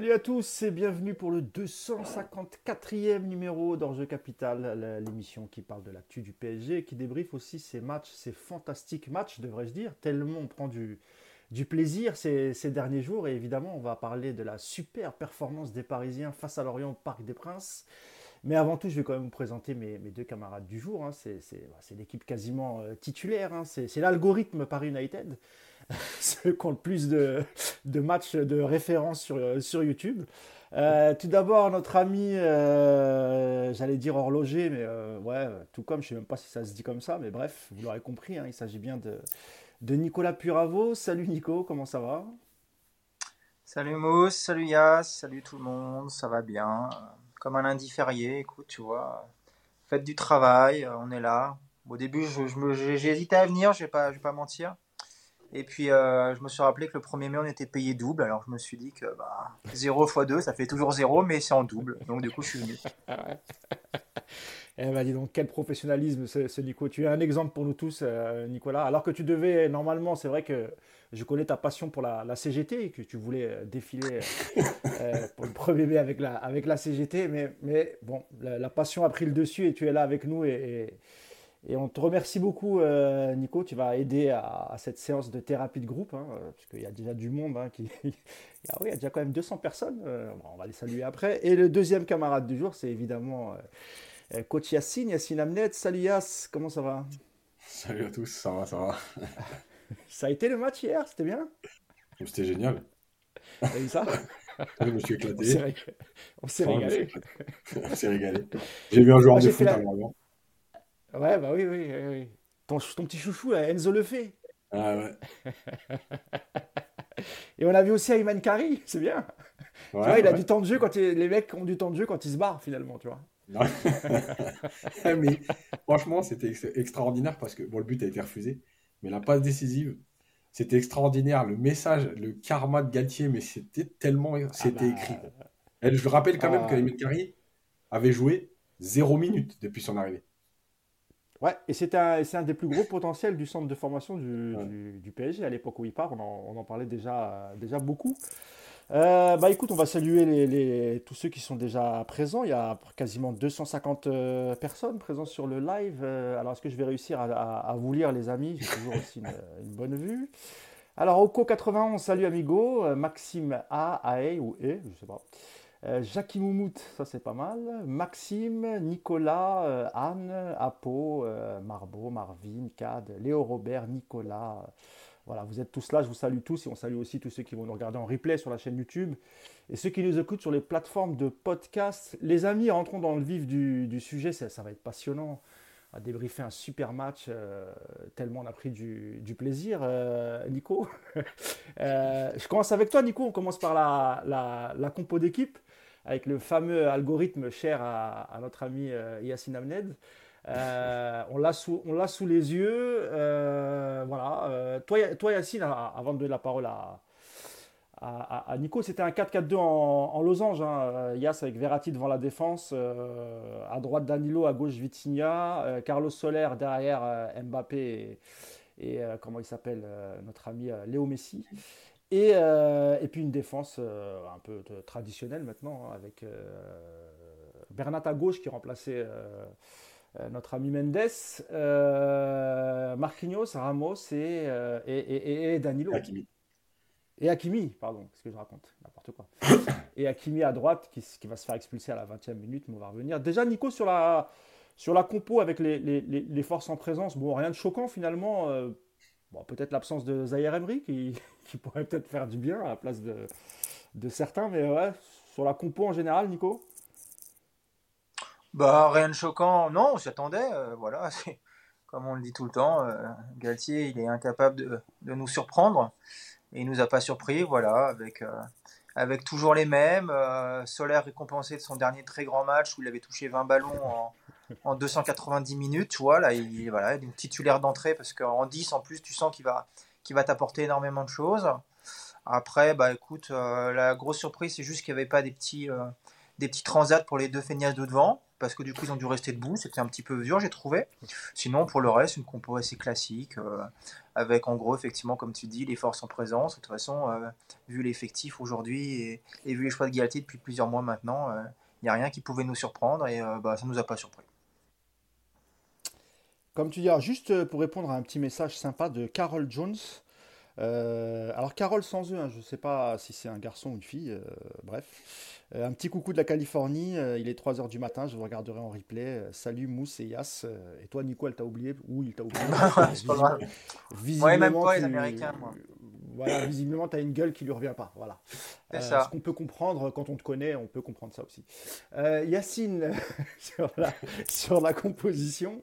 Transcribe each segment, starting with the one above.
Salut à tous et bienvenue pour le 254e numéro d'Enjeu Capital, l'émission qui parle de l'actu du PSG et qui débriefe aussi ces matchs, ces fantastiques matchs, devrais-je dire, tellement on prend du, plaisir ces, derniers jours. Et évidemment, on va parler de la super performance des Parisiens face à Lorient au Parc des Princes. Mais avant tout, je vais quand même vous présenter mes, deux camarades du jour. Hein. C'est l'équipe quasiment euh, titulaire. Hein. C'est l'algorithme Paris United. ceux qui ont le plus de, matchs de référence sur, euh, YouTube. Euh, tout d'abord, notre ami, euh, j'allais dire horloger, mais ouais, tout comme, je ne sais même pas si ça se dit comme ça, mais bref, vous l'aurez compris, hein, il s'agit bien de, Nicolas Puravo. Salut Nico, comment ça va? Salut Mousse, salut Yas, salut tout le monde, ça va bien. Comme un lundi férié, écoute, tu vois, faites du travail, on est là. Au début, j'ai je, à venir, je ne vais pas mentir. Et puis, euh, je me suis rappelé que le 1er mai, on était payé double. Alors, je me suis dit que bah, 0 x 2, ça fait toujours 0, mais c'est en double. Donc, du coup, je suis venu. eh ben, dis donc, quel professionnalisme, ce, Nico. Tu es un exemple pour nous tous, euh, Nicolas. Alors que tu devais, normalement, c'est vrai que je connais ta passion pour la, CGT et que tu voulais euh, défiler pour le 1er mai avec la, CGT. Mais, bon, la, passion a pris le dessus et tu es là avec nous. et on te remercie beaucoup, euh, Nico. Tu vas aider à, cette séance de thérapie de groupe, hein, euh, parce qu'il y a déjà du monde. Hein, qui... il, y a, oui, il y a déjà quand même 200 personnes. Euh, on va les saluer après. Et le deuxième camarade du jour, c'est évidemment coach Yassine, Yassine Amnet. Salut Yass, comment ça va? Salut à tous, ça va, ça va. ça a été le match hier, c'était bien? C'était génial. T'as vu ça? Je me suis éclaté. On s'est régalé. On s'est régalé. J'ai vu un joueur de foot à Ouais, bah oui, oui, oui. Ton, ton petit chouchou, Enzo le fait. Ah ouais. Et on a vu aussi Ayman Kari, c'est bien. tu vois, il a du temps de jeu quand les mecs ont du temps de jeu quand ils se barrent finalement, tu vois. mais franchement, c'était extraordinaire parce que bon, le but a été refusé, mais la passe décisive, c'était extraordinaire. Le message, le karma de Galtier, mais c'était tellement, c'était ah bah, écrit. Et je rappelle quand même que Ayman Kari avait joué zéro minute depuis son arrivée. Ouais, et c'est un, un, des plus gros potentiels du centre de formation du, du, PSG à l'époque où il part. On en, on en parlait déjà, déjà beaucoup. Euh, bah écoute, on va saluer les, les, tous ceux qui sont déjà présents. Il y a quasiment 250 euh, personnes présentes sur le live. Euh, alors, est-ce que je vais réussir à, à, vous lire, les amis? J'ai toujours aussi une, une, bonne vue. Alors, Oko91, salut amigo. Maxime A, AE ou E, je sais pas. Euh, Jackie Moumout, ça c'est pas mal. Maxime, Nicolas, euh, Anne, Apo, euh, Marbeau, Marvin, Cad, Léo Robert, Nicolas. Voilà, vous êtes tous là, je vous salue tous et on salue aussi tous ceux qui vont nous regarder en replay sur la chaîne YouTube et ceux qui nous écoutent sur les plateformes de podcast. Les amis, rentrons dans le vif du, sujet, ça, va être passionnant. On va débriefer un super match, tellement on a pris du, plaisir. Nico, je commence avec toi, Nico. On commence par la, la compo d'équipe avec le fameux algorithme cher à, notre ami euh, Yassine Amned. Euh, on l'a sous, les yeux. Euh, voilà. toi, toi, Yacine, avant de donner la parole à, Nico, c'était un 4-4-2 en, losange. Hein. Avec Verratti devant la défense. à droite, Danilo. À gauche, Vitinha. Carlos Soler derrière Mbappé et comment il s'appelle Notre ami Léo Messi. Et, euh, et, puis une défense euh, un peu traditionnelle maintenant, hein, avec euh, Bernat à gauche qui remplaçait notre ami Mendes, Marquinhos, Ramos et, et, et Danilo. Hakimi. Et Hakimi, pardon, ce que je raconte, n'importe quoi. et Hakimi à droite qui, qui, va se faire expulser à la 20e minute, mais on va revenir. Déjà, Nico, sur la, sur la compo avec les, les, les forces en présence, bon, rien de choquant finalement. Bon, peut-être l'absence de Zaire Emery qui, qui pourrait peut-être faire du bien à la place de, de certains, mais ouais, sur la compo en général, Nico? Bah rien de choquant, non, on s'y attendait, euh, voilà, comme on le dit tout le temps, euh, Galtier il est incapable de, de, nous surprendre. Et il nous a pas surpris, voilà, avec euh, avec toujours les mêmes. Solaire récompensé de son dernier très grand match où il avait touché 20 ballons en, en 290 minutes, tu vois, là, il, voilà, une titulaire d'entrée parce qu'en 10 en plus, tu sens qu'il va, qu'il va t'apporter énormément de choses. Après, bah écoute, euh, la grosse surprise, c'est juste qu'il n'y avait pas des petits, euh, des petits transats pour les deux feignasses de devant. parce que du coup ils ont dû rester debout. C'était un petit peu dur, j'ai trouvé. Sinon, pour le reste, une compo assez classique, euh, avec en gros, effectivement, comme tu dis, les forces en présence. De toute façon, vu l'effectif aujourd'hui et, vu les choix de Galtier depuis plusieurs mois maintenant, il n'y a rien qui pouvait nous surprendre et bah, ça ne nous a pas surpris. Comme tu dis, juste pour répondre à un petit message sympa de Carol Jones. alors Carole sans eux, hein, je ne sais pas si c'est un garçon ou une fille, bref. Euh, un petit coucou de la Californie, euh, il est 3h du matin, je vous regarderai en replay. Euh, salut Mousse et Yas. et toi Nico, elle t'a oublié Ou il t'a oublié. Visiblement, même pas les Américains, moi. Voilà, visiblement, tu as une gueule qui lui revient pas. Voilà. C'est ça. Ce qu'on peut comprendre quand on te connaît, on peut comprendre ça aussi. Yacine, sur, la, sur, la, composition,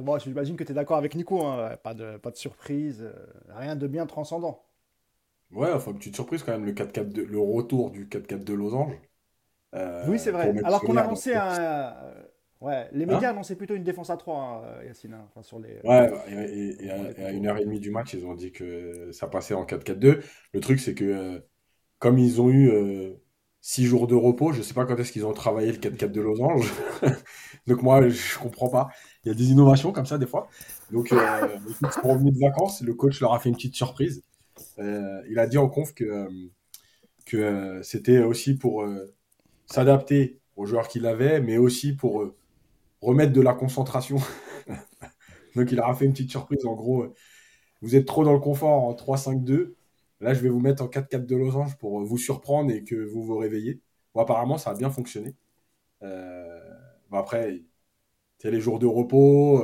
bon, j'imagine que tu es d'accord avec Nico, hein, pas, de, pas de surprise, rien de bien transcendant. Ouais, enfin, une petite surprise quand même, le, 4 -4 le retour du 4-4 de Losange. Euh, oui, c'est vrai. Alors qu'on a annoncé un. Euh, ouais, les médias hein annonçaient plutôt une défense à 3, hein, Yacine. Hein, enfin, sur les... Ouais, et, à, une heure et demie du match, ils ont dit que ça passait en 4-4-2. Le truc, c'est que euh, comme ils ont eu 6 jours de repos, je sais pas quand est-ce qu'ils ont travaillé le 4-4 de losange. Donc moi, je comprends pas. Il y a des innovations comme ça des fois. Donc, sont revenus de vacances. Le coach leur a fait une petite surprise. il a dit en conf que, que c'était aussi pour s'adapter aux joueurs qu'il avait, mais aussi pour euh, remettre de la concentration. Donc il a fait une petite surprise. En gros, euh, vous êtes trop dans le confort en 3-5-2. Là, je vais vous mettre en 4-4 de losange pour euh, vous surprendre et que vous vous réveillez. Bon, apparemment, ça a bien fonctionné. bon, après, c'est les jours de repos,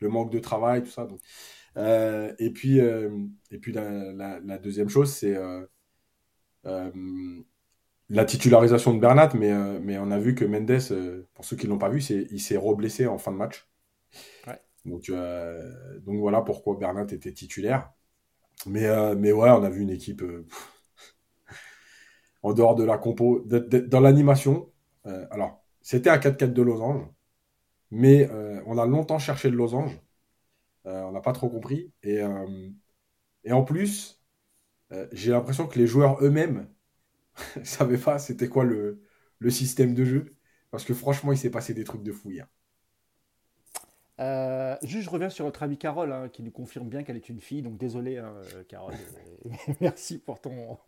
le manque de travail, tout ça. Et puis, et puis la deuxième chose, c'est la titularisation de Bernat, mais, euh, mais on a vu que Mendes, euh, pour ceux qui ne l'ont pas vu, il s'est reblessé en fin de match. Donc, euh, donc voilà pourquoi Bernat était titulaire. Mais, mais ouais, on a vu une équipe en dehors de la compo, dans l'animation. alors, c'était un 4-4 de losange, mais on a longtemps cherché le losange. on n'a pas trop compris. Et, et en plus, j'ai l'impression que les joueurs eux-mêmes ne savais pas c'était quoi le, le, système de jeu. Parce que franchement, il s'est passé des trucs de fou hier. Euh, juste, je reviens sur notre amie Carole, hein, qui nous confirme bien qu'elle est une fille. Donc désolé, hein, euh, Carole. Merci pour ton,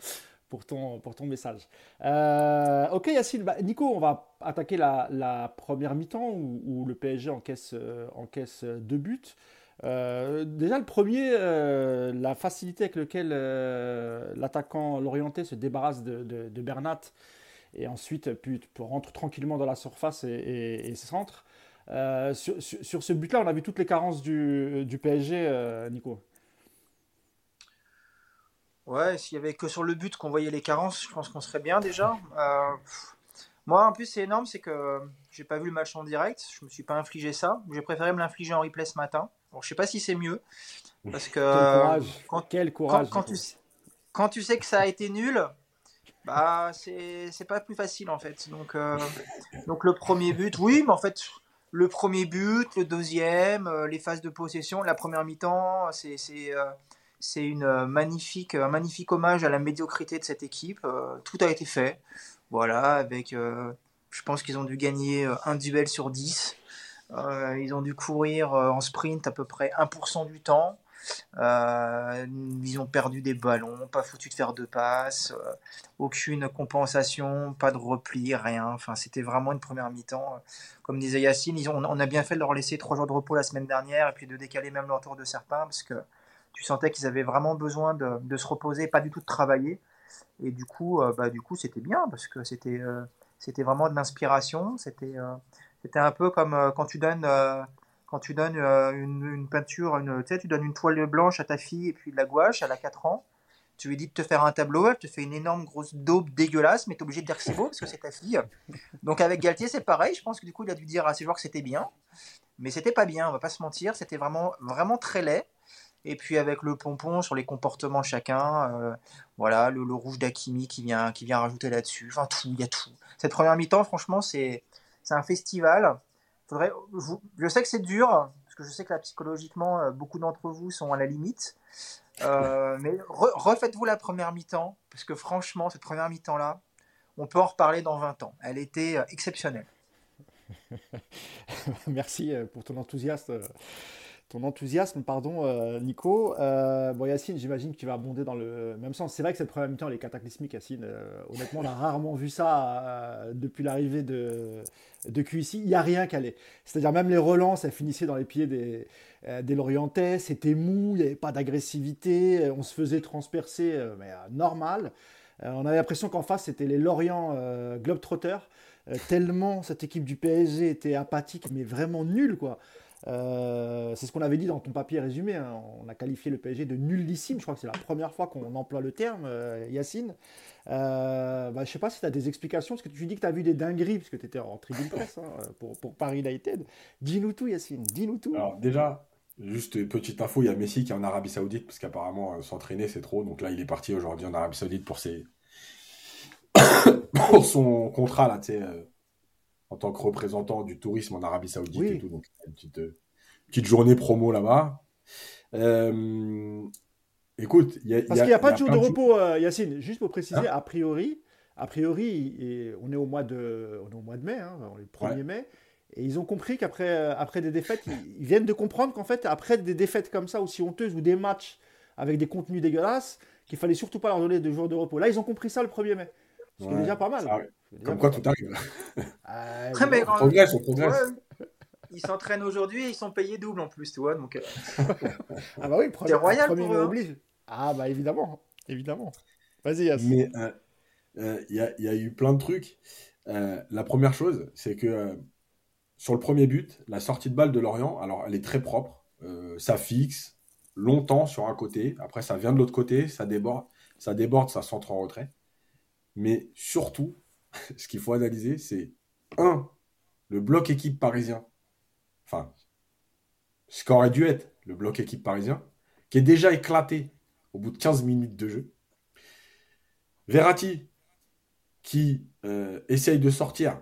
pour ton, pour ton message. Euh, ok, Yacine. Bah, Nico, on va attaquer la, la première mi-temps où, où, le PSG encaisse, encaisse deux buts. Euh, déjà, le premier, euh, la facilité avec laquelle euh, l'attaquant l'orienté se débarrasse de, Bernat et ensuite puis, rentre tranquillement dans la surface et, et, centre. Sur, sur, ce but-là, on a vu toutes les carences du, du PSG, Nico. Ouais, s'il y avait que sur le but qu'on voyait les carences, je pense qu'on serait bien déjà. moi, en plus, c'est énorme, c'est que j'ai pas vu le match en direct, je me suis pas infligé ça. J'ai préféré me l'infliger en replay ce matin. Bon, je sais pas si c'est mieux. Parce que. Quel courage. Quand, tu, quand, tu, sais que ça a été nul, bah, c'est pas plus facile en fait. Donc, euh, donc le premier but, oui, mais en fait, le premier but, le deuxième, euh, les phases de possession, la première mi-temps, c'est euh, c'est une magnifique, un magnifique hommage à la médiocrité de cette équipe. tout a été fait. Voilà, avec. je pense qu'ils ont dû gagner un duel sur 10. Euh, ils ont dû courir euh, en sprint à peu près 1% du temps. Euh, ils ont perdu des ballons, pas foutu de faire de passes, aucune compensation, pas de repli, rien. Enfin, c'était vraiment une première mi-temps. Comme disait Yacine, on a bien fait de leur laisser trois jours de repos la semaine dernière et puis de décaler même leur tour de certains parce que tu sentais qu'ils avaient vraiment besoin de, de, se reposer, pas du tout de travailler. Et du coup, bah, du coup, c'était bien parce que c'était, c'était vraiment de l'inspiration. C'était c'était un peu comme euh, quand tu donnes, euh, quand tu donnes euh, une, peinture, une, tu, sais, tu donnes une toile blanche à ta fille et puis de la gouache, elle a 4 ans. Tu lui dis de te faire un tableau, elle te fait une énorme grosse daube dégueulasse, mais tu es obligé de dire que c'est beau parce que c'est ta fille. Donc avec Galtier, c'est pareil. Je pense que du coup, il a dû dire à ses joueurs que c'était bien. Mais c'était pas bien, on va pas se mentir. C'était vraiment, vraiment très laid. Et puis avec le pompon sur les comportements chacun, voilà, le, rouge d'Akimi qui vient, qui vient rajouter là-dessus. Enfin, tout, il y a tout. Cette première mi-temps, franchement, c'est c'est un festival. Je, sais que c'est dur, parce que je sais que psychologiquement, euh, beaucoup d'entre vous sont à la limite. Euh, mais refaites-vous la première mi-temps, parce que franchement, cette première mi-temps-là, on peut en reparler dans 20 ans. Elle était euh, exceptionnelle. Merci pour ton enthousiasme ton enthousiasme, pardon, euh, Nico. Euh, Yacine, j'imagine que tu vas abonder dans le même sens. C'est vrai que cette première mi-temps, elle est cataclysmique, Yacine. Euh, honnêtement, on a rarement vu ça depuis l'arrivée de, de QIC. Il n'y a rien qui allait. C'est-à-dire, même les relances, elles finissaient dans les pieds des, des Lorientais. C'était mou, il n'y avait pas d'agressivité. On se faisait transpercer, mais normal. on avait l'impression qu'en face, c'était les Lorient Globetrotters. tellement cette équipe du PSG était apathique, mais vraiment nulle, quoi. Euh, c'est ce qu'on avait dit dans ton papier résumé. Hein. On a qualifié le PSG de nullissime. Je crois que c'est la première fois qu'on emploie le terme, euh, Yacine. Euh, bah, je ne sais pas si tu as des explications, parce que tu dis que tu as vu des dingueries, parce que tu étais en tribune presse hein, pour, Paris United. Dis-nous tout, Yacine. Dis-nous tout. Alors, déjà, juste petite info il y a Messi qui est en Arabie Saoudite, parce qu'apparemment, s'entraîner, c'est trop. Donc là, il est parti aujourd'hui en Arabie Saoudite pour, ses... pour son contrat, là, en tant que représentant du tourisme en Arabie Saoudite et tout. Donc, une petite, euh, petite journée promo là-bas. Euh, écoute, il y a. Parce qu'il n'y a, pas de jour de repos, euh, Yacine. Juste pour préciser, ah. a priori, a priori on, est au mois de, on est au mois de mai, hein, le 1er mai. Et ils ont compris qu'après après des défaites, ils, viennent de comprendre qu'en fait, après des défaites comme ça, aussi honteuses, ou des matchs avec des contenus dégueulasses, qu'il fallait surtout pas leur donner de jours de repos. Là, ils ont compris ça le 1er mai. Ce qui est déjà pas mal. Comme quoi, tout arrive. Ah, Très bien. On progresse, on progresse. ils s'entraînent aujourd'hui et ils sont payés double en plus, tu vois. Donc, euh. ah bah oui, premier, royal premier pour eux, hein. oblige. Ah bah évidemment, évidemment. Vas-y, Yass. Mais il euh, euh, y, a, y, a, eu plein de trucs. la première chose, c'est que sur le premier but, la sortie de balle de Lorient, alors elle est très propre. ça fixe longtemps sur un côté. Après, ça vient de l'autre côté, ça déborde, ça déborde, ça centre en retrait. Mais surtout, ce qu'il faut analyser, c'est un, le bloc équipe parisien. Enfin, ce qu'aurait dû être le bloc équipe parisien, qui est déjà éclaté au bout de 15 minutes de jeu. Verratti, qui euh, essaye de sortir,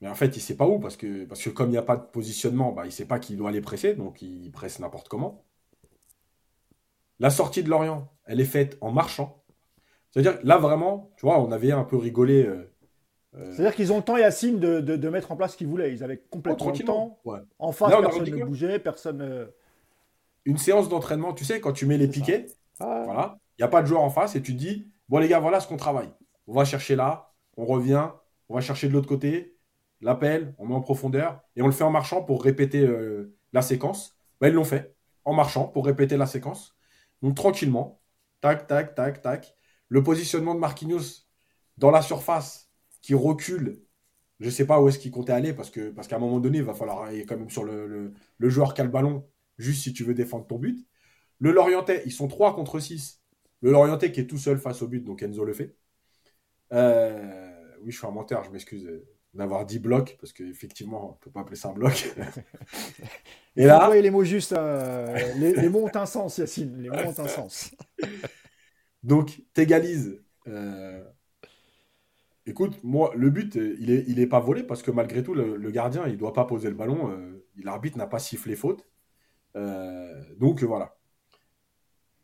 mais en fait, il ne sait pas où, parce que, comme il n'y a pas de positionnement, bah, il ne sait pas qu'il doit aller presser, donc il presse n'importe comment. La sortie de Lorient, elle est faite en marchant. C'est-à-dire, là, vraiment, tu vois, on avait un peu rigolé euh, C'est-à-dire qu'ils ont le temps, Yacine, de, de, mettre en place ce qu'ils voulaient. Ils avaient complètement oh, le temps. En face, personne ne bougeait, personne. Une séance d'entraînement, tu sais, quand tu mets les piquets, voilà, il n'y a pas de joueur en face et tu te dis, bon les gars, voilà ce qu'on travaille. On va chercher là, on revient, on va chercher de l'autre côté, l'appel, on met en profondeur et on le fait en marchant pour répéter euh, la séquence. Ben, ils l'ont fait en marchant pour répéter la séquence. Donc tranquillement, tac, tac, tac, tac. Le positionnement de Marquinhos dans la surface, qui recule. Je ne sais pas où est-ce qu'il comptait aller parce que parce qu'à un moment donné, il va falloir aller quand même sur le, joueur qui a le ballon, juste si tu veux défendre ton but. Le Lorientais, ils sont 3 contre 6. Le Lorientais qui est tout seul face au but, donc Enzo le fait. Euh, oui, je suis un menteur, je m'excuse d'avoir dit bloc, parce qu'effectivement, on ne peut pas appeler ça un bloc. Et là. les mots justes, euh, les, mots ont un sens, Yacine, les mots ont un sens. Donc, t'égalises euh, Écoute, moi, le but, euh, il n'est pas volé parce que malgré tout, le, gardien, il ne doit pas poser le ballon. Euh, L'arbitre n'a pas sifflé faute. Euh, donc voilà.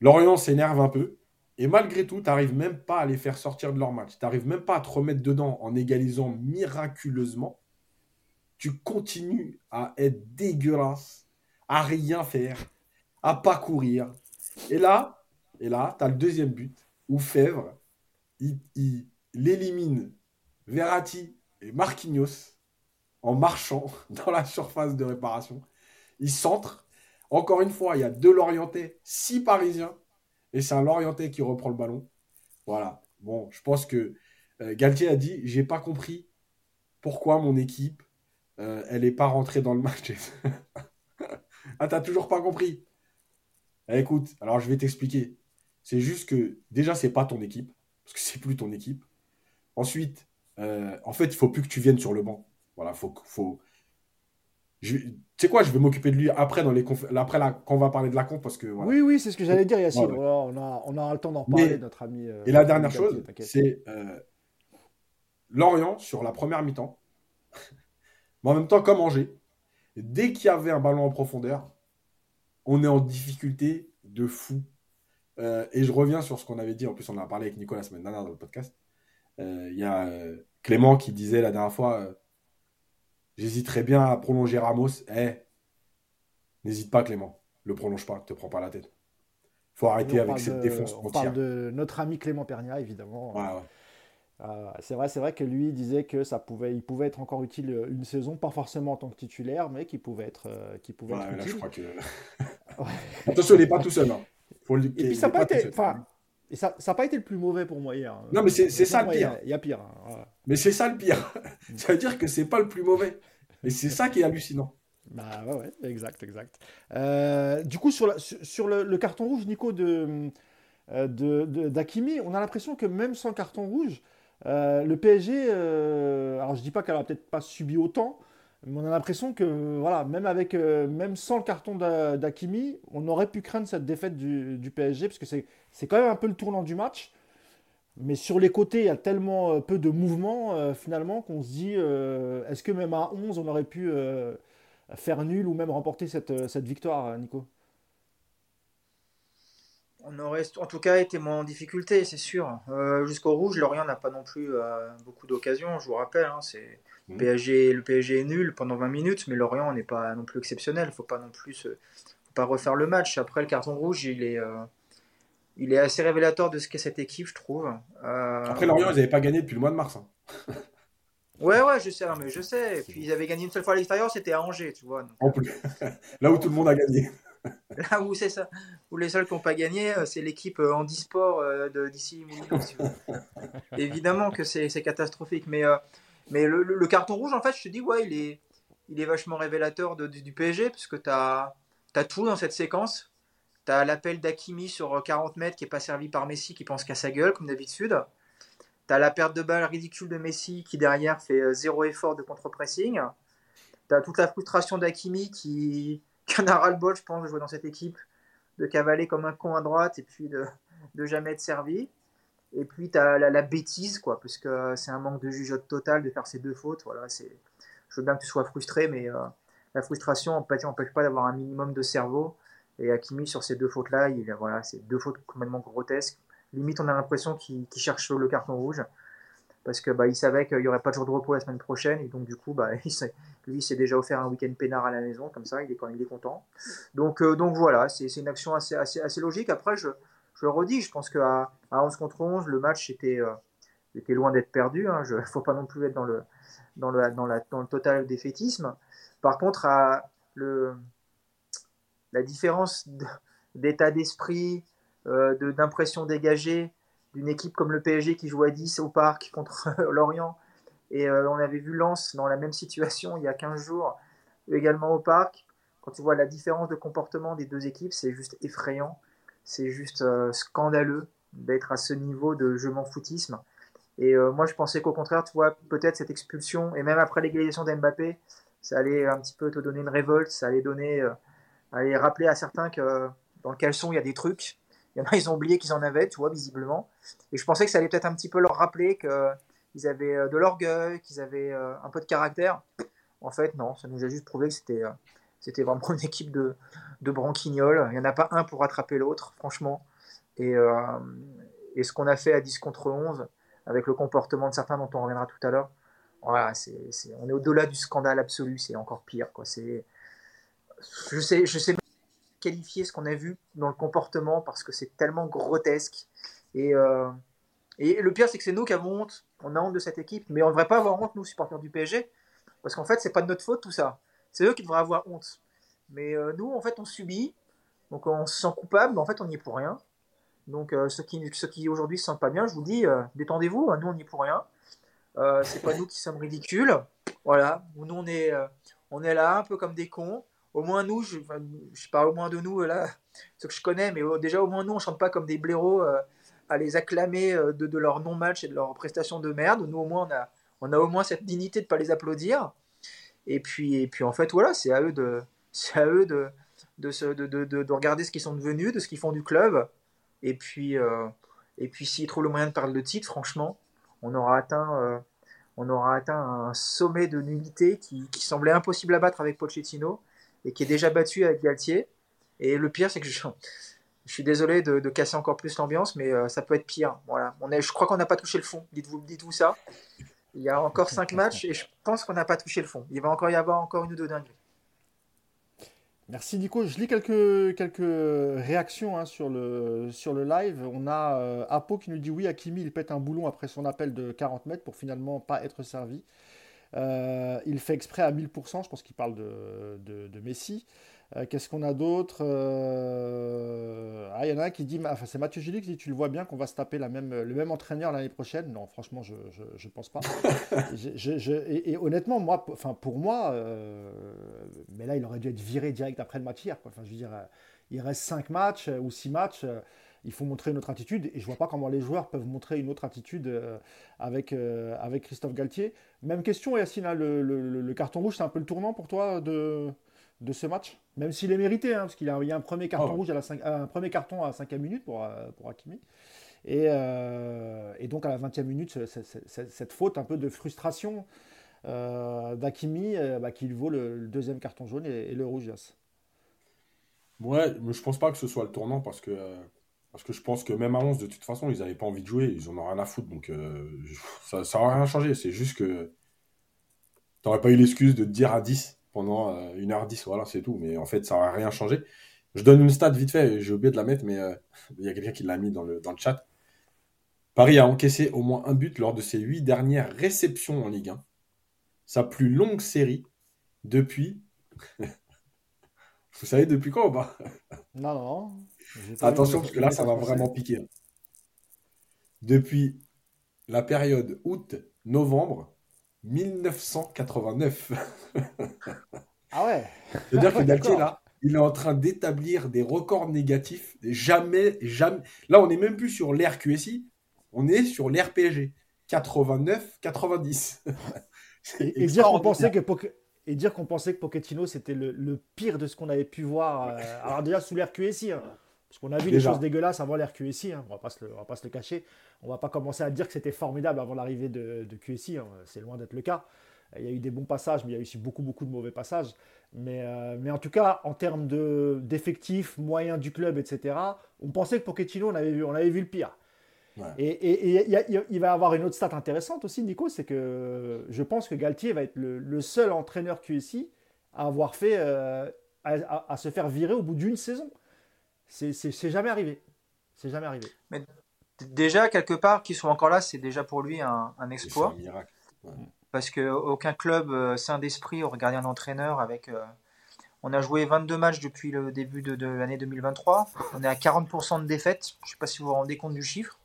Lorient s'énerve un peu. Et malgré tout, tu n'arrives même pas à les faire sortir de leur match. Tu n'arrives même pas à te remettre dedans en égalisant miraculeusement. Tu continues à être dégueulasse, à rien faire, à pas courir. Et là, et là, tu as le deuxième but où Fèvre, il l'élimine Verratti et Marquinhos en marchant dans la surface de réparation. Il centre. Encore une fois, il y a deux Lorientais, six Parisiens. Et c'est un Lorientais qui reprend le ballon. Voilà. Bon, je pense que euh, Galtier a dit j'ai pas compris pourquoi mon équipe, euh, elle n'est pas rentrée dans le match. ah, t'as toujours pas compris eh, Écoute, alors je vais t'expliquer. C'est juste que déjà, c'est pas ton équipe. Parce que c'est plus ton équipe. Ensuite, euh, en fait, il faut plus que tu viennes sur le banc. Voilà, faut, faut... Tu sais quoi, je vais m'occuper de lui après, dans les après quand on va parler de la con parce que. Oui, oui, c'est ce que j'allais dire, Yacine. on, a, on aura le temps d'en parler, notre ami. Euh, et la dernière chose, c'est euh, Lorient sur la première mi-temps. mais en même temps, comme Angers, dès qu'il y avait un ballon en profondeur, on est en difficulté de fou. et je reviens sur ce qu'on avait dit, en plus on en a parlé avec Nicolas la semaine dernière dans le podcast. Il euh, y a euh, Clément qui disait la dernière fois, euh, J'hésiterais bien à prolonger Ramos. Eh, n'hésite pas, Clément. Le prolonge pas, te prends pas la tête. Faut arrêter avec cette défense On parle de notre ami Clément Pernia, évidemment. Euh, c'est vrai, c'est vrai que lui disait que ça pouvait, il pouvait être encore utile une saison, pas forcément en tant que titulaire, mais qu'il pouvait être, euh, pouvait être utile. Je crois que... Attention, il n'est pas tout seul. Hein. et puis ça n'a pas, été, ça, ça pas été le plus mauvais pour moi hier. Hein. Non, mais c'est ça le pire. Il y a pire. Hein, mais c'est ça le pire. ça veut dire que c'est pas le plus mauvais. Mais c'est ça qui est hallucinant. Bah ouais, ouais exact, exact. du coup, sur, sur, le, carton rouge, Nico, de, de, d'Akimi, on a l'impression que même sans carton rouge, euh, le PSG, euh, alors je dis pas qu'elle a peut-être pas subi autant, on a l'impression que voilà, même avec, euh, même sans le carton d'Akimi, on aurait pu craindre cette défaite du, PSG parce que c'est quand même un peu le tournant du match. Mais sur les côtés, il y a tellement peu de mouvement finalement qu'on se dit est-ce que même à 11, on aurait pu faire nul ou même remporter cette, victoire, Nico? On aurait en tout cas été moins en difficulté, c'est sûr. Euh, jusqu'au rouge, Lorient n'a pas non plus euh, beaucoup d'occasions, je vous rappelle. Hein, c'est... Mmh. PSG, le PSG est nul pendant 20 minutes, mais Lorient n'est pas non plus exceptionnel. Il ne faut pas non plus faut pas refaire le match. Après, le carton rouge, il est, euh, il est assez révélateur de ce qu'est cette équipe, je trouve. Après, Lorient, ils n'avaient pas gagné depuis le mois de mars. Hein. Ouais, ouais, je sais, mais je sais. Et puis ils avaient gagné une seule fois à l'extérieur, c'était à Angers, tu vois. Là où tout le monde a gagné. Là où c'est ça, où les seuls qui n'ont pas gagné, euh, c'est l'équipe euh, handisport euh, d'ici. Évidemment que c'est catastrophique, mais, mais le, carton rouge, en fait, je te dis, ouais, il est, il est vachement révélateur du, PSG, puisque tu as, tout dans cette séquence. Tu as l'appel d'Akimi sur 40 mètres qui n'est pas servi par Messi, qui pense qu'à sa gueule, comme d'habitude. Tu as la perte de balle ridicule de Messi, qui derrière fait zéro effort de contre-pressing. Tu as toute la frustration d'Akimi qui qui en a ras-le-bol, je pense, de jouer dans cette équipe, de cavaler comme un con à droite et puis de jamais être servi. Et puis, tu as la, bêtise, quoi, parce que c'est un manque de jugeote total de faire ces deux fautes. Voilà, c'est, je veux bien que tu sois frustré, mais euh, la frustration n'empêche pas d'avoir un minimum de cerveau. Et Hakimi, sur ces deux fautes-là, il, voilà, c'est deux fautes complètement grotesques. Limite, on a l'impression qu'il, cherche le carton rouge parce que bah, il savait qu'il n'y aurait pas de jour de repos la semaine prochaine et donc du coup bah, lui il s'est déjà offert un week-end peinard à la maison comme ça il est il content donc euh, voilà c'est une action assez, assez, logique après je, je le redis je pense qu'à à 11 contre 11 le match était, euh, était loin d'être perdu il hein. ne faut pas non plus être dans le, dans le, dans la, dans le total défaitisme par contre la différence d'état d'esprit euh, d'impression dégagée d'une équipe comme le PSG qui joue à 10 au parc contre Lorient. Et euh, on avait vu Lens dans la même situation il y a 15 jours, également au parc. Quand tu vois la différence de comportement des deux équipes, c'est juste effrayant. C'est juste euh, scandaleux d'être à ce niveau de je m'en foutisme. Et euh, moi, je pensais qu'au contraire, tu vois, peut-être cette expulsion, et même après l'égalisation d'Mbappé, ça allait un petit peu te donner une révolte, ça allait donner, allait rappeler à certains que dans le caleçon, il y a des trucs il y en a, ils ont oublié qu'ils en avaient, tu vois, visiblement. Et je pensais que ça allait peut-être un petit peu leur rappeler qu'ils avaient euh, de l'orgueil, qu'ils avaient euh, un peu de caractère. En fait, non, ça nous a juste prouvé que c'était euh, c'était vraiment une équipe de, de branquignoles. Il n'y en a pas un pour rattraper l'autre, franchement. Et, et ce qu'on a fait à 10 contre 11, avec le comportement de certains dont on reviendra tout à l'heure, voilà, c'est, on est au-delà du scandale absolu, c'est encore pire. Quoi. C'est, je sais, je sais qualifier ce qu'on a vu dans le comportement parce que c'est tellement grotesque. Et, euh, et le pire, c'est que c'est nous qui avons honte. On a honte de cette équipe, mais on ne devrait pas avoir honte, nous, supporters du PSG, parce qu'en fait, c'est pas de notre faute tout ça. C'est eux qui devraient avoir honte. Mais euh, nous, en fait, on subit, donc on se sent coupable, mais en fait, on n'y est pour rien. Donc euh, ceux qui, ceux qui aujourd'hui se sentent pas bien, je vous dis, détendez-vous, hein, nous, on n'y est pour rien. c'est pas nous qui sommes ridicules. Voilà, nous, on est, on est là un peu comme des cons au moins nous, je, je, parle au moins de nous là, ceux que je connais, mais déjà au moins nous, on chante pas comme des blaireaux euh, à les acclamer euh, de, leur non-match et de leur prestation de merde. Nous au moins, on a, on a au moins cette dignité de pas les applaudir. Et puis, et puis en fait, voilà, c'est à eux de, à eux de, de, de, de, regarder ce qu'ils sont devenus, de ce qu'ils font du club. Et puis, euh, et puis s'ils trouvent le moyen de parler de titre, franchement, on aura atteint, on aura atteint un sommet de nullité qui, semblait impossible à battre avec Pochettino et qui est déjà battu avec Galtier. Et le pire, c'est que je, suis désolé de, casser encore plus l'ambiance, mais euh, ça peut être pire. Voilà. On est, je crois qu'on n'a pas touché le fond. Dites-vous dites -vous ça. Il y a encore 5 matchs et je pense qu'on n'a pas touché le fond. Il va encore y avoir encore une ou deux dingueries. Merci Nico. Je lis quelques, quelques réactions hein, sur, le, sur le live. On a euh, Apo qui nous dit oui, Akimi, il pète un boulon après son appel de 40 mètres pour finalement pas être servi. Euh, il fait exprès à 1000%, je pense qu'il parle de, de, Messi. Euh, qu'est-ce qu'on a d'autre euh, Ah, il y en a un qui dit, enfin c'est Mathieu Julie qui dit, tu le vois bien qu'on va se taper la même, le même entraîneur l'année prochaine. Non, franchement, je ne pense pas. et, honnêtement, moi, enfin pour moi, mais là, il aurait dû être viré direct après le match hier. Enfin, je veux dire, il reste 5 matchs ou 6 matchs il faut montrer une autre attitude. Et je vois pas comment les joueurs peuvent montrer une autre attitude euh, avec, euh, avec Christophe Galtier. Même question, Yacine, hein, le, le, carton rouge, c'est un peu le tournant pour toi de, de ce match Même s'il est mérité, hein, parce qu'il y, a un premier carton oh. rouge à la un premier carton à la cinquième minute pour, euh, pour Hakimi. Et, et, donc à la 20e minute, cette faute un peu de frustration d'Akimi bah, qui vaut le, deuxième carton jaune et, le rouge. Ouais, mais je pense pas que ce soit le tournant parce que parce que je pense que même à 11, de toute façon, ils n'avaient pas envie de jouer, ils en ont rien à foutre. Donc euh, ça n'aurait rien changé. C'est juste que tu n'aurais pas eu l'excuse de te dire à 10 pendant 1h10. Euh, voilà, c'est tout. Mais en fait, ça n'aurait rien changé. Je donne une stat vite fait, j'ai oublié de la mettre, mais euh, il y a quelqu'un qui l'a mis dans le, dans le chat. Paris a encaissé au moins un but lors de ses 8 dernières réceptions en Ligue 1. Sa plus longue série depuis. Vous savez depuis quand ou pas? Non, non. Attention, parce que là, ça va vraiment piquer. Hein. Depuis la période août-novembre 1989. ah ouais C'est-à-dire que Galtier, là, il est en train d'établir des records négatifs. Jamais, jamais. Là, on n'est même plus sur l'ère QSI, on est sur l'ère PSG. 89, 90. et, dire qu'on pensait que et dire qu'on pensait que Pochettino c'était le, pire de ce qu'on avait pu voir. Euh, alors déjà sous l'ère QSI, hein. Parce qu'on a vu des choses dégueulasses avant l'ère QSI, hein, on ne va pas se le cacher. On ne va pas commencer à dire que c'était formidable avant l'arrivée de, QSI, hein, c'est loin d'être le cas. Il y a eu des bons passages, mais il y a eu aussi beaucoup, beaucoup de mauvais passages. Mais, euh, mais en tout cas, en termes d'effectifs, moyens du club, etc., on pensait que Pochettino, on avait vu, on avait vu le pire. Et, il va y avoir une autre stat intéressante aussi, Nico, c'est que je pense que Galtier va être le, seul entraîneur QSI à avoir fait, euh, à, se faire virer au bout d'une saison. C'est jamais arrivé. C'est jamais arrivé. Mais déjà, quelque part, qu'ils soient encore là, c'est déjà pour lui un, exploit. Parce qu'aucun club euh, sain d'esprit aurait gardé un entraîneur avec. Euh, on a joué 22 matchs depuis le début de, l'année 2023. On est à 40% de défaites. Je ne sais pas si vous vous rendez compte du chiffre.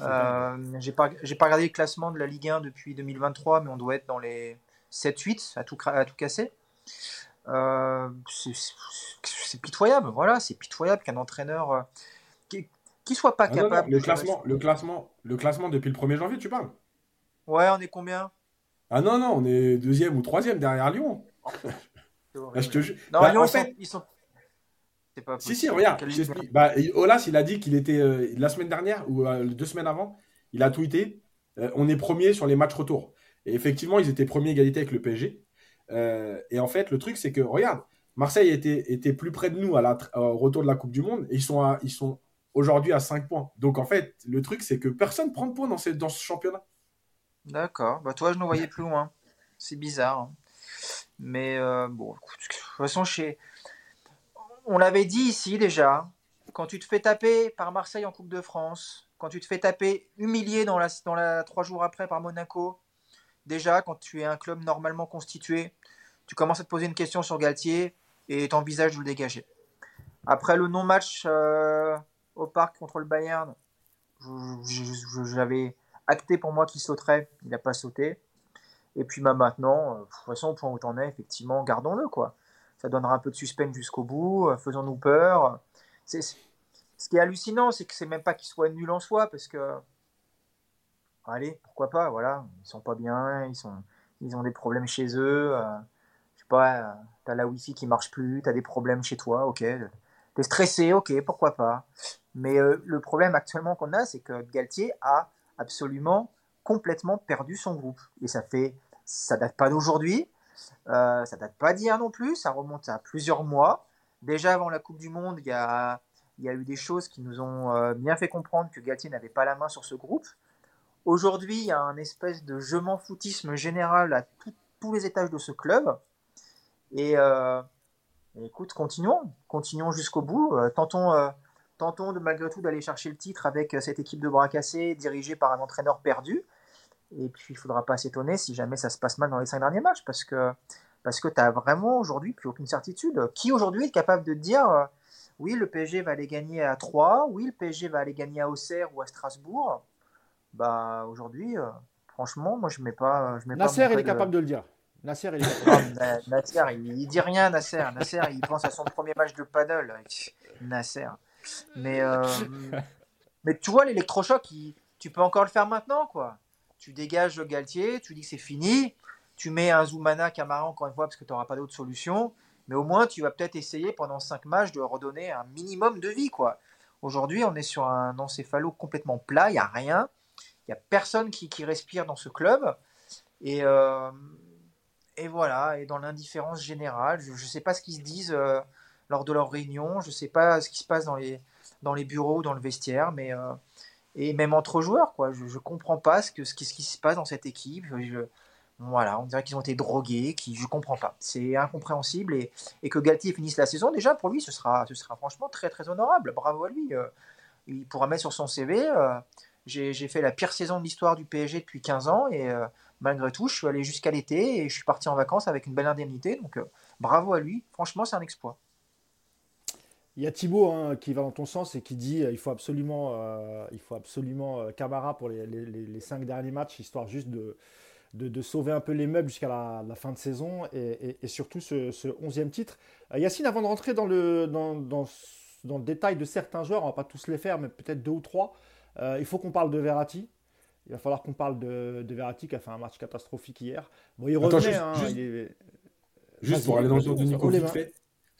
Euh, J'ai pas, pas regardé le classement de la Ligue 1 depuis 2023, mais on doit être dans les 7-8 à tout, à tout casser. Euh, c'est pitoyable, voilà, c'est pitoyable qu'un entraîneur euh, qui, soit pas ah capable. le, classement, le, classement, le classement depuis le 1er janvier, tu parles? Ouais, on est combien? Ah non, non, on est deuxième ou troisième derrière Lyon. je te Non, bah, Lyon, ils sont. Pas si, si, regarde, bah, Olas, il a dit qu'il était euh, la semaine dernière ou deux semaines avant, il a tweeté on est premier sur les matchs retour. Et effectivement, ils étaient premiers égalité avec le PSG. Euh, et en fait, le truc, c'est que, regarde, Marseille était, était plus près de nous à la, au retour de la Coupe du Monde et ils sont, sont aujourd'hui à 5 points. Donc, en fait, le truc, c'est que personne prend de points dans, dans ce championnat. D'accord. Bah, toi, je nous voyais plus loin. C'est bizarre. Hein. Mais euh, bon, de toute façon, chez... on l'avait dit ici déjà, quand tu te fais taper par Marseille en Coupe de France, quand tu te fais taper humilié dans la, dans la trois jours après par Monaco, déjà, quand tu es un club normalement constitué, tu commences à te poser une question sur Galtier et tu envisages de le dégager. Après le non-match euh, au parc contre le Bayern, j'avais acté pour moi qu'il sauterait, il n'a pas sauté. Et puis bah, maintenant, euh, de toute façon, au point où tu en es, effectivement, gardons-le. quoi. Ça donnera un peu de suspense jusqu'au bout, euh, faisons-nous peur. Ce qui est hallucinant, c'est que c'est même pas qu'il soit nul en soi, parce que allez, pourquoi pas, voilà, ils sont pas bien, ils, sont, ils ont des problèmes chez eux, pas, euh, t'as la wifi qui marche plus, t'as des problèmes chez toi, ok, t'es stressé, ok, pourquoi pas. Mais euh, le problème actuellement qu'on a, c'est que Galtier a absolument complètement perdu son groupe. Et ça fait, ça date pas d'aujourd'hui, ça date pas d'hier non plus, ça remonte à plusieurs mois. Déjà avant la Coupe du Monde, il y a, y a eu des choses qui nous ont bien fait comprendre que Galtier n'avait pas la main sur ce groupe Aujourd'hui, il y a un espèce de je m'en foutisme général à tous les étages de ce club. Et euh, écoute, continuons, continuons jusqu'au bout. Euh, tentons, euh, tentons de, malgré tout d'aller chercher le titre avec cette équipe de bras cassés dirigée par un entraîneur perdu. Et puis, il ne faudra pas s'étonner si jamais ça se passe mal dans les cinq derniers matchs, parce que, parce que tu as vraiment aujourd'hui plus aucune certitude. Qui aujourd'hui est capable de dire oui, le PSG va aller gagner à 3, oui, le PSG va aller gagner à Auxerre ou à Strasbourg Bah, aujourd'hui, franchement, moi, je mets pas. Je mets Nasser, il est capable de le dire. Nasser, il, est Nasser, il, dit rien, Nasser. Nasser, il pense à son premier match de paddle. Nasser. Mais, mais tu vois, l'électrochoc, tu peux encore le faire maintenant, quoi tu dégages Galtier, tu dis que c'est fini, tu mets un Zoumana Camara encore une fois parce que tu n'auras pas d'autre solution, mais au moins tu vas peut-être essayer pendant 5 matchs de redonner un minimum de vie. quoi. Aujourd'hui, on est sur un encéphalo complètement plat, il n'y a rien, il n'y a personne qui, respire dans ce club. Et, euh, et voilà, et dans l'indifférence générale, je ne sais pas ce qu'ils se disent euh, lors de leurs réunions, je ne sais pas ce qui se passe dans les, dans les bureaux, dans le vestiaire, mais euh, et même entre joueurs, quoi. Je, ne comprends pas ce, que, ce, qui, se passe dans cette équipe. voilà, on dirait qu'ils ont été drogués, qui, je comprends pas. C'est incompréhensible et, que Galtier finisse la saison, déjà pour lui, ce sera, ce sera franchement très très honorable. Bravo à lui. Euh. il pourra mettre sur son CV. J'ai fait la pire saison de l'histoire du PSG depuis 15 ans et malgré tout, je suis allé jusqu'à l'été et je suis parti en vacances avec une belle indemnité. Donc bravo à lui. Franchement, c'est un exploit. Il y a Thibaut hein, qui va dans ton sens et qui dit euh, il faut absolument, euh, il faut absolument euh, Camara pour les, cinq derniers matchs, histoire juste de, de, sauver un peu les meubles jusqu'à la, fin de saison et, surtout ce, 11e titre. Yacine, avant de rentrer dans le, dans, dans, le détail de certains joueurs, on va pas tous les faire, mais peut-être deux ou trois, il faut qu'on parle de Verratti. Il va falloir qu'on parle de, de, Verratti qui a fait un match catastrophique hier. Bon, il revenait. Hein, juste, pour aller dans le tour de Nico vite fait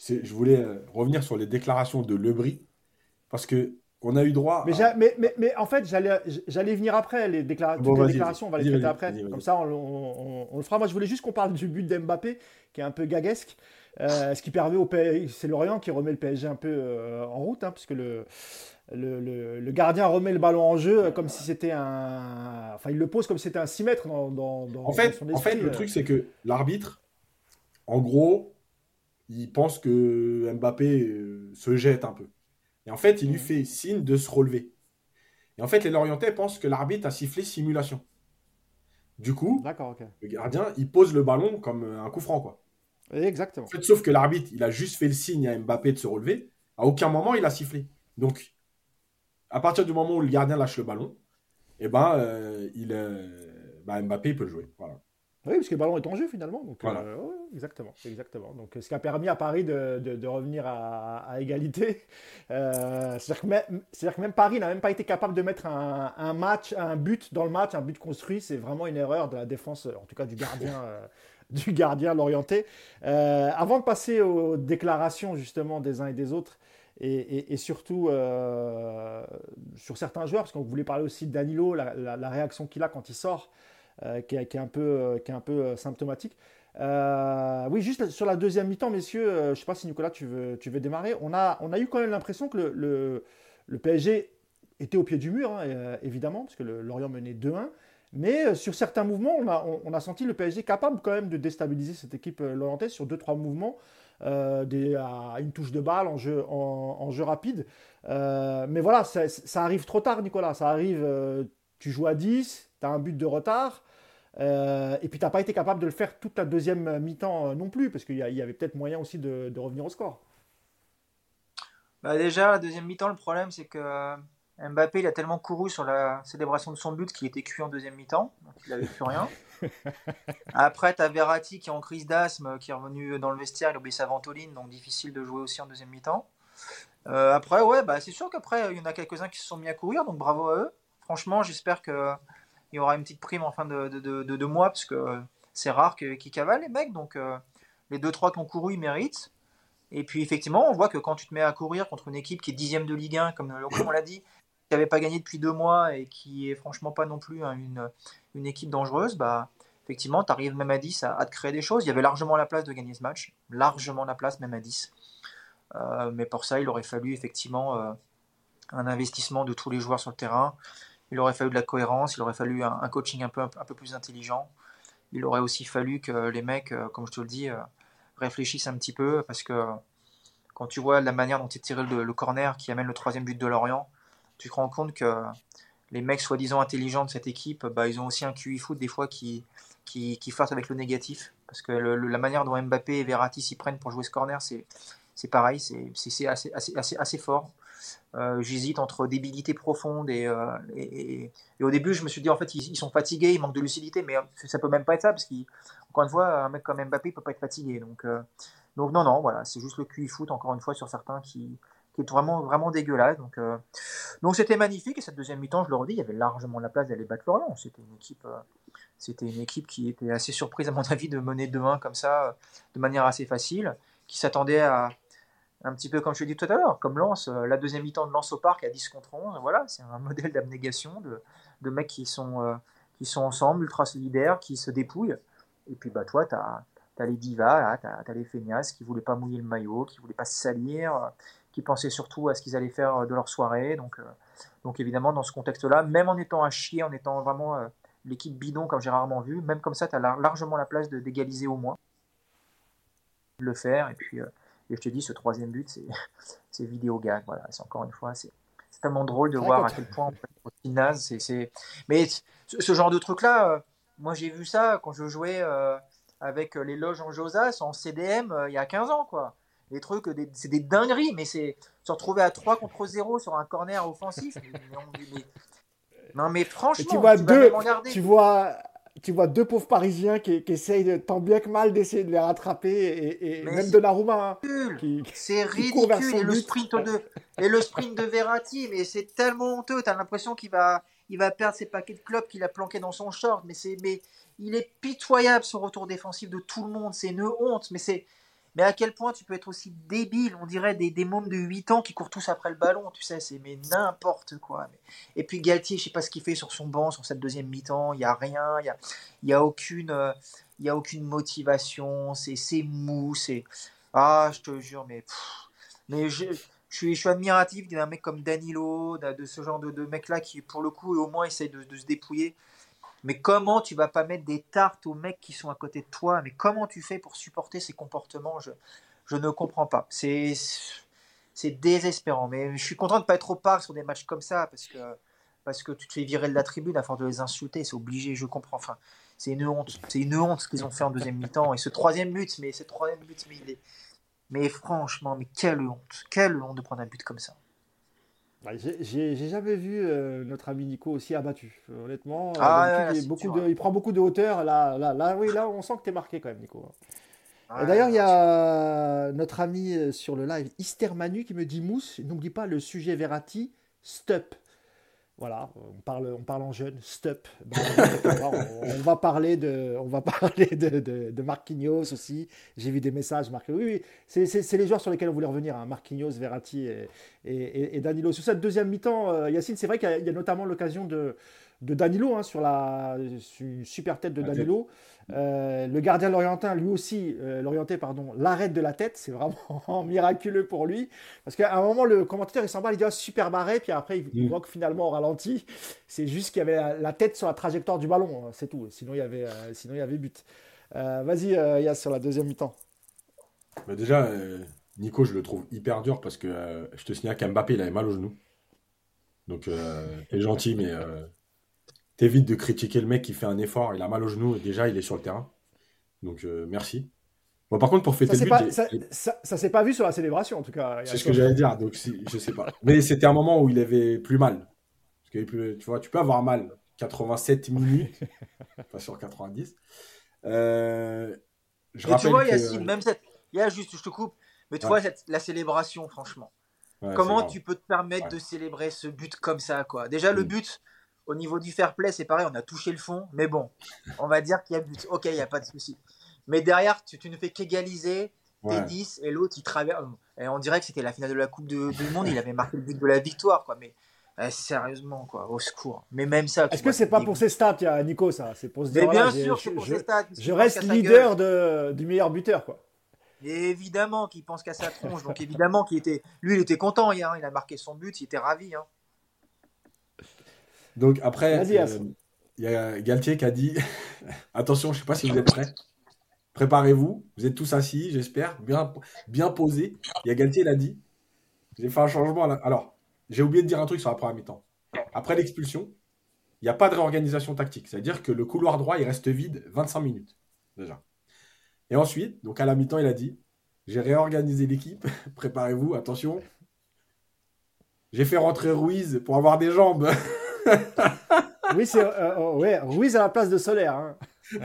je voulais euh, revenir sur les déclarations de Lebris, parce que on a eu droit. Mais, mais, mais, mais, en fait, j'allais venir après, les, déclarations, on va les traiter après. Comme ça, on, le fera. Moi, je voulais juste qu'on parle du but d'Mbappé, qui est un peu gaguesque. Euh, ce qui permet au PSG, c'est Lorient qui remet le PSG un peu euh, en route, hein, puisque le, le, le, gardien remet le ballon en jeu comme si c'était un. Enfin, il le pose comme si c'était un 6 mètres dans, dans, en fait, En fait, le truc, c'est que l'arbitre, en gros, il pense que Mbappé euh, se jette un peu. Et en fait, il lui mhm. fait signe de se relever. Et en fait, les Lorientais pensent que l'arbitre a sifflé simulation. Du coup, le gardien, il pose le ballon comme un coup franc, quoi. Exactement. sauf que l'arbitre, il a juste fait le signe à Mbappé de se relever. À aucun moment, il a sifflé. Donc, à partir du moment où le gardien lâche le ballon, eh ben, euh, il, euh, bah, Mbappé peut jouer. Voilà. Oui, parce que le ballon est en jeu finalement. Donc, euh, exactement, exactement. Donc, ce qui a permis à Paris de, de, revenir à, égalité. Euh, C'est-à-dire que, que, même Paris n'a même pas été capable de mettre un, un, match, un but dans le match, un but construit. C'est vraiment une erreur de la défense, en tout cas du gardien. Euh, du gardien l'orienté. Avant de passer aux déclarations justement des uns et des autres, et, surtout sur certains joueurs, parce qu'on voulait parler aussi de Danilo, la, réaction qu'il a quand il sort. Euh, qui, est, un peu, euh, euh, symptomatique. oui, juste sur la deuxième mi-temps, messieurs, je ne sais pas si Nicolas, tu veux, démarrer. On a, eu quand même l'impression que le, PSG était au pied du mur, hein, évidemment, parce que Lorient menait 2-1. Mais sur certains mouvements, on a, on, a, senti le PSG capable quand même de déstabiliser cette équipe lorientaise sur 2-3 mouvements, des, à une touche de balle en jeu, en, jeu rapide. mais voilà, ça, ça, arrive trop tard, Nicolas. Ça arrive, tu joues à 10, tu as un but de retard. Euh, et puis, tu n'as pas été capable de le faire toute la deuxième mi-temps euh, non plus, parce qu'il y, avait peut-être moyen aussi de, revenir au score. Bah déjà, la deuxième mi-temps, le problème, c'est que euh, Mbappé, il a tellement couru sur la célébration de son but qu'il était cuit en deuxième mi-temps, donc il n'avait plus rien. Après, tu as Verratti qui est en crise d'asthme, qui est revenu dans le vestiaire, il a oublié sa ventoline, donc difficile de jouer aussi en deuxième mi-temps. après, ouais, bah, c'est sûr qu'après, il y en a quelques-uns qui se sont mis à courir, donc bravo à eux. Franchement, j'espère que il y aura une petite prime en fin de, de, de, mois, parce que c'est rare qu'ils cavalent les mecs. Donc euh, les 2-3 qui ont couru, ils méritent. Et puis effectivement, on voit que quand tu te mets à courir contre une équipe qui est dixième de Ligue 1, comme, on l'a dit, qui n'avait pas gagné depuis deux mois et qui est franchement pas non plus une, une équipe dangereuse, bah effectivement, tu arrives même à 10 à, te créer des choses. Il y avait largement la place de gagner ce match, largement la place, même à 10. Euh, mais pour ça, il aurait fallu effectivement euh, un investissement de tous les joueurs sur le terrain il aurait fallu de la cohérence, il aurait fallu un, coaching un peu, un peu plus intelligent. Il aurait aussi fallu que les mecs, comme je te le dis, réfléchissent un petit peu parce que quand tu vois la manière dont est tiré le, corner qui amène le troisième but de Lorient, tu te rends compte que les mecs soi-disant intelligents de cette équipe, bah, ils ont aussi un QI foot des fois qui, qui, avec le négatif. Parce que la manière dont Mbappé et Verratti s'y prennent pour jouer ce corner, c'est, pareil, c'est, assez, assez, assez, assez, fort. Euh, j'hésite entre débilité profonde euh, et, et, et, au début je me suis dit en fait ils, sont fatigués, ils manquent de lucidité, mais ça peut même pas être ça parce qu'encore une fois un mec comme Mbappé peut pas être fatigué. Donc, euh, donc non non voilà c'est juste le QI foot encore une fois sur certains qui, qui vraiment vraiment dégueulasse. Donc donc c'était magnifique et cette deuxième mi-temps je le redis il y avait largement la place d'aller battre Florian. C'était une équipe c'était une équipe qui était assez surprise à mon avis de mener 2-1 comme ça de manière assez facile, qui s'attendait à un petit peu comme je l'ai dit tout à l'heure, comme Lance, euh, la deuxième mi-temps de Lance au parc à 10 contre 11, voilà, c'est un modèle d'abnégation de, de, mecs qui sont, euh, qui sont ensemble, ultra solidaires, qui se dépouillent. Et puis bah toi, tu as, les divas, tu as, les feignasses qui voulaient pas mouiller le maillot, qui voulaient pas se salir, qui pensaient surtout à ce qu'ils allaient faire de leur soirée. Donc, euh, donc évidemment, dans ce contexte-là, même en étant à chier, en étant vraiment l'équipe bidon comme j'ai rarement vu, même comme ça, tu as largement la place d'égaliser au moins. Le faire, et puis et je te dis, ce troisième but, c'est vidéo gag. Voilà, c'est encore une fois, c'est tellement drôle de voir à quel point on peut être aussi naze. Mais ce, genre de truc-là, euh, moi j'ai vu ça quand je jouais euh, avec les loges en Josas en CDM euh, il y a 15 ans, quoi. Les trucs, c'est des dingueries, mais c'est se retrouver à 3 contre 0 sur un corner offensif. non, mais franchement, tu vois, deux, tu vois tu vois deux pauvres Parisiens qui, essayent de, tant bien que mal d'essayer de les rattraper et, même Donnarumma. Hein, c'est ridicule. Et le, sprint de, et le sprint de Verratti, mais c'est tellement honteux. Tu as l'impression qu'il va, il va perdre ses paquets de clubs qu'il a planqués dans son short. Mais, mais il est pitoyable son retour défensif de tout le monde. C'est une honte. Mais c'est mais à quel point tu peux être aussi débile On dirait des, des mômes de 8 ans qui courent tous après le ballon, tu sais, c'est mais n'importe quoi. Et puis Galtier, je sais pas ce qu'il fait sur son banc, sur cette deuxième mi-temps, il n'y a rien, il n'y a, y a, aucune, y a aucune motivation, c'est mou, c'est... Ah, je te jure, mais... mais je, suis, je suis admiratif d'un mec comme Danilo, de ce genre de, de mec-là qui, pour le coup, au moins essaye de se dépouiller. Mais comment tu vas pas mettre des tartes aux mecs qui sont à côté de toi? Mais comment tu fais pour supporter ces comportements? Je, je ne comprends pas. C'est c'est désespérant. Mais je suis content de ne pas être au parc sur des matchs comme ça parce que parce que tu te fais virer de la tribune à force de les insulter. C'est obligé. Je comprends. Enfin, c'est une honte. C'est une honte ce qu'ils ont fait en deuxième mi-temps. Et ce troisième but, mais ce troisième but, mais il est. Mais franchement, mais quelle honte. Quelle honte de prendre un but comme ça. Bah, j'ai jamais vu euh, notre ami Nico aussi abattu. Honnêtement, ah, il, beaucoup de, il, prend beaucoup de hauteur. Là, là, là, oui, là, on sent que tu es marqué quand même, Nico. D'ailleurs, il y a notre ami euh, sur le live, Ister Manu, qui me dit Mousse, n'oublie pas le sujet Verratti, stop. Voilà, on parle, on parle en jeune, stop. on, va parler de, on Marquinhos aussi. J'ai vu des messages marqués. Oui, oui, c'est les joueurs sur lesquels on voulait revenir. Hein. Marquinhos, Verratti et, Danilo. Sur cette deuxième mi-temps, euh, Yacine, c'est vrai qu'il y, a notamment l'occasion de, de Danilo, hein, sur la une super tête de Danilo. Euh, le gardien Lorientin, lui aussi, euh, l'orienté, pardon, l'arrête de la tête, c'est vraiment miraculeux pour lui. Parce qu'à un moment, le commentateur, il s'en va, il dit oh, super barré, puis après, il, mm. voit que finalement, au ralenti, c'est juste qu'il y avait la, tête sur la trajectoire du ballon, hein, c'est tout. Sinon, il y avait, euh, sinon, il y avait but. Vas-y, Yas, sur la deuxième mi-temps. Bah, déjà, Nico, je le trouve hyper dur parce que je te signale qu'Mbappé, il avait mal au genou. Donc, il est gentil, mais t'évites de critiquer le mec qui fait un effort, il a mal au genou et déjà il est sur le terrain. Donc euh, merci. Bon, par contre, pour fêter ça le but. ça, ça, s'est pas vu sur la célébration en tout cas. C'est ce que j'allais dire, donc si, je sais pas. Mais c'était un moment où il avait plus mal. Parce que tu vois, tu peux avoir mal 87 minutes, pas sur 90. Euh, je tu vois, Yacine, même cette. Il y a juste, je te coupe, mais tu vois, la célébration, franchement. Comment tu peux te permettre de célébrer ce but comme ça, quoi? Déjà, le mm. but, au niveau du fair play, c'est pareil, on a touché le fond, mais bon, on va dire qu'il y a but. Ok, il n'y a pas de souci. Mais derrière, tu, ne fais qu'égaliser, t'es 10 et l'autre il traverse. Et on dirait que c'était la finale de la Coupe du Monde, il avait marqué le but de la victoire, quoi. Mais eh, sérieusement, quoi, au secours. Mais même ça. Est-ce que c'est pas pour ses stats, Nico, ça C'est pour se dire. Mais bien sûr, c'est pour ses stats. Je reste leader de, du meilleur buteur, quoi. Et évidemment qu'il pense qu'à sa tronche. Donc évidemment qu'il était, lui, il était content hier. Hein. il a marqué son but, il était ravi. Hein. Donc après, euh, il y a Galtier qui a dit attention, je ne sais pas si vous êtes prêts. Préparez-vous, vous êtes tous assis, j'espère, bien, bien posés. Il y a Galtier, il a dit j'ai fait un changement. la- Alors, j'ai oublié de dire un truc sur la première mi-temps. Après l'expulsion, il n'y a pas de réorganisation tactique. C'est-à-dire que le couloir droit, il reste vide 25 minutes déjà. Et ensuite, donc à la mi-temps, il a dit j'ai réorganisé l'équipe, préparez-vous, attention. J'ai fait rentrer Ruiz pour avoir des jambes. Oui, c'est euh, euh, ouais, Ruiz à la place de Solaire. hein.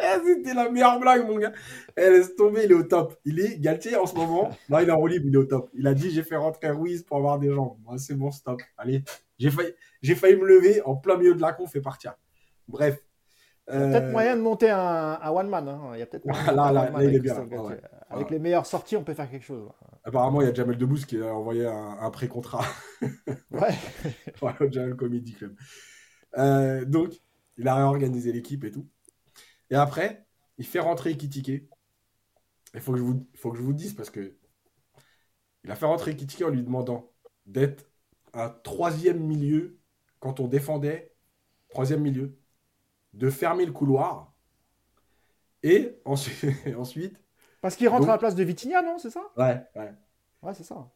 Eh, C'était la meilleure blague, mon gars. Eh, laisse tomber, il est au top. Il est Galtier en ce moment. Là, il est en roue libre, il est au top. Il a dit j'ai fait rentrer Ruiz pour avoir des jambes. Moi, c'est bon, stop. Allez, j'ai failli, j'ai failli me lever en plein milieu de la conf et partir. Bref. Il y a Euh, peut-être moyen de monter un, un one man. hein. Il y a peut-être moyen de Là, monter un là, man là, il est bien, Avec ouais. les meilleures sorties, on peut faire quelque chose. Apparemment, il y a Jamel Debbouze qui a envoyé un, un pré-contrat Ouais. le Jamel Comedy Club. Euh, donc, il a réorganisé l'équipe et tout. Et après, il fait rentrer Kitike. Il faut que je vous, il faut que je vous dise parce que il a fait rentrer Kitike en lui demandant d'être un troisième milieu quand on défendait troisième milieu, de fermer le couloir et ensuite, et ensuite Parce qu'il rentre Donc- à la place de Vitinha, non C'est ça? Ouais, ouais. Ouais, c'est ça.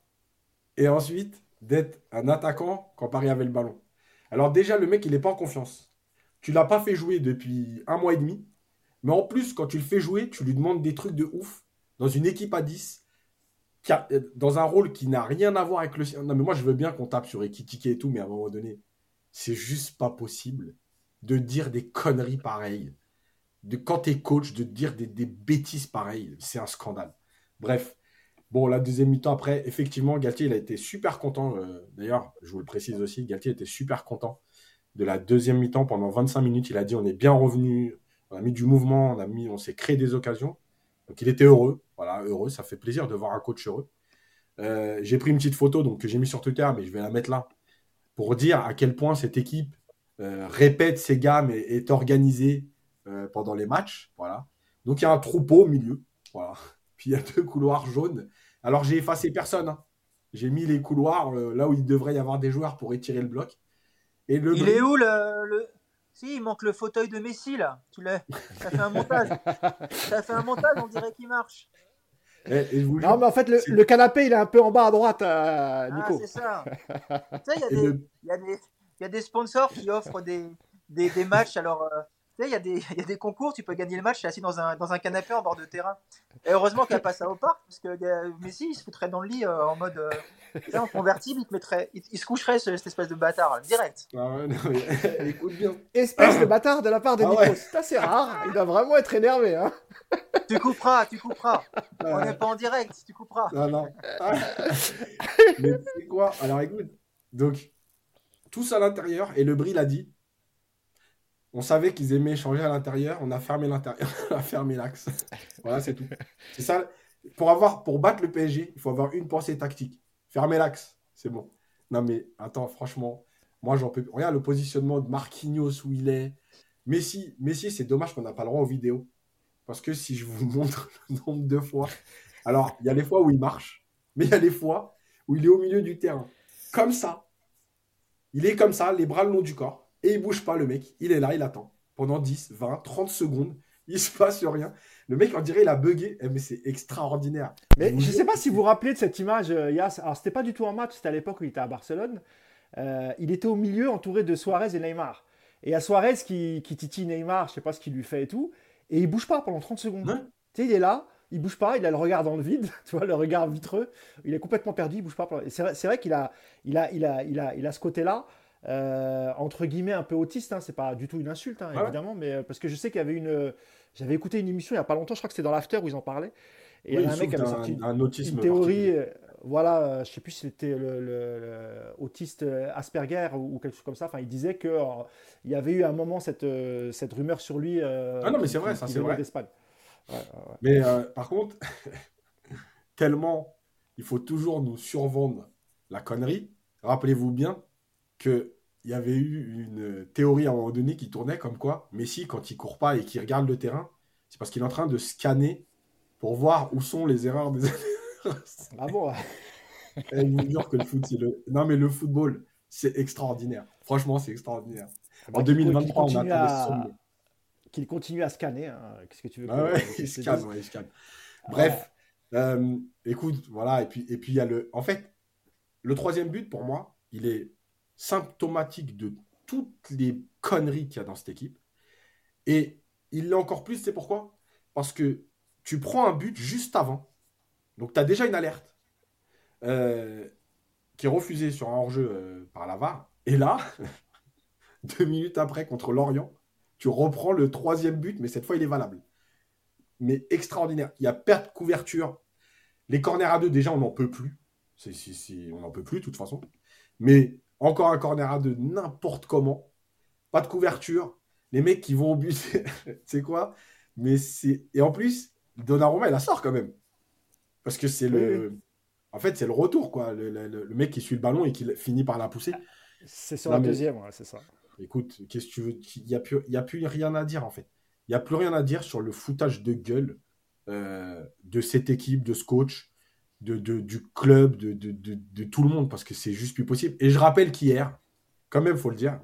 et ensuite d'être un attaquant quand Paris avait le ballon. Alors déjà, le mec, il n'est pas en confiance. Tu l'as pas fait jouer depuis un mois et demi, mais en plus, quand tu le fais jouer, tu lui demandes des trucs de ouf dans une équipe à 10, qui a- euh, dans un rôle qui n'a rien à voir avec le sien. Non, mais moi, je veux bien qu'on tape sur Ekitike et tout, mais à un moment donné, c'est juste pas possible de dire des conneries pareilles. De, quand tu es coach, de dire des, bêtises pareilles, c'est un scandale. Bref, Bon, la deuxième mi-temps après, effectivement, Galtier, il a été super content. euh, D'ailleurs, je vous le précise aussi, Galtier était super content de la deuxième mi-temps. Pendant 25 minutes, il a dit on est bien revenu, on a mis du mouvement, on, a mis, on s'est créé des occasions. Donc, il était heureux. Voilà, heureux. Ça fait plaisir de voir un coach heureux. Euh, j'ai pris une petite photo donc, que j'ai mis sur Twitter, mais je vais la mettre là pour dire à quel point cette équipe euh, répète ses gammes et est organisée euh, pendant les matchs. Voilà. Donc, il y a un troupeau au milieu. Voilà. Puis il y a deux couloirs jaunes. Alors j'ai effacé personne. hein. J'ai mis les couloirs euh, là où il devrait y avoir des joueurs pour étirer le bloc. Et le Il est où le, le- Si, il manque le fauteuil de Messi là. Tu l'as. Ça fait un montage. Ça fait un montage, on dirait qu'il marche. Et, vous Non, mais en fait, le, canapé, il est un peu en bas à droite, euh, Ah, c'est ça. tu sais, il y, a et des- le- y, a des- il y a des sponsors qui offrent des, des, des matchs. Alors, euh, tu sais, il y, a des- il y a des concours, tu peux gagner le match assis dans un, dans un canapé en bord de terrain. Et heureusement qu'il n'y a pas ça au parc, parce que Messi, il se foutrait dans le lit euh, en mode. euh, tu sais, en convertible, il, te mettrait, il, il se coucherait, ce- cette espèce de bâtard, direct. Ah ouais, non, mais- écoute bien. Espèce de bâtard de la part de Ah Nico. ouais. C'est assez rare. Il doit vraiment être énervé. Hein. Tu couperas, tu couperas. On Ah, n'est pas en direct, tu couperas. non, non. Ah. mais c'est quoi? Alors écoute. Donc, tous à l'intérieur, et le Brie l'a dit. On savait qu'ils aimaient échanger à l'intérieur, on a fermé l'intérieur, on a fermé l'axe. Voilà, c'est tout. C'est ça. Pour, avoir, pour battre le PSG, il faut avoir une pensée tactique. Fermer l'axe, c'est bon. Non mais attends, franchement, moi j'en peux. Regarde le positionnement de Marquinhos où il est. Messi, Messi c'est dommage qu'on n'a pas le droit aux vidéos. Parce que si je vous montre le nombre de fois. Alors, il y a les fois où il marche, mais il y a les fois où il est au milieu du terrain. Comme ça. Il est comme ça, les bras le long du corps. Et il bouge pas, le mec. Il est là, il attend. Pendant 10, 20, 30 secondes. Il se passe rien. Le mec, on dirait, il a bugué. Eh, mais c'est extraordinaire. Mais vous je ne sais pas si vous vous rappelez de cette image, euh, Yas. Alors, c'était pas du tout un match, c'était à l'époque où il était à Barcelone. Euh, il était au milieu, entouré de Suarez et Neymar. Et il y a Suarez qui, qui titille Neymar, je sais pas ce qu'il lui fait et tout. Et il bouge pas pendant 30 secondes. Tu sais, il est là, il bouge pas, il a le regard dans le vide, tu vois, le regard vitreux. Il est complètement perdu, il bouge pas. C'est vrai, vrai qu'il a, il a, il a, il a, il a ce côté-là. Euh, entre guillemets un peu autiste, hein, c'est pas du tout une insulte hein, Ouais. évidemment, mais euh, parce que je sais qu'il y avait une, j'avais écouté une émission il y a pas longtemps, je crois que c'était dans l'after où ils en parlaient, et il y avait un mec qui avait sorti autisme une théorie, euh, voilà, euh, je sais plus si c'était le, le- le autiste euh, Asperger ou, ou quelque chose comme ça. Enfin, il disait que euh, il y avait eu à un moment cette, euh, cette rumeur sur lui. euh, Ah non, mais c'est vrai, ça, c'est vrai. d'Espagne. Ouais, ouais, ouais. Mais euh, par contre, tellement il faut toujours nous survendre la connerie. Rappelez-vous bien qu'il y avait eu une théorie à un moment donné qui tournait comme quoi Messi, quand il court pas et qu'il regarde le terrain, c'est parce qu'il est en train de scanner pour voir où sont les erreurs des Ah bon je vous jure que le foot, c'est le. Non, mais le football, c'est extraordinaire. Franchement, c'est extraordinaire. Bah, en qu'il- 2023, qu'il on continue attendait à-. Qu'il continue à scanner. hein. Qu'est-ce que tu veux que- Ah ouais, que il ouais, il se calme. Bref, euh, écoute, voilà, et puis et puis il y a le. En fait, le troisième but pour moi, il est symptomatique de toutes les conneries qu'il y a dans cette équipe. Et il l'est encore plus, c'est pourquoi? Parce que tu prends un but juste avant, donc tu as déjà une alerte euh, qui est refusée sur un hors-jeu euh, par la VAR. Et là, deux minutes après contre Lorient, tu reprends le troisième but, mais cette fois il est valable mais extraordinaire. Il y a perte de couverture. Les corners à deux, déjà, on n'en peut plus. On n'en peut plus, de toute façon. Mais encore un corner à deux, n'importe comment. Pas de couverture. Les mecs qui vont au but, c'est quoi? Mais c'est. Et en plus, Donnarumma, il la sort quand même. Parce que c'est le. En fait, c'est le retour, quoi. Le, le- mec qui suit le ballon et qui finit par la pousser. C'est sur Non, la mais- deuxième, ouais, c'est ça. Écoute, qu'est-ce que tu veux? Il n'y a, plus- il y a plus rien à dire, en fait. Il n'y a plus rien à dire sur le foutage de gueule euh, de cette équipe, de ce coach, de, de- du club, de, de- de- de tout le monde, parce que c'est juste plus possible. Et je rappelle qu'hier, quand même, faut le dire,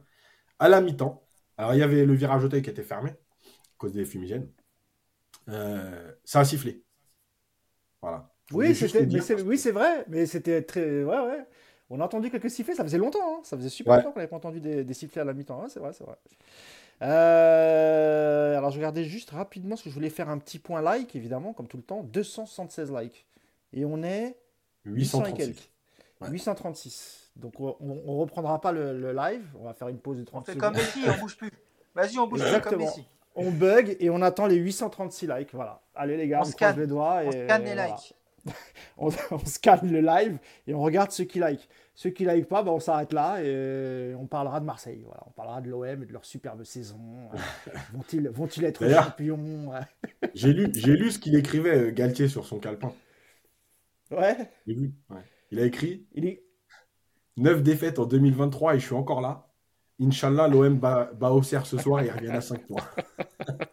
à la mi-temps, alors il y avait le virage qui était fermé, à cause des fumigènes, euh, ça a sifflé. Voilà. Oui, c'était, oui, c'est vrai, mais c'était très. Ouais, ouais. On a entendu quelques sifflets, ça faisait longtemps, hein. ça faisait super Ouais. longtemps qu'on n'avait pas entendu des, des sifflets à la mi-temps, hein, c'est vrai, c'est vrai. Euh, alors je regardais juste rapidement parce que je voulais faire un petit point like, évidemment, comme tout le temps, 276 likes. Et on est 800 et 836. quelques. Ouais. 836. Donc on, on, reprendra pas le, le live, on va faire une pause de On 30 fait secondes. comme Messi, on bouge plus. Vas-y, on bouge plus comme Exactement. Messi. On bug et on attend les 836 likes. Voilà. Allez les gars, On on, croise scanne. les doigts et On scanne les voilà. likes. on, on scanne le live et on regarde ceux qui like. Ceux qui like pas, bah, on s'arrête là et on parlera de Marseille. Voilà, on parlera de l'OM et de leur superbe saison. Vont-ils vont être D'ailleurs- champions? J'ai lu, j'ai lu ce qu'il écrivait, euh, Galtier, sur son calepin. Ouais. J'ai vu. Ouais. Il a écrit Il est... 9 défaites en 2023 et je suis encore là. Inch'Allah, l'OM bat, bat Auxerre ce soir et il revient à 5 points.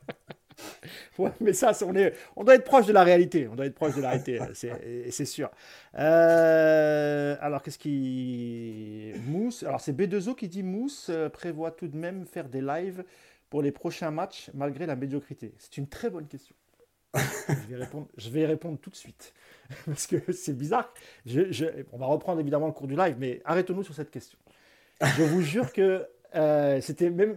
Ouais, mais ça, c'est- on, est, on doit être proche de la réalité. On doit être proche de la réalité, c'est c'est sûr. Euh, alors, qu'est-ce qui. Mousse. Alors, c'est B2O qui dit Mousse euh, prévoit tout de même faire des lives pour les prochains matchs malgré la médiocrité. C'est une très bonne question. Je, vais répondre, je vais y répondre tout de suite. Parce que c'est bizarre. Je- je- on va reprendre évidemment le cours du live, mais arrêtons-nous sur cette question. Je vous jure que euh, c'était même,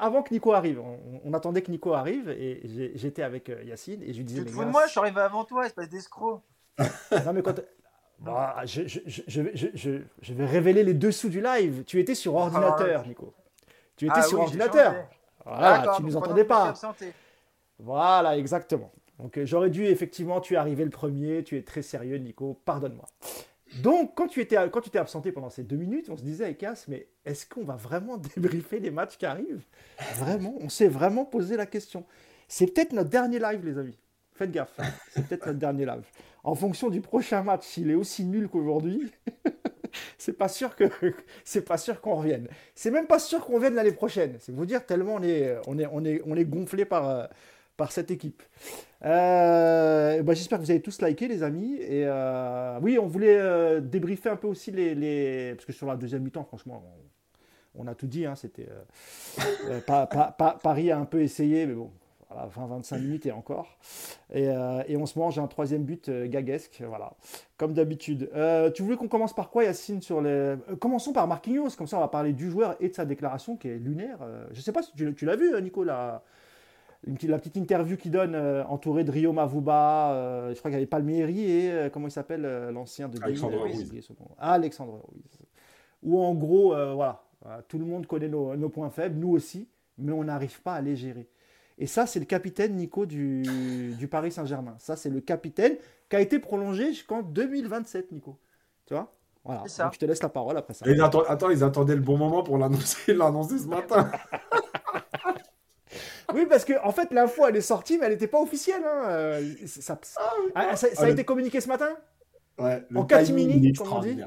avant que Nico arrive. On, on attendait que Nico arrive et j'étais avec euh, Yacine et je lui disais. Tu te fous de moi, je suis arrivé avant toi, espèce d'escroc. non, mais quand. Bah, je, vais- révéler les dessous du live. Tu étais sur ordinateur, Nico. Tu étais Ah sur oui, ordinateur. Voilà, tu donc nous entendais pas. Voilà, exactement. Donc euh, j'aurais dû, effectivement, tu es arrivé le premier, tu es très sérieux, Nico, pardonne-moi. Donc, quand tu, étais, quand tu t'es absenté pendant ces deux minutes, on se disait avec mais est-ce qu'on va vraiment débriefer les matchs qui arrivent? Vraiment On s'est vraiment posé la question. C'est peut-être notre dernier live, les amis. Faites gaffe, hein. c'est peut-être notre dernier live. En fonction du prochain match, s'il est aussi nul qu'aujourd'hui, c'est pas sûr que c'est pas sûr qu'on revienne. C'est même pas sûr qu'on revienne l'année prochaine. C'est vous dire tellement on est on est on est on est gonflé par euh, par cette équipe. Euh, bah, J'espère que vous avez tous liké, les amis. Et euh, oui, on voulait euh, débriefer un peu aussi les. Parce que sur la deuxième mi-temps, franchement, on, a tout dit. Hein, Paris a un peu essayé, mais bon, voilà, 20-25 minutes et encore. Et, et on se mange un troisième but gaguesque, voilà, comme d'habitude. Tu voulais qu'on commence par quoi, Yacine sur les... Commençons par Marquinhos, comme ça on va parler du joueur et de sa déclaration qui est lunaire. Je sais pas si tu, l'as vu, euh, Nico, la, une petite- la petite interview qu'il donne euh, entouré de Rio Mavuba, euh, je crois qu'il y avait Palmieri et euh, comment il s'appelle euh, l'ancien de Alexandre Ruiz. Alexandre Ruiz. Où en gros, euh, voilà, voilà, tout le monde connaît nos, nos points faibles, nous aussi, mais on n'arrive pas à les gérer. Et ça, c'est le capitaine Nico du, du Paris Saint-Germain. Ça, c'est le capitaine qui a été prolongé jusqu'en 2027, Nico. Tu vois? Voilà. Ça. Donc, je te laisse la parole après ça. Et ils atten- attends, ils attendaient le bon moment pour l'annoncer, l'annoncer ce matin. Oui, parce que en fait, l'info, elle est sortie, mais elle n'était pas officielle. hein. Euh, ça ça- Ah, ça- ça a Ah, le- été communiqué ce matin Ouais, le En timing, catimini, comme on dit.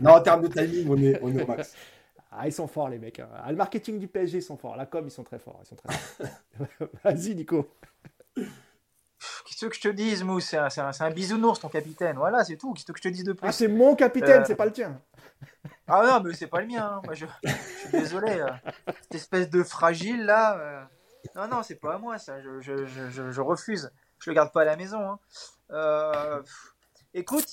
non, en termes de timing, on est, on est au max. Ah, ils sont forts, les mecs. hein. Ah, le marketing du PSG, ils sont forts. La com, ils sont très forts. Ils sont très forts. Vas-y, Nico. Qu'est-ce que je te dise, Mousse C'est un, un- un bisounours, ton capitaine. Voilà, c'est tout. Qu'est-ce que je te dise de plus? Ah, c'est mon capitaine, Euh. c'est pas le tien. Ah non, mais c'est pas le mien. Hein. Moi, je, suis désolé. Cette espèce de fragile là. Non, non, c'est pas à moi ça. Je, je, je, je, refuse. Je le garde pas à la maison. Hein. Euh, écoute,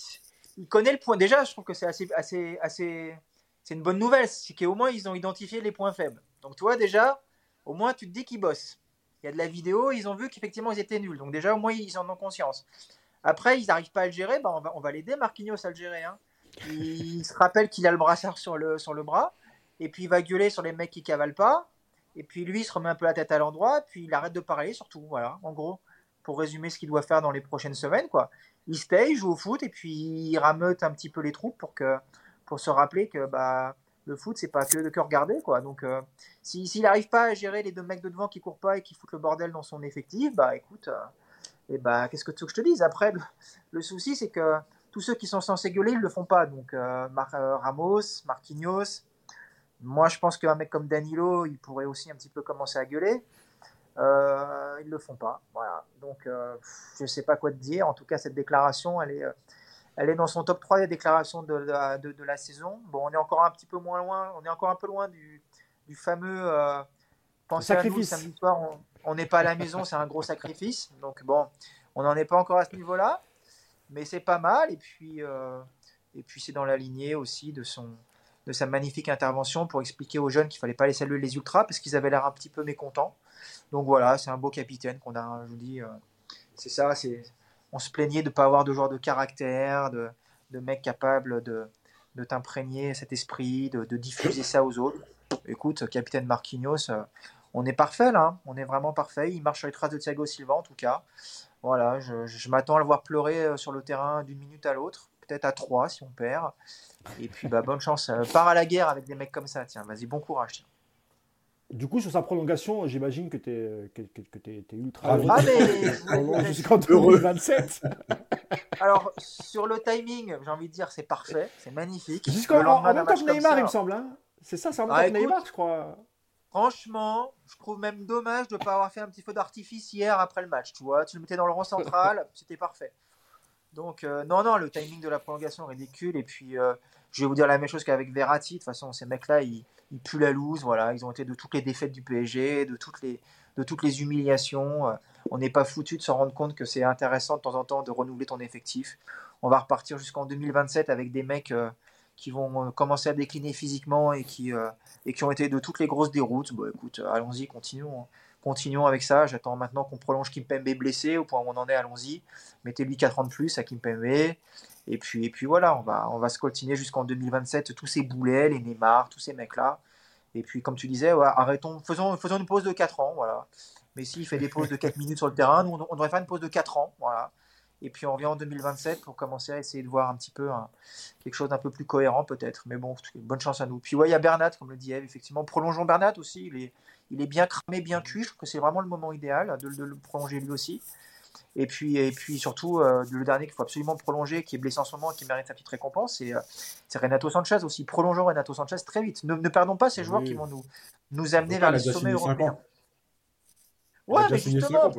il connaît le point. Déjà, je trouve que c'est assez, assez, assez. C'est une bonne nouvelle. C'est qu'au moins ils ont identifié les points faibles. Donc toi, déjà, au moins tu te dis qu'ils bossent. Il y a de la vidéo, ils ont vu qu'effectivement ils étaient nuls. Donc déjà, au moins ils en ont conscience. Après, ils n'arrivent pas à le gérer, bah, on va, on va l'aider, Marquinhos, à le gérer. Hein. Il, se rappelle qu'il a le brassard sur le, sur le bras, et puis il va gueuler sur les mecs qui cavalent pas, et puis lui, il se remet un peu la tête à l'endroit, puis il arrête de parler, surtout, voilà, en gros, pour résumer ce qu'il doit faire dans les prochaines semaines, quoi. Il stay, il joue au foot, et puis il rameute un petit peu les troupes pour, que, pour se rappeler que bah, le foot, c'est pas que de cœur regarder, quoi. Donc, euh, s'il n'arrive pas à gérer les deux mecs de devant qui courent pas et qui foutent le bordel dans son effectif, bah écoute, euh, et bah, qu'est-ce que tu veux que je te dise? Après, le, souci, c'est que tous ceux qui sont censés gueuler, ils le font pas. Donc, euh, Ramos, Marquinhos, moi, je pense qu'un mec comme Danilo, il pourrait aussi un petit peu commencer à gueuler. Euh, ils ne le font pas. Voilà. Donc, euh, je ne sais pas quoi te dire. En tout cas, cette déclaration, elle est, euh, elle est dans son top 3 des déclarations de, de, la saison. Bon, on est encore un petit peu moins loin. On est encore un peu loin du, du fameux. Sacrifice. à nous, samedi soir, on n'est pas à la maison, c'est un gros sacrifice. Donc, bon, on n'en est pas encore à ce niveau-là. Mais c'est pas mal. Et puis, et puis c'est dans la lignée aussi de son, de sa magnifique intervention pour expliquer aux jeunes qu'il fallait pas les saluer les ultras parce qu'ils avaient l'air un petit peu mécontents. Donc voilà, c'est un beau capitaine qu'on a, je vous dis, euh, c'est ça, c'est, on se plaignait de pas avoir de joueurs de caractère, de, de mecs capables de, de t'imprégner cet esprit, de, de, diffuser ça aux autres. Écoute, capitaine Marquinhos, euh, on est parfait là, hein. on est vraiment parfait. Il marche sur les traces de Thiago Silva en tout cas. Voilà, je, je m'attends à le voir pleurer euh, sur le terrain d'une minute à l'autre, peut-être à trois si on perd. Et puis, bah, bonne chance. Euh, pars à la guerre avec des mecs comme ça. Tiens, vas-y, bon courage. Du coup, sur sa prolongation, j'imagine que tu es, que, que es, ultra ah, mais... jusqu'en 2027. Alors, sur le timing, j'ai envie de dire, c'est parfait, c'est magnifique. Jusqu'en en, même temps que Neymar, il me semble. Hein. c'est ça, c'est en même ah, temps que Neymar, je crois. Franchement, je trouve même dommage de ne pas avoir fait un petit feu d'artifice hier après le match. Tu vois, tu le mettais dans le rang central, c'était parfait. Donc, euh, non, non, le timing de la prolongation est ridicule. Et puis, euh, je vais vous dire la même chose qu'avec Verratti. De toute façon, ces mecs-là, ils, ils, puent la loose. Voilà, ils ont été de toutes les défaites du PSG, de toutes les, de toutes les humiliations. Euh, on n'est pas foutu de se rendre compte que c'est intéressant de temps en temps de renouveler ton effectif. On va repartir jusqu'en 2027 avec des mecs qui vont commencer à décliner physiquement et qui, et qui ont été de toutes les grosses déroutes. Bon, écoute, allons-y, continuons. Hein continuons avec ça. J'attends maintenant qu'on prolonge Kimpembe blessé au point où on en est, allons-y. Mettez-lui 4 ans de plus à Kimpembe. Et puis, et puis voilà, on va, on va se coltiner jusqu'en 2027, tous ces boulets, les Neymar, tous ces mecs-là. Et puis, comme tu disais, arrêtons, faisons, faisons une pause de 4 ans. Voilà. Mais s'il fait des pauses de 4 minutes sur le terrain, nous, on devrait faire une pause de 4 ans. Voilà. Et puis on revient en 2027 pour commencer à essayer de voir un petit peu quelque chose d'un peu plus cohérent peut-être. Mais bon, bonne chance à nous. Puis ouais, il y a Bernat, comme le dit Eve, effectivement. Prolongeons Bernat aussi. Il est bien cramé, bien cuit. Je trouve que c'est vraiment le moment idéal de, le prolonger lui aussi. Et puis, et puis surtout, euh, le dernier qu'il faut absolument prolonger, qui est blessé en ce moment et qui mérite sa petite récompense, c'est, euh, Renato Sanchez aussi. Prolongeons Renato Sanchez très vite. Ne, perdons pas ces joueurs qui vont nous, nous amener vers les sommets européens. Ouais, mais justement,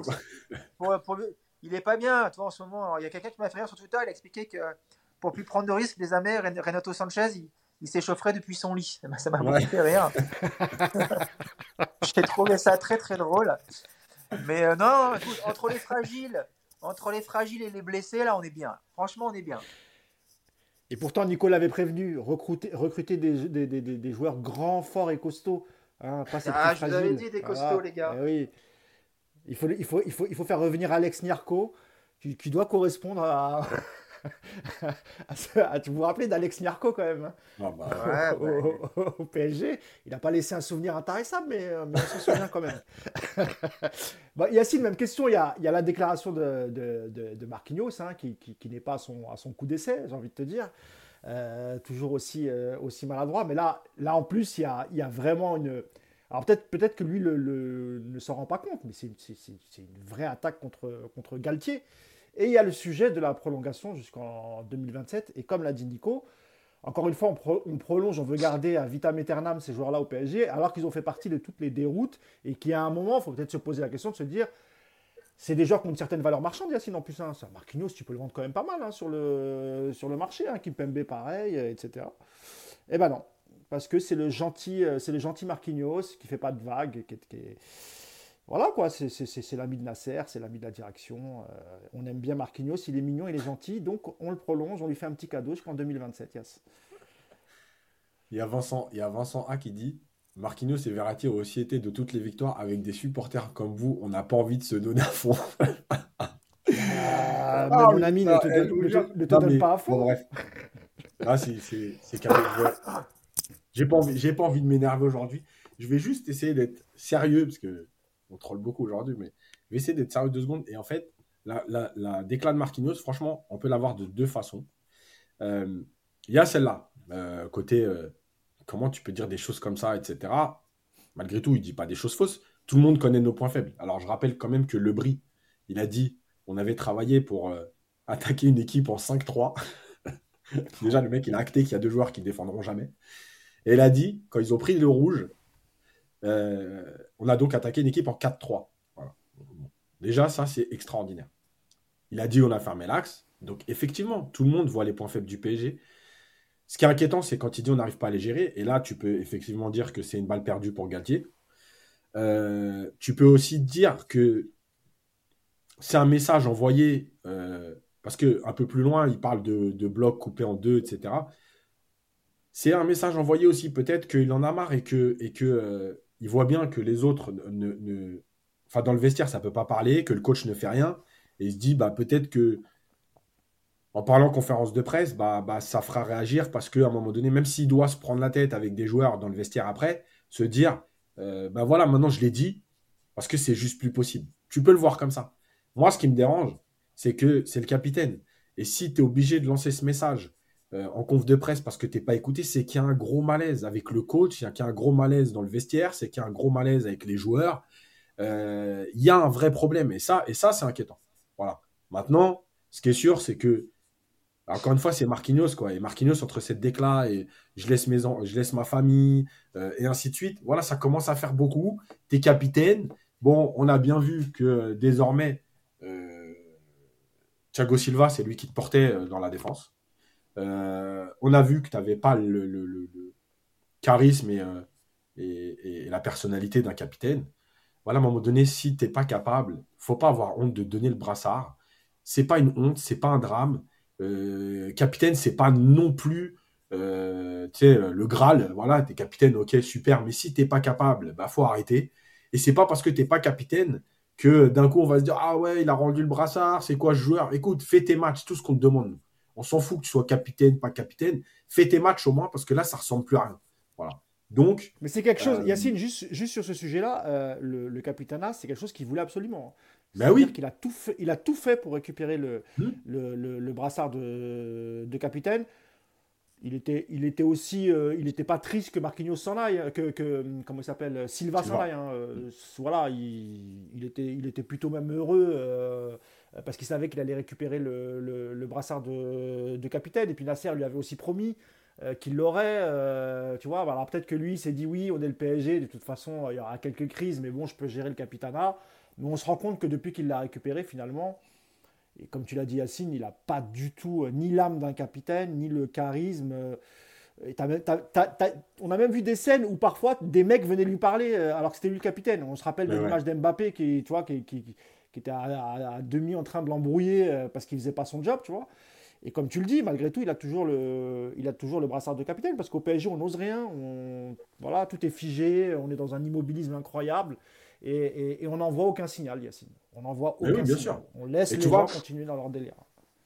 il est pas bien. Toi, en ce moment, il y a quelqu'un qui m'a fait rire sur Twitter, il a expliqué que pour plus prendre de risques, désormais, Renato Sanchez, il, il s'échaufferait depuis son lit. Ça m'a beaucoup fait rire. J'ai trouvé ça très très drôle. Mais euh, non, entre les fragiles, entre les fragiles et les blessés, là, on est bien. Franchement, on est bien. Et pourtant, Nicolas avait prévenu recruter, recruter des, des, des, des, joueurs grands, forts et costauds. Hein, ah, je vous avais dit des costauds, les gars. Eh oui. il, faut, il, faut, il, faut, il faut faire revenir Alex Niarco, qui, qui doit correspondre à, tu vous rappelez d'Alex Niarco quand même hein ah bah. au, PSG. Il n'a pas laissé un souvenir intéressant, mais, euh, mais on s'en souvient quand même. bah, Yacine, même question. Il y a, il y a la déclaration de, de, de, Marquinhos hein, qui, qui, n'est pas à son, à son coup d'essai, j'ai envie de te dire. Euh, toujours aussi, euh, aussi maladroit. Mais là, là, en plus, il y a, il y a vraiment une. Alors peut-être peut que lui le, ne s'en rend pas compte, mais c'est une vraie attaque contre, contre Galtier. Et il y a le sujet de la prolongation jusqu'en 2027. Et comme l'a dit Nico, encore une fois, on, prolonge, on veut garder à vitam aeternam ces joueurs-là au PSG, alors qu'ils ont fait partie de toutes les déroutes et qu'à un moment, il faut peut-être se poser la question de se dire c'est des joueurs qui ont une certaine valeur marchande, Yacine, en plus. Hein. Marquinhos, tu peux le vendre quand même pas mal hein, sur, le, sur le marché. Hein. Kimpembe, pareil, etc. Eh ben non, parce que c'est le gentil, euh, c'est le gentil Marquinhos qui fait pas de vagues, qui, voilà quoi, c'est l'ami de Nasser, c'est l'ami de la direction. Euh, on aime bien Marquinhos, il est mignon, il est gentil, donc on le prolonge, on lui fait un petit cadeau jusqu'en 2027. Yes. Il y a Vincent, il y a Vincent A qui dit Marquinhos et Verratti ont aussi été de toutes les victoires avec des supporters comme vous. On n'a pas envie de se donner à fond. Ah, ah, mon ami, ne te, donne, pas à fond. bref. Là, c'est J'ai pas envie, j'ai pas envie de m'énerver aujourd'hui. Je vais juste essayer d'être sérieux parce que on troll beaucoup aujourd'hui, mais je vais essayer d'être sérieux deux secondes. Et en fait, la, la, de Marquinhos, franchement, on peut l'avoir de deux façons. Euh, il y a celle-là, euh, côté euh, comment tu peux dire des choses comme ça, etc. Malgré tout, il dit pas des choses fausses. Tout le monde connaît nos points faibles. Alors, je rappelle quand même que Lebris, il a dit on avait travaillé pour attaquer une équipe en 5-3. Déjà, le mec, il a acté qu'il y a deux joueurs qui ne défendront jamais. Et il a dit, quand ils ont pris le rouge, on a donc attaqué une équipe en 4-3. Déjà, ça, c'est extraordinaire. Il a dit on a fermé l'axe. Donc, effectivement, tout le monde voit les points faibles du PSG. Ce qui est inquiétant, c'est quand il dit on n'arrive pas à les gérer. Et là, tu peux effectivement dire que c'est une balle perdue pour Galtier. Euh, tu peux aussi dire que c'est un message envoyé, euh, parce que un peu plus loin, il parle de, blocs coupés en deux, etc. C'est un message envoyé aussi, peut-être qu'il en a marre et que, euh, il voit bien que les autres ne, Enfin, dans le vestiaire, ça ne peut pas parler, que le coach ne fait rien. Et il se dit, bah, peut-être que en parlant conférence de presse, bah, bah, ça fera réagir parce qu'à un moment donné, même s'il doit se prendre la tête avec des joueurs dans le vestiaire après, se dire, euh, bah voilà, maintenant je l'ai dit, parce que c'est juste plus possible. Tu peux le voir comme ça. Moi, ce qui me dérange, c'est que c'est le capitaine. Et si tu es obligé de lancer ce message euh, en conf de presse parce que tu n'es pas écouté, c'est qu'il y a un gros malaise avec le coach, il y a un gros malaise dans le vestiaire, c'est qu'il y a un gros malaise avec les joueurs. Euh, il y a un vrai problème et ça, et ça c'est inquiétant. Voilà. Maintenant, ce qui est sûr, c'est que encore une fois, c'est Marquinhos, quoi. Et Marquinhos, entre cette déclat et je laisse, mes je laisse ma famille euh, et ainsi de suite, voilà, ça commence à faire beaucoup. T'es capitaine. Bon, on a bien vu que désormais, Thiago Silva, c'est lui qui te portait dans la défense. Euh, on a vu que tu n'avais pas le, charisme euh, et, la personnalité d'un capitaine. Voilà, à un moment donné, si tu n'es pas capable, faut pas avoir honte de donner le brassard. C'est pas une honte, c'est pas un drame. Euh, capitaine, c'est pas non plus le Graal. Voilà, tu es capitaine, ok, super. Mais si tu n'es pas capable, bah faut arrêter. Et c'est pas parce que tu n'es pas capitaine que d'un coup on va se dire ah ouais il a rendu le brassard c'est quoi ce joueur? Écoute fais tes matchs tout ce qu'on te demande on s'en fout que tu sois capitaine, pas capitaine. Fais tes matchs au moins parce que là, ça ressemble plus à rien. Voilà. Donc. Mais c'est quelque chose, euh, Yacine, juste, juste sur ce sujet-là, euh, le, le capitana, c'est quelque chose qu'il voulait absolument. Ben oui. qu'il a tout fait, il a tout fait pour récupérer le, hmm. le, brassard de, de, capitaine. Il était, il était aussi, euh, il n'était pas triste que Marquinhos s'en aille, que, que comment il s'appelle, Silva s'en aille. Hein. Voilà, il, il, était, il était plutôt même heureux euh, parce qu'il savait qu'il allait récupérer le, brassard de, capitaine. Et puis Nasser lui avait aussi promis euh, qu'il l'aurait. Euh, tu vois, alors peut-être que lui s'est dit oui, on est le PSG, de toute façon, il y aura quelques crises, mais bon, je peux gérer le capitana. Mais on se rend compte que depuis qu'il l'a récupéré, finalement, et comme tu l'as dit, Yacine, il n'a pas du tout ni l'âme d'un capitaine, ni le charisme. on a même vu des scènes où parfois des mecs venaient lui parler alors que c'était lui le capitaine. On se rappelle de l'image d'Mbappé qui, tu vois, qui, qui était à, demi en train de l'embrouiller euh, parce qu'il faisait pas son job, tu vois. Et comme tu le dis, malgré tout, il a toujours le, il a toujours le brassard de capitaine parce qu'au PSG, on n'ose rien. On, voilà, tout est figé, on est dans un immobilisme incroyable et, et, on n'envoie aucun signal, Yacine. On n'envoie aucun bien Sûr. On laisse les joueurs continuer dans leur délire.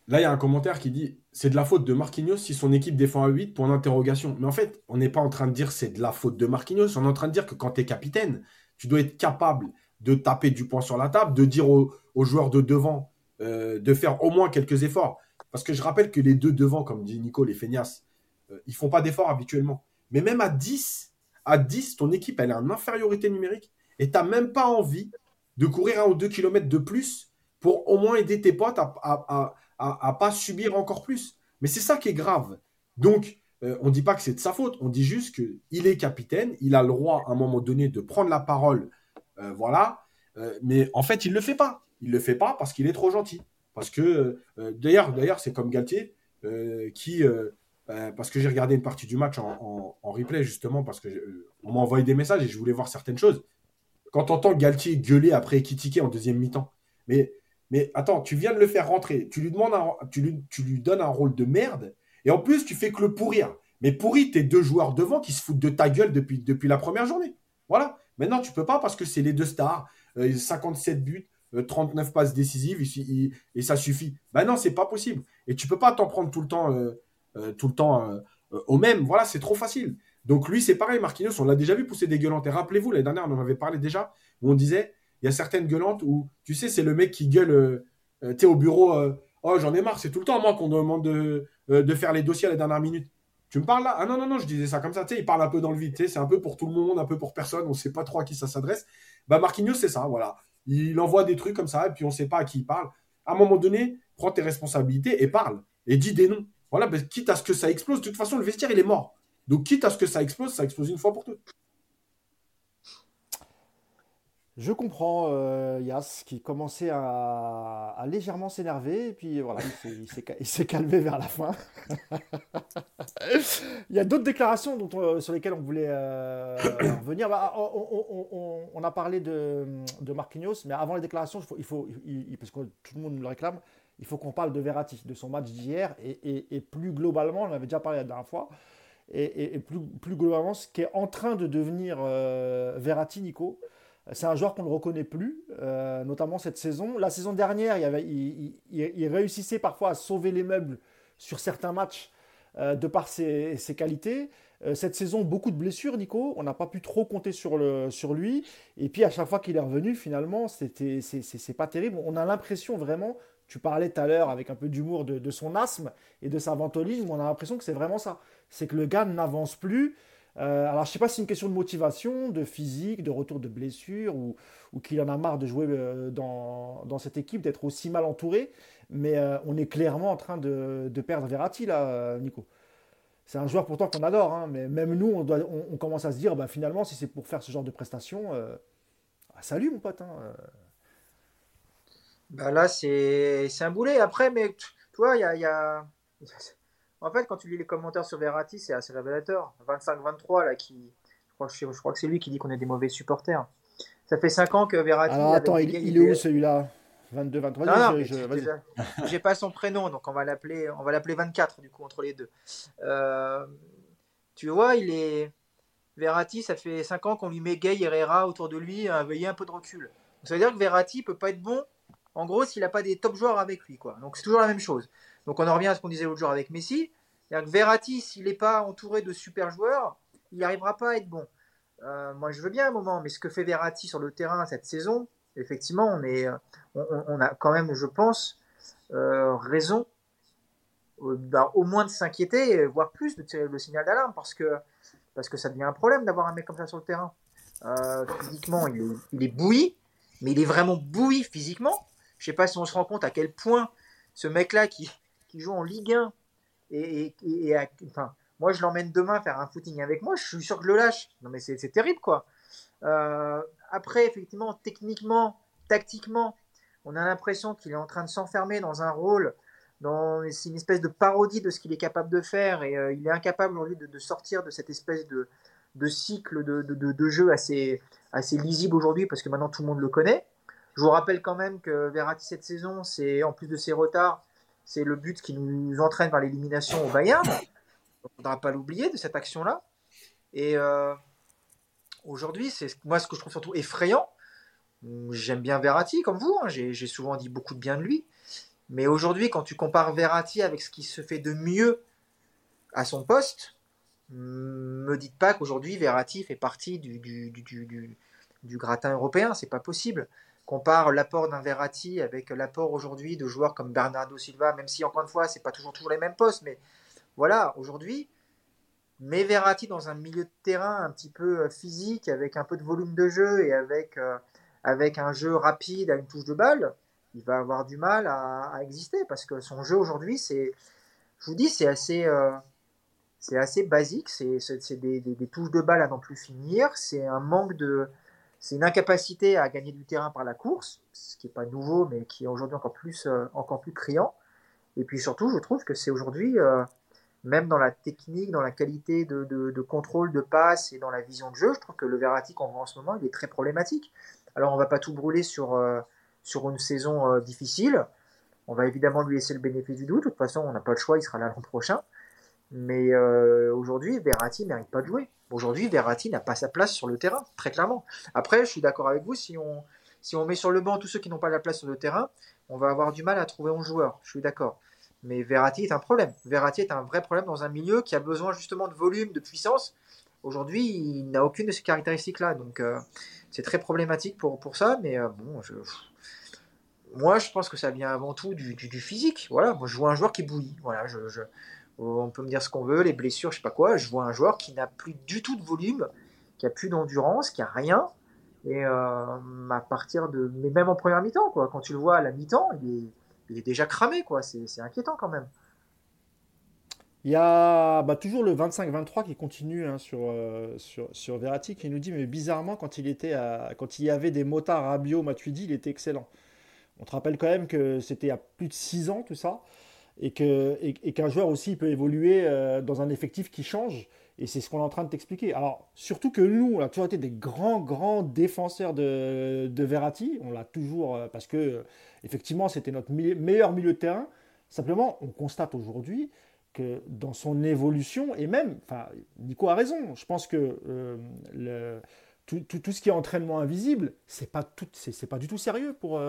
Là, il y a un commentaire qui dit c'est de la faute de Marquinhos si son équipe défend à 8 pour interrogation. Mais en fait, on n'est pas en train de dire c'est de la faute de Marquinhos. On est en train de dire que quand tu es capitaine, tu dois être capable de taper du poing sur la table, de dire aux, joueurs de devant euh, de faire au moins quelques efforts. Parce que je rappelle que les deux devant, comme dit Nico, les feignasses, euh, ils font pas d'efforts habituellement. Mais même à 10, à 10, ton équipe, elle est en infériorité numérique et tu n'as même pas envie de courir un ou deux kilomètres de plus pour au moins aider tes potes à, à, pas subir encore plus. Mais c'est ça qui est grave. Donc, euh, on ne dit pas que c'est de sa faute, on dit juste qu'il est capitaine, il a le droit à un moment donné de prendre la parole euh, voilà. Euh, mais en fait, il ne le fait pas. Il ne le fait pas parce qu'il est trop gentil. Parce que, euh, d'ailleurs, d'ailleurs c'est comme Galtier qui, parce que j'ai regardé une partie du match en, replay, justement, parce qu'on euh, m'a envoyé des messages et je voulais voir certaines choses. Quand tu entends Galtier gueuler après Ekitike en deuxième mi-temps, mais, mais attends, tu viens de le faire rentrer, tu lui, demandes tu, lui, tu lui donnes un rôle de merde, et en plus, tu fais que le pourrir. Mais pourri, tes deux joueurs devant qui se foutent de ta gueule depuis la première journée. Voilà. Maintenant, tu peux pas parce que c'est les deux stars, 57 euh, buts, 39 passes décisives, et, ça suffit. Ben non, c'est pas possible. Et tu peux pas t'en prendre tout le temps euh, tout le temps euh, euh, au même. Voilà, c'est trop facile. Donc lui, c'est pareil, Marquinhos, on l'a déjà vu pousser des gueulantes. Et rappelez-vous, l'année dernière, on en avait parlé déjà, où on disait, il y a certaines gueulantes où, tu sais, c'est le mec qui gueule, sais, au bureau, oh, j'en ai marre, c'est tout le temps, moi, qu'on demande de, de, faire les dossiers à la dernière minute. Tu me parles là? Ah non, non, non, je disais ça comme ça, tu sais, il parle un peu dans le vide, tu c'est un peu pour tout le monde, un peu pour personne, on ne sait pas trop à qui ça s'adresse. Bah, Marquinhos, c'est ça, voilà. Il envoie des trucs comme ça, et puis on ne sait pas à qui il parle. À un moment donné, prends tes responsabilités et parle, et dis des noms. Voilà, ben, quitte à ce que ça explose, de toute façon, le vestiaire, il est mort. Donc, quitte à ce que ça explose, ça explose une fois pour toutes. Je comprends euh, Yas qui commençait à, légèrement s'énerver et puis voilà, il s'est calmé vers la fin. il y a d'autres déclarations dont sur lesquelles on voulait euh, revenir. Bah, on, a parlé de, de, Marquinhos, mais avant les déclarations, il faut, parce que tout le monde le réclame, il faut qu'on parle de Verratti, de son match d'hier, et, plus globalement, on avait déjà parlé la dernière fois, et, plus, globalement, ce qui est en train de devenir euh, Verratti, Nico, c'est un joueur qu'on ne reconnaît plus, euh, notamment cette saison. La saison dernière, il, réussissait parfois à sauver les meubles sur certains matchs euh, de par ses, qualités. cette saison, beaucoup de blessures, Nico. On n'a pas pu trop compter sur lui. Et puis à chaque fois qu'il est revenu, finalement, c'était, c'est, pas terrible. On a l'impression vraiment tu parlais tout à l'heure avec un peu d'humour de, son asthme et de sa ventoline. On a l'impression que c'est vraiment ça. C'est que le gars n'avance plus. Euh, alors, je ne sais pas si c'est une question de motivation, de physique, de retour de blessure, ou, qu'il en a marre de jouer euh, dans, cette équipe, d'être aussi mal entouré. Mais euh, on est clairement en train de, perdre Verratti, là, Nico. C'est un joueur pourtant qu'on adore, hein, mais même nous, on, doit, on, commence à se dire, bah, finalement, si c'est pour faire ce genre de prestations, bah, salut mon pote. Hein, bah là, c'est un boulet. Après, mais tu vois, il y a, En fait, quand tu lis les commentaires sur Verratti, c'est assez révélateur. 25-23, là, qui. Je crois, que, je crois que c'est lui qui dit qu'on est des mauvais supporters. Ça fait 5 ans que Verratti. Alors attends, il, est où celui-là? 22, 23. Non, non, j'ai pas son prénom, donc on va l'appeler, on va l'appeler 24 du coup entre les deux. Euh, tu vois, il est Verratti, ça fait 5 ans qu'on lui met Gay Herrera autour de lui, à veiller un peu de recul. ça veut dire que Verratti peut pas être bon en gros, s'il n'a pas des top joueurs avec lui, quoi. Donc c'est toujours la même chose. Donc on en revient à ce qu'on disait l'autre jour avec Messi. Que Verratti, s'il n'est pas entouré de super joueurs, il n'arrivera pas à être bon. Euh, moi, je veux bien un moment, mais ce que fait Verratti sur le terrain cette saison, effectivement, on, est, on, a quand même, je pense, euh, raison euh, bah, au moins de s'inquiéter, voire plus de tirer le signal d'alarme, parce que, parce que ça devient un problème d'avoir un mec comme ça sur le terrain. physiquement, il est, il est bouilli, mais il est vraiment bouilli physiquement. Je sais pas si on se rend compte à quel point ce mec-là qui, qui joue en Ligue 1 et, enfin, moi je l'emmène demain faire un footing avec moi, je suis sûr que je le lâche. Non mais c'est terrible quoi. Euh, après, effectivement, techniquement, tactiquement, on a l'impression qu'il est en train de s'enfermer dans un rôle, dans c'est une espèce de parodie de ce qu'il est capable de faire et euh, il est incapable aujourd'hui de, sortir de cette espèce de, de cycle de, de, jeu assez, assez lisible aujourd'hui parce que maintenant tout le monde le connaît. Je vous rappelle quand même que Verratti cette saison, c'est en plus de ses retards, c'est le but qui nous entraîne vers l'élimination au Bayern. On ne faudra pas l'oublier de cette action-là. Et euh, aujourd'hui, c'est moi ce que je trouve surtout effrayant. J'aime bien Verratti comme vous, hein. j'ai souvent dit beaucoup de bien de lui. Mais aujourd'hui, quand tu compares Verratti avec ce qui se fait de mieux à son poste, me dites pas qu'aujourd'hui Verratti fait partie du, du gratin européen, c'est pas possible compare l'apport d'un Verratti avec l'apport aujourd'hui de joueurs comme Bernardo Silva, même si encore une fois, c'est pas toujours, toujours les mêmes postes, mais voilà, aujourd'hui, mais Verratti dans un milieu de terrain un petit peu euh, physique, avec un peu de volume de jeu et avec, euh, avec un jeu rapide à une touche de balle, il va avoir du mal à, exister parce que son jeu aujourd'hui, c'est, je vous dis, c'est assez, euh, c'est assez basique, c'est, des, des, touches de balle à n'en plus finir, c'est un manque de, c'est une incapacité à gagner du terrain par la course, ce qui n'est pas nouveau, mais qui est aujourd'hui encore plus, euh, encore plus criant. Et puis surtout, je trouve que c'est aujourd'hui, euh, même dans la technique, dans la qualité de, contrôle de passe et dans la vision de jeu, je trouve que le Verratti qu'on voit en ce moment, il est très problématique. Alors on va pas tout brûler sur, euh, sur une saison difficile. On va évidemment lui laisser le bénéfice du doute. De toute façon, on n'a pas le choix, il sera là l'an prochain. Mais aujourd'hui, Verratti mérite pas de jouer. Aujourd'hui, Verratti n'a pas sa place sur le terrain, très clairement. Après, je suis d'accord avec vous, si on, met sur le banc tous ceux qui n'ont pas la place sur le terrain, on va avoir du mal à trouver un joueur. Je suis d'accord. Mais Verratti est un problème. Verratti est un vrai problème dans un milieu qui a besoin justement de volume, de puissance. Aujourd'hui, il n'a aucune de ces caractéristiques-là. Donc, euh, c'est très problématique pour, ça. Mais euh, bon, moi, je pense que ça vient avant tout du, physique. Voilà, moi, je vois un joueur qui bouillit. Voilà, je... On peut me dire ce qu'on veut, les blessures, je sais pas quoi. Je vois un joueur qui n'a plus du tout de volume, qui a plus d'endurance, qui a rien. Et euh, à partir de. Mais même en première mi-temps, quoi. Quand tu le vois à la mi-temps, il est il est déjà cramé, quoi. C'est inquiétant quand même. Il y a bah, toujours le 25-23 qui continue hein, sur, euh, sur, sur, qui nous dit mais bizarrement quand il était quand il y avait des motards Rabiot, Matuidi, il était excellent. On te rappelle quand même que c'était il y a plus de 6 ans tout ça et qu'un et, joueur aussi peut évoluer euh, dans un effectif qui change et c'est ce qu'on est en train de t'expliquer. Alors, surtout que nous, on a toujours été des grands, grands défenseurs de, de Verratti. On l'a toujours, euh, parce que, effectivement, c'était notre meilleur milieu de terrain. Simplement, on constate aujourd'hui que dans son évolution, et même, enfin, Nico a raison, je pense que euh, le, tout, tout, ce qui est entraînement invisible, c'est pas, tout, pas du tout sérieux pour,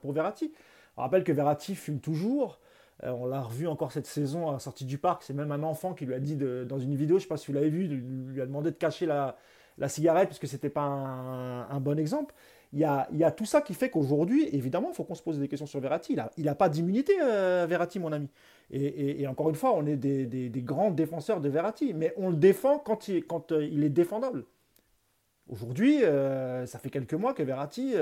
pour Verratti. On rappelle que Verratti fume toujours. Euh, on l'a revu encore cette saison à la sortie du parc. C'est même un enfant qui lui a dit dans une vidéo, je ne sais pas si vous l'avez vu, lui a demandé de cacher la, cigarette parce que ce n'était pas un, bon exemple. Il y, a, tout ça qui fait qu'aujourd'hui, évidemment, il faut qu'on se pose des questions sur Verratti. Il n'a pas d'immunité, euh, Verratti, mon ami. Et, encore une fois, on est des, grands défenseurs de Verratti, mais on le défend quand il, quand, euh, il est défendable. Aujourd'hui, ça fait quelques mois que Verratti,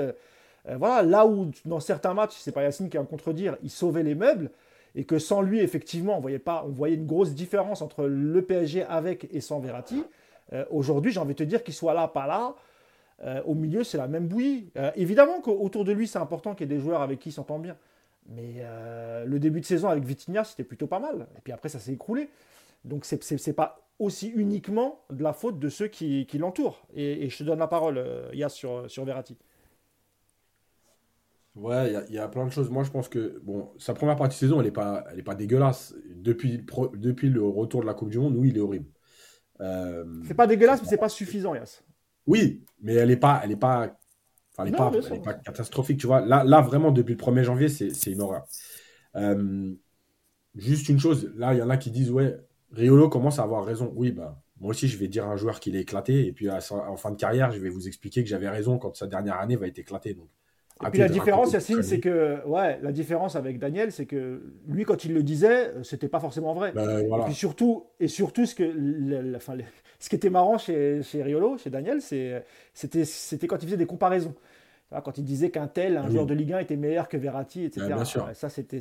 voilà, là où dans certains matchs, c'est pas Yacine qui va me contredire, il sauvait les meubles, et que sans lui, effectivement, on voyait, pas, on voyait une grosse différence entre le PSG avec et sans Verratti. Euh, aujourd'hui, j'ai envie de te dire qu'il soit là, pas là. Euh, au milieu, c'est la même bouillie. Euh, évidemment qu'autour de lui, c'est important qu'il y ait des joueurs avec qui il s'entend bien. Mais le début de saison avec Vitinha, c'était plutôt pas mal. Et puis après, ça s'est écroulé. Donc, ce n'est pas aussi uniquement de la faute de ceux qui, l'entourent. Et, je te donne la parole, Yas, sur, sur Verratti. Ouais, il y, a plein de choses. Moi, je pense que bon, sa première partie de saison, elle n'est pas, elle est pas dégueulasse. Depuis, depuis le retour de la Coupe du Monde, oui, il est horrible. Euh, c'est pas dégueulasse, mais c'est pas suffisant, Yas. Oui, mais elle n'est pas, elle est pas, elle est pas, pas catastrophique. Tu vois, là, là, vraiment, depuis le 1er janvier, c'est une horreur. Euh, juste une chose, là, il y en a qui disent, ouais, Riolo commence à avoir raison. Oui, bah, moi aussi, je vais dire à un joueur qu'il est éclaté. Et puis, en fin de carrière, je vais vous expliquer que j'avais raison quand sa dernière année va être éclaté. Donc, et puis la différence, Yacine, c'est que ouais, la différence avec Daniel, c'est que lui, quand il le disait, c'était pas forcément vrai. Ben, et puis surtout, et surtout ce que, ce qui était marrant chez, chez Riolo, chez Daniel, c'était, quand il faisait des comparaisons. Quand il disait qu'un tel, un joueur de Ligue 1 était meilleur que Verratti, etc. bien sûr. Ça, c'était,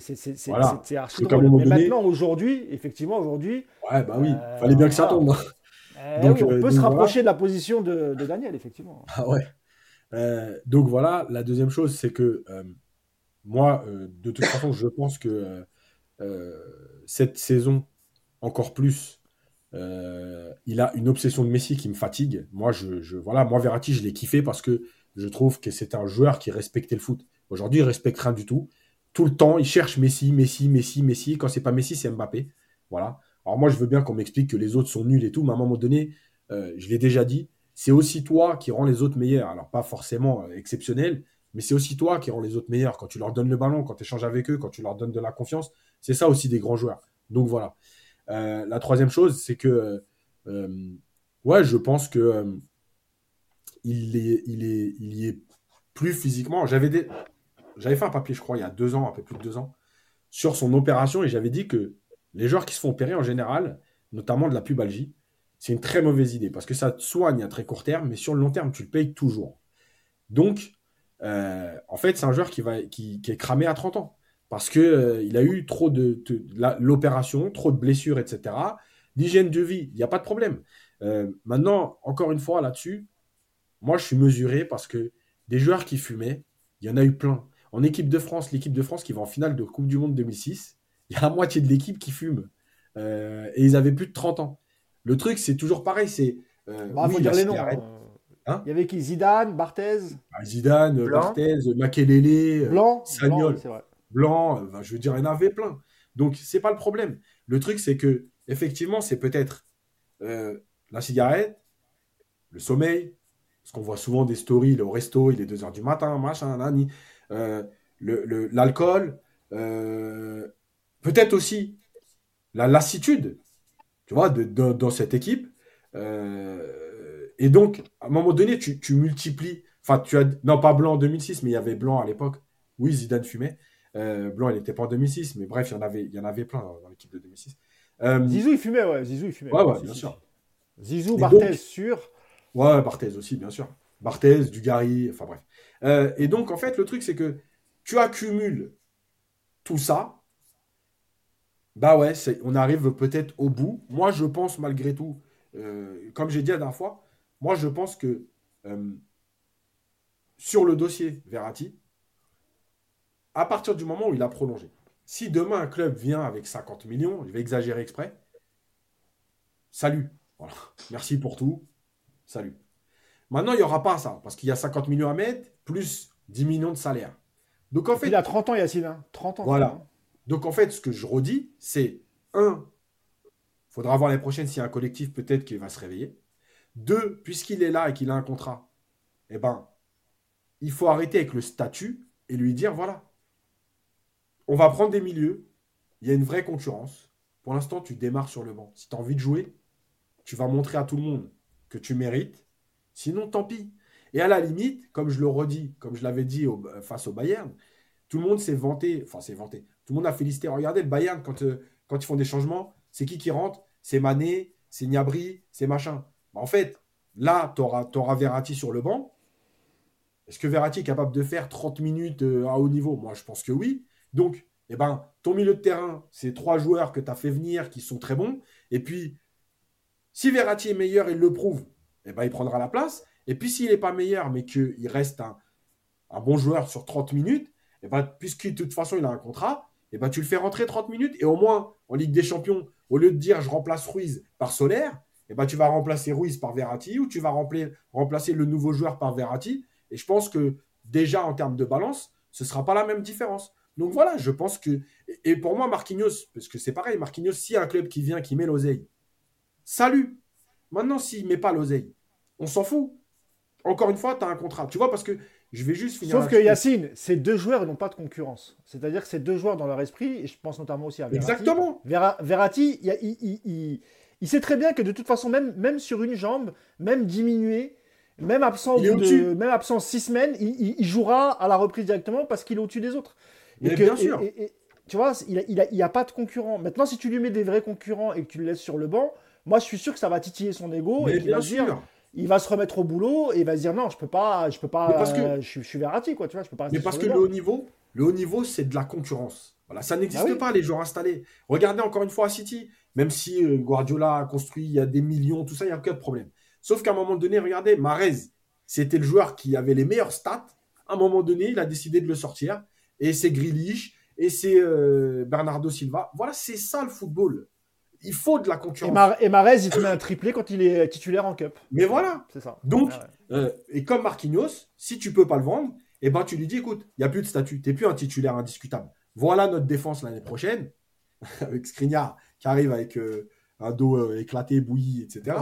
archi drôle. Mais maintenant, aujourd'hui, effectivement, aujourd'hui. Ouais, bah oui, euh, fallait bien que ça tombe. Eh donc, on euh, peut se rapprocher de la position de, de Daniel, effectivement. Ah ouais. Euh, donc voilà, la deuxième chose, c'est que euh, moi, euh, de toute façon, je pense que cette saison, encore plus, il a une obsession de Messi qui me fatigue. Moi, je, voilà, moi Verratti, je l'ai kiffé parce que je trouve que c'est un joueur qui respectait le foot. Aujourd'hui, il respecte rien du tout. Tout le temps, il cherche Messi, Messi, Messi, Messi. Quand c'est pas Messi, c'est Mbappé. Voilà. Alors moi, je veux bien qu'on m'explique que les autres sont nuls et tout, mais à un moment donné, je l'ai déjà dit, c'est aussi toi qui rends les autres meilleurs. Alors, pas forcément euh, exceptionnel, mais c'est aussi toi qui rends les autres meilleurs. Quand tu leur donnes le ballon, quand tu échanges avec eux, quand tu leur donnes de la confiance, c'est ça aussi des grands joueurs. Donc voilà. Euh, la troisième chose, c'est que, euh, ouais, je pense que il, est, il, est, il y est plus physiquement. J'avais des... j'avais fait un papier, je crois, il y a deux ans, un peu plus de deux ans, sur son opération et j'avais dit que les joueurs qui se font opérer en général, notamment de la pubalgie, c'est une très mauvaise idée parce que ça te soigne à très court terme, mais sur le long terme, tu le payes toujours. Donc, euh, en fait, c'est un joueur qui, va, qui, est cramé à 30 ans parce qu'il euh, a eu trop de, l'opération, trop de blessures, etc. L'hygiène de vie, il n'y a pas de problème. Euh, maintenant, encore une fois, là-dessus, moi, je suis mesuré parce que des joueurs qui fumaient, il y en a eu plein. En équipe de France, l'équipe de France qui va en finale de Coupe du Monde 2006, il y a la moitié de l'équipe qui fume. et ils avaient plus de 30 ans. Le truc, c'est toujours pareil. C'est. Bah, faut dire les noms. Hein. il y avait qui? Zidane, Barthez? Bah, Zidane, Barthez, Makelele, Blanc, Sagnol. Blanc, je veux dire, il y en avait plein. Donc, c'est pas le problème. Le truc, c'est que, effectivement, c'est peut-être la cigarette, le sommeil, parce qu'on voit souvent des stories, le resto, il est 2h du matin, machin, nani, euh, l'alcool, euh, peut-être aussi la lassitude, tu vois, de, dans cette équipe. Euh, et donc, à un moment donné, tu, tu, multiplies. Enfin, tu as. Non, pas Blanc en 2006, mais il y avait Blanc à l'époque. Oui, Zidane fumait. Blanc, il n'était pas en 2006, mais bref, il y en avait, il y en avait plein dans l'équipe de 2006. Zizou, il fumait, ouais. Zizou, il fumait. Ouais, ouais, bien sûr. Zizou, Barthez, sûr. Ouais, Barthez aussi, bien sûr. Barthez, Dugarry, enfin bref. Euh, et donc, en fait, le truc, c'est que tu accumules tout ça. Bah ouais, on arrive peut-être au bout. Moi, je pense malgré tout, euh, comme j'ai dit la dernière fois, moi, je pense que euh, sur le dossier Verratti, à partir du moment où il a prolongé, si demain un club vient avec 50 millions, je vais exagérer exprès, salut. Voilà. Merci pour tout. Salut. Maintenant, il n'y aura pas ça, parce qu'il y a 50 millions à mettre, plus 10 millions de salaire. Donc en fait. Il a 30 ans, Yacine. 30 hein. ans. Voilà. Donc en fait, ce que je redis, c'est un, il faudra voir l'année prochaine s'il y a un collectif, peut-être qu'il va se réveiller. Deux, puisqu'il est là et qu'il a un contrat, eh ben, il faut arrêter avec le statut et lui dire voilà, on va prendre des milieux, il y a une vraie concurrence. Pour l'instant, tu démarres sur le banc. Si tu as envie de jouer, tu vas montrer à tout le monde que tu mérites Sinon, tant pis. Et à la limite, comme je le redis, comme je l'avais dit face au Bayern, tout le monde s'est vanté, enfin s'est vanté, tout le monde a félicité. Regardez le Bayern quand, euh, quand ils font des changements, c'est qui qui rentre? C'est Mané, c'est Niabri, c'est machin. Bah, en fait, là, tu auras, auras, Verratti sur le banc. Est-ce que Verratti est capable de faire 30 minutes euh, à haut niveau? Moi, je pense que oui. Donc, eh ben, ton milieu de terrain, c'est trois joueurs que tu as fait venir qui sont très bons. Et puis, si Verratti est meilleur, il le prouve. Eh ben, il prendra la place. Et puis s'il n'est pas meilleur, mais qu'il reste un, bon joueur sur 30 minutes, eh ben, de toute façon il a un contrat, eh ben, tu le fais rentrer 30 minutes. Et au moins, en Ligue des Champions, au lieu de dire je remplace Ruiz par Solaire, eh ben, tu vas remplacer Ruiz par Verratti ou tu vas remplacer le nouveau joueur par Verratti. Et je pense que déjà en termes de balance, ce ne sera pas la même différence. Donc voilà, je pense que. Et pour moi, Marquinhos, parce que c'est pareil, Marquinhos, s'il y a un club qui vient, qui met l'oseille, salut. Maintenant, s'il ne met pas l'oseille, on s'en fout. Encore une fois, tu as un contrat. Tu vois, parce que je vais juste finir. Sauf que Yacine, ces deux joueurs n'ont pas de concurrence. C'est-à-dire que ces deux joueurs dans leur esprit, et je pense notamment aussi à Verratti. Exactement. Verratti, il, sait très bien que de toute façon, même, même sur une jambe, même diminué, même absent, de, même absent six semaines, il, jouera à la reprise directement parce qu'il est au-dessus des autres. Et bien sûr. tu vois, il n'y a, a, pas de concurrent. Maintenant, si tu lui mets des vrais concurrents et que tu le laisses sur le banc, moi, je suis sûr que ça va titiller son ego Mais et qu'il va sûr il va se remettre au boulot et il va se dire non, je peux pas, je peux pas, parce que, je, suis Verratti quoi, tu vois, je peux pas. Mais parce que le, haut niveau, le haut niveau, c'est de la concurrence. Voilà, ça n'existe bah pas les joueurs installés. Regardez encore une fois à City, même si euh, Guardiola a construit, il y a des millions, tout ça, il n'y a aucun problème. Sauf qu'à un moment donné, regardez, Marez, c'était le joueur qui avait les meilleurs stats. À un moment donné, il a décidé de le sortir. Et c'est Grealish, et c'est euh, Bernardo Silva. Voilà, c'est ça le football il faut de la concurrence. Et, Marez, il te met un triplé quand il est titulaire en Cup. Mais voilà. C'est ça. Donc, euh, et comme Marquinhos, si tu peux pas le vendre, eh ben, tu lui dis écoute, il n'y a plus de statut, tu n'es plus un titulaire indiscutable. Voilà notre défense l'année prochaine, avec Skriniar qui arrive avec euh, un dos euh, éclaté, bouilli, etc.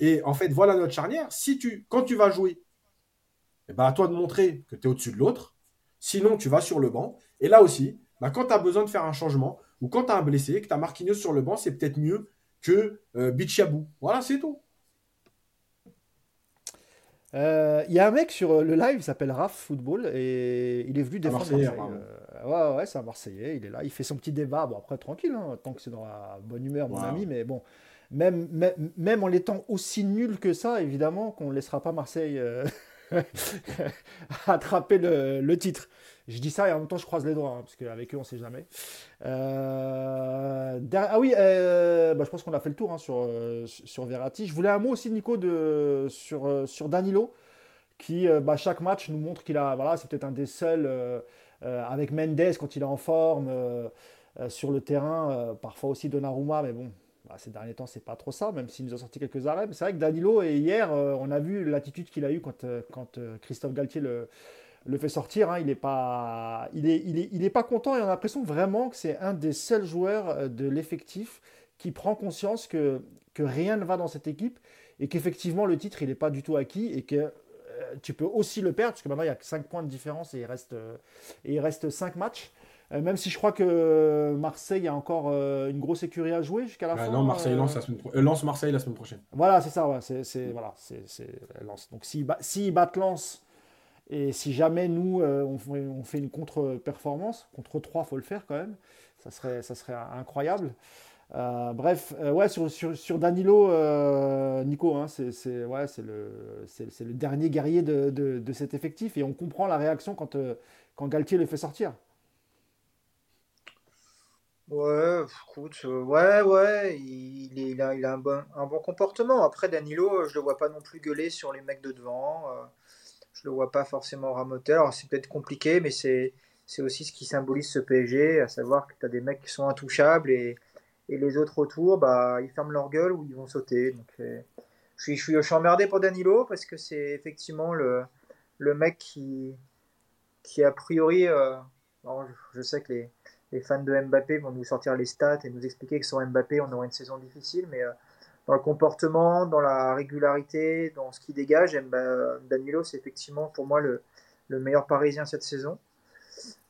et en fait, voilà notre charnière. Si tu, quand tu vas jouer, eh ben, à toi de montrer que tu es au-dessus de l'autre. Sinon, tu vas sur le banc. Et là aussi, ben, quand tu as besoin de faire un changement, ou quand tu as un blessé, que tu as Marquinhos sur le banc, c'est peut-être mieux que euh, Bichabou. Voilà, c'est tout. Euh, il y a un mec sur euh, le live, il s'appelle Raph Football, et il est venu défendre Marseille. ouais, ouais, c'est un Marseillais, il est là, il fait son petit débat. Bon, après, tranquille, hein, tant que c'est dans la bonne humeur, mon ami, mais bon, même, même, même en étant aussi nul que ça, évidemment, qu'on ne laissera pas Marseille attraper le, le titre. Je dis ça et en même temps je croise les doigts, hein, parce qu'avec eux on sait jamais. Euh, ah oui, euh, bah, je pense qu'on a fait le tour hein, sur, euh, sur Verratti. Je voulais un mot aussi, Nico, de, sur, sur Danilo, qui bah, chaque match nous montre qu'il a, voilà, c'est peut-être un des seuls avec Mendes quand il est en forme. sur le terrain, parfois aussi Donnarumma, mais bon, bah, ces derniers temps, c'est pas trop ça, même s'il nous a sorti quelques arrêts. Mais c'est vrai que Danilo, et hier, on a vu l'attitude qu'il a eue quand, quand Christophe Galtier le, le fait sortir. Hein. il n'est pas, il est, il est, il est pas content et on a l'impression vraiment que c'est un des seuls joueurs de l'effectif qui prend conscience que, que rien ne va dans cette équipe et qu'effectivement le titre il n'est pas du tout acquis et que euh, tu peux aussi le perdre parce que maintenant il y a 5 points de différence et il reste, euh, et il reste 5 matchs. Euh, même si je crois que Marseille a encore une grosse écurie à jouer jusqu'à la fin. Non, Marseille lance, la semaine lance Marseille la semaine prochaine. Voilà, c'est ça. c'est, voilà, c'est, lance. Donc s'ils si battent Lens et si jamais nous on, fait, on, fait, une contre-performance, contre 3, faut le faire quand même, ça serait, ça serait incroyable. Euh, bref, euh, ouais, sur, sur, sur Danilo, euh, Nico, hein, c'est ouais, le, le dernier guerrier de, de, cet effectif et on comprend la réaction quand, quand Galtier le fait sortir. Ouais, écoute, ouais, ouais, il, il, a, il a un, bon, un bon comportement. Après, Danilo, je le vois pas non plus gueuler sur les mecs de devant. Je le vois pas forcément ramoter. Alors, c'est peut-être compliqué, mais c'est aussi ce qui symbolise ce PSG, à savoir que tu as des mecs qui sont intouchables et et les autres autour, bah, ils ferment leur gueule ou ils vont sauter. Donc, euh, je, suis, je, suis, je suis emmerdé pour Danilo parce que c'est effectivement le, le mec qui, qui a priori, euh, je, sais que les, les, fans de Mbappé vont nous sortir les stats et nous expliquer que sans Mbappé, on aura une saison difficile, mais euh, dans le comportement, dans la régularité, dans ce qu'il dégage, Danilo, c'est effectivement pour moi le, le, meilleur Parisien cette saison.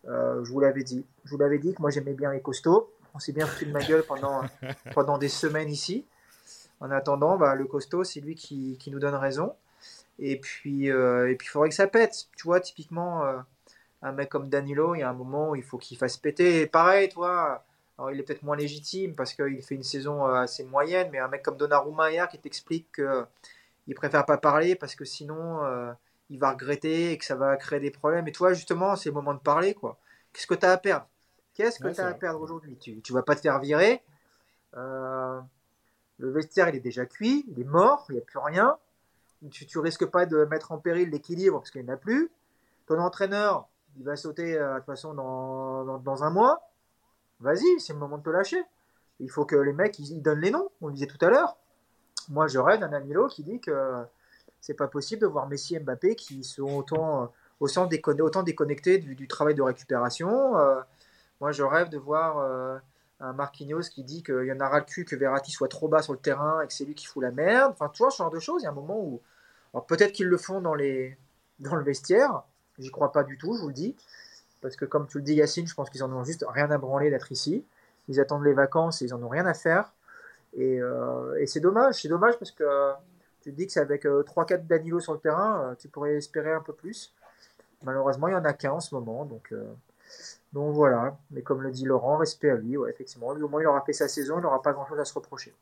je vous l'avais dit. Je vous l'avais dit que moi j'aimais bien les costauds. On s'est bien foutu de ma gueule pendant, pendant des semaines ici. En attendant, bah, le costaud, c'est lui qui, qui, nous donne raison. Et puis, euh, et puis, il faudrait que ça pète. Tu vois, typiquement, euh, un mec comme Danilo, il y a un moment où il faut qu'il fasse péter. Et pareil, toi, alors il est peut-être moins légitime parce qu'il fait une saison euh, assez moyenne, mais un mec comme Donnarumma hier qui t'explique qu'il préfère pas parler parce que sinon il va regretter et que ça va créer des problèmes. Et toi, justement, c'est le moment de parler, quoi. Qu'est-ce que tu as à perdre? Qu'est-ce que tu as à perdre aujourd'hui? Tu ne vas pas te faire virer. Euh, le vestiaire, il est déjà cuit, il est mort, il n'y a plus rien. Tu, ne risques pas de mettre en péril l'équilibre parce qu'il n'y en a plus. Ton entraîneur, il va sauter euh, de toute façon dans, dans, un mois. Vas-y, c'est le moment de te lâcher. Il faut que les mecs, ils, donnent les noms. On le disait tout à l'heure. Moi, je rêve d'un Amilo qui dit que c'est pas possible de voir Messi et Mbappé qui sont autant, autant, déconnectés du, du, travail de récupération. Euh, moi, je rêve de voir euh, un Marquinhos qui dit qu'il y en aura le cul que Verratti soit trop bas sur le terrain et que c'est lui qui fout la merde. Enfin, tu vois, ce genre de choses. Il y a un moment où. Alors, peut-être qu'ils le font dans, les... dans le vestiaire. J'y crois pas du tout, je vous le dis. Parce que, comme tu le dis, Yacine, je pense qu'ils en ont juste rien à branler d'être ici. Ils attendent les vacances et ils en ont rien à faire. Et, euh, et c'est dommage. C'est dommage parce que tu te dis que c'est avec 3-4 euh, Danilo sur le terrain, tu pourrais espérer un peu plus. Malheureusement, il n'y en a qu'un en ce moment. Donc. Donc voilà, mais comme le dit Laurent, respect à lui, ouais, effectivement. Lui, au moins, il aura fait sa saison, il n'aura pas grand-chose à se reprocher.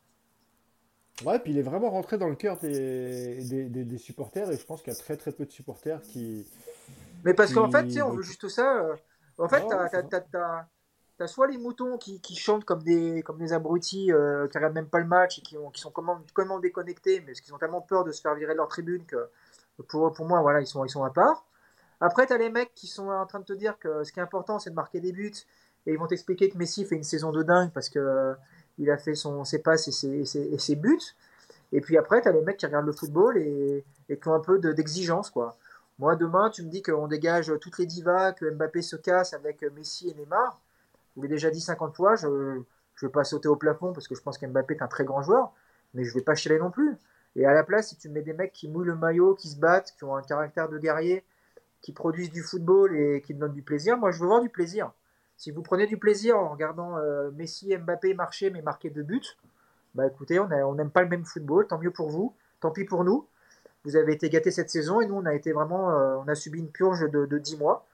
Ouais, puis il est vraiment rentré dans le cœur des, des, supporters, et je pense qu'il y a très très peu de supporters qui. Mais parce qu'en fait, tu sais, on veut juste ça. Euh, en fait, t'as soit les moutons qui, qui, chantent comme des, comme des abrutis, euh, qui regardent même pas le match et qui, ont, qui sont complètement, déconnectés, mais parce qu'ils ont tellement peur de se faire virer de leur tribune que pour, pour moi, voilà, ils sont, ils sont à part. Après, tu as les mecs qui sont en train de te dire que ce qui est important, c'est de marquer des buts. Et ils vont t'expliquer que Messi fait une saison de dingue parce que euh, il a fait son, ses passes et ses, buts. Et puis après, tu as les mecs qui regardent le football et, qui ont un peu d'exigence. quoi. Moi, demain, tu me dis qu'on dégage toutes les divas, que Mbappé se casse avec Messi et Neymar. Vous l'ai déjà dit 50 fois, je ne vais pas sauter au plafond parce que je pense qu'Mbappé est un très grand joueur, mais je vais pas chialer non plus. Et à la place, si tu mets des mecs qui mouillent le maillot, qui se battent, qui ont un caractère de guerrier, qui produisent du football et qui donnent du plaisir. Moi, je veux voir du plaisir. Si vous prenez du plaisir en regardant euh, Messi, Mbappé marcher mais marquer deux buts, bah écoutez, on n'aime pas le même football. Tant mieux pour vous, tant pis pour nous. Vous avez été gâtés cette saison et nous, on a été vraiment, euh, on a subi une purge de, de 10 mois.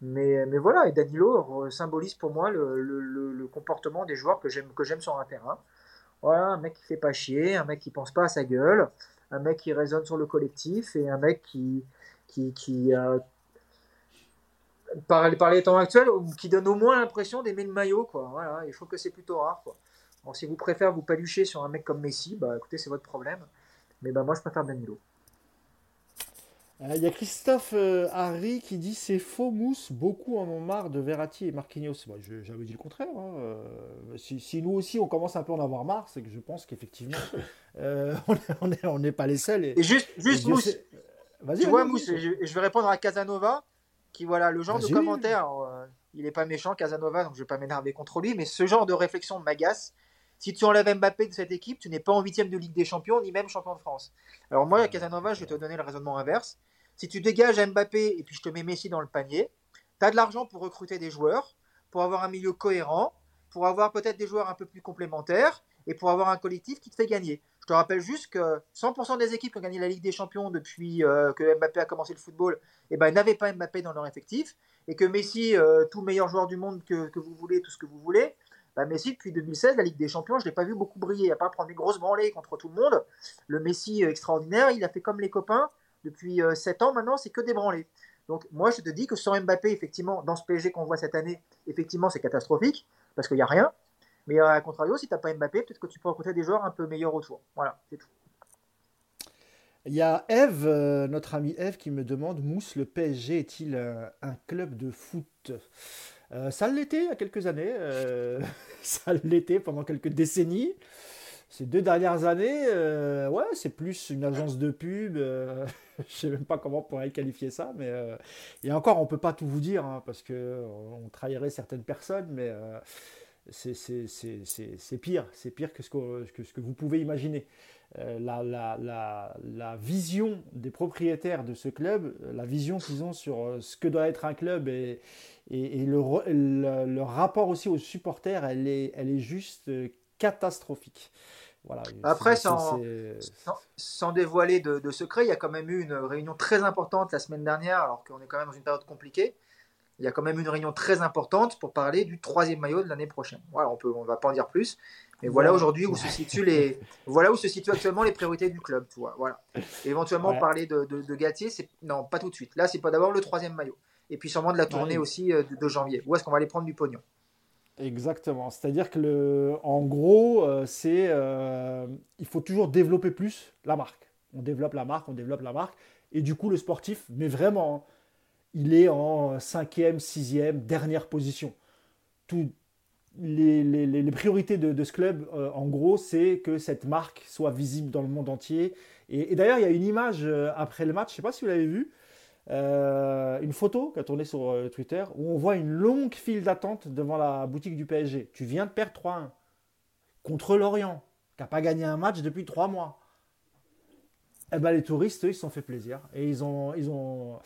Mais, mais, voilà, et Danilo symbolise pour moi le, le, comportement des joueurs que j'aime que j'aime sur un terrain. Voilà, un mec qui fait pas chier, un mec qui pense pas à sa gueule, un mec qui raisonne sur le collectif et un mec qui, qui, qui euh, par, les temps actuels, qui donne au moins l'impression d'aimer le maillot. Quoi. Voilà, je trouve que c'est plutôt rare. Quoi. si vous préférez vous palucher sur un mec comme Messi, bah écoutez, c'est votre problème. Mais bah, moi, je préfère Danilo. Euh, il y a Christophe euh, Harry qui dit c'est faux mousse, beaucoup en ont marre de Verratti et Marquinhos. J'avais dit le contraire. Hein. Euh, si, nous aussi on commence un peu à en avoir marre, c'est que je pense qu'effectivement on n'est pas les seuls. Et, juste, juste mousse. Tu vois mousse, je, je, vais répondre à Casanova qui voilà le genre de commentaire. il n'est pas méchant Casanova, donc je vais pas m'énerver contre lui, mais ce genre de réflexion m'agace. Si tu enlèves Mbappé de cette équipe, tu n'es pas en huitième de Ligue des Champions, ni même champion de France. Alors moi, Casanova, je vais te donner le raisonnement inverse. Si tu dégages Mbappé et puis je te mets Messi dans le panier, tu as de l'argent pour recruter des joueurs, pour avoir un milieu cohérent, pour avoir peut-être des joueurs un peu plus complémentaires et pour avoir un collectif qui te fait gagner. Je te rappelle juste que 100% des équipes qui ont gagné la Ligue des Champions depuis euh, que Mbappé a commencé le football eh ben, n'avaient pas Mbappé dans leur effectif et que Messi, euh, tout meilleur joueur du monde que, que, vous voulez, tout ce que vous voulez, bah, Messi, depuis 2016, la Ligue des Champions, je ne l'ai pas vu beaucoup briller, à part prendre des grosses branlées contre tout le monde. Le Messi euh, extraordinaire, il a fait comme les copains. Depuis 7 euh, ans maintenant, c'est que des branlées. Donc moi, je te dis que sans Mbappé, effectivement, dans ce PSG qu'on voit cette année, effectivement, c'est catastrophique, parce qu'il n'y a rien. Mais euh, à contrario, si tu n'as pas Mbappé, peut-être que tu peux rencontrer des joueurs un peu meilleurs autour. Voilà, c'est tout. Il y a Eve, notre ami Eve, qui me demande Mousse, le PSG est-il un club de foot? Euh, ça l'était il y a quelques années, euh, ça l'était pendant quelques décennies. Ces deux dernières années, euh, ouais, c'est plus une agence de pub. je sais même pas comment on pourrait qualifier ça, mais et encore, on peut pas tout vous dire hein, parce que on trahirait certaines personnes, mais c'est pire, c'est pire que ce que, ce que vous pouvez imaginer. Euh, la, la, la, vision des propriétaires de ce club, euh, la vision qu'ils ont sur euh, ce que doit être un club et, et, le, le, rapport aussi aux supporters, elle est, elle est juste catastrophique. Voilà, Après, sans, sans, dévoiler de, de, secret, il y a quand même eu une réunion très importante la semaine dernière, alors qu'on est quand même dans une période compliquée. Il y a quand même une réunion très importante pour parler du troisième maillot de l'année prochaine. Voilà, on ne on va pas en dire plus. Et voilà aujourd'hui où se situent les, voilà où se situent actuellement les priorités du club, tu vois. Voilà. éventuellement parler de, de, de Gatier, c'est non pas tout de suite. Là, c'est pas d'abord le troisième maillot. Et puis sûrement de la tournée aussi euh, de, janvier. Où est-ce qu'on va aller prendre du pognon? Exactement. C'est-à-dire que le, en gros, euh, c'est, euh, il faut toujours développer plus la marque. On développe la marque, on développe la marque, et du coup le sportif, mais vraiment, il est en cinquième, sixième, dernière position. Tout, les, priorités de, ce club, euh, en gros, c'est que cette marque soit visible dans le monde entier. Et, d'ailleurs, il y a une image après le match, je ne sais pas si vous l'avez vu, euh, une photo qui a tourné sur Twitter, où on voit une longue file d'attente devant la boutique du PSG. Tu viens de perdre 3-1 contre l'Orient, qui n'a pas gagné un match depuis 3 mois. Eh ben, les touristes, eux, ils se sont fait plaisir. Et ils ont, ils ont,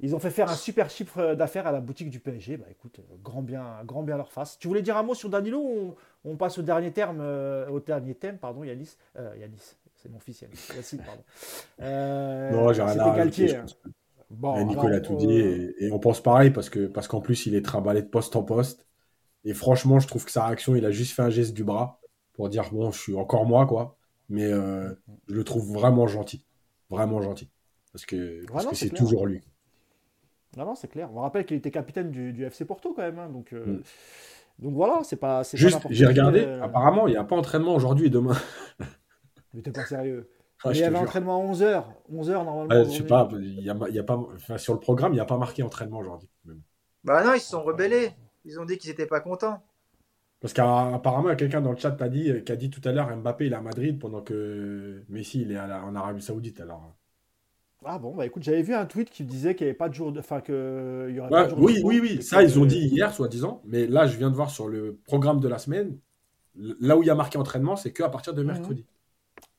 ils ont fait faire un super chiffre d'affaires à la boutique du PSG. Bah écoute, grand bien, grand bien leur face. Tu voulais dire un mot sur Danilo ou on, passe au dernier terme, euh, au dernier thème, pardon, Yanis? Euh, Yanis, c'est mon fils. Yacine, pardon. Euh, non, j'ai rien à hein. Bon, Nicolas a tout dit et, on pense pareil parce que parce qu'en plus il est trimballé de poste en poste. Et franchement, je trouve que sa réaction, il a juste fait un geste du bras pour dire bon, je suis encore moi quoi. Mais je le trouve vraiment gentil, vraiment gentil parce que c'est toujours lui. Non, non, c'est clair. On rappelle qu'il était capitaine du, FC Porto quand même. Hein, donc, euh, mm. donc voilà, c'est pas. Juste, j'ai regardé. Euh, apparemment, il n'y a pas entraînement aujourd'hui et demain. Mais t'es pas sérieux. Il y avait entraînement à 11h. 11h normalement. Je sais pas, y a, y a pas enfin, sur le programme, il n'y a pas marqué entraînement aujourd'hui. Bah non, ils se sont rebellés. Ils ont dit qu'ils n'étaient pas contents. Parce qu'apparemment, il quelqu'un dans le chat qui a dit, qui a dit tout à l'heure Mbappé il est à Madrid pendant que Messi il est en Arabie Saoudite. Alors. Ah bon, bah écoute, j'avais vu un tweet qui disait qu'il n'y avait pas de jour de. Enfin, que y aurait pas de jour Oui, oui, oui, ça ils ont dit hier, soi-disant. Mais là, je viens de voir sur le programme de la semaine, là où il y a marqué entraînement, c'est qu'à partir de mhm. mercredi.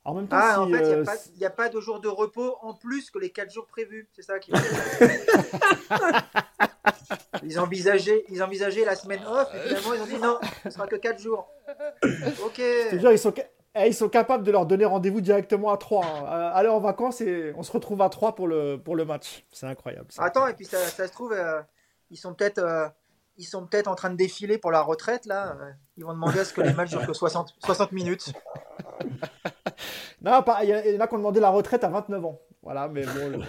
En même temps, ah, en fait, il n'y a, euh, pas de jour de repos en plus que les 4 jours prévus. C'est ça qui. ils, envisageaient, ils envisageaient la semaine off, et finalement, ils ont dit non, ce sera que 4 jours. Ok. C'est-à-dire, ils sont. Et ils sont capables de leur donner rendez-vous directement à 3. Hein. Euh, allez en vacances et on se retrouve à 3 pour le, pour le match. C'est incroyable. Attends, et puis ça, ça se trouve, euh, ils sont peut-être euh, ils sont peut-être en train de défiler pour la retraite là. Ils vont demander à ce que les matchs durent que 60, 60 minutes. non, il y en a qui ont demandé la retraite à 29 ans. Voilà, mais bon,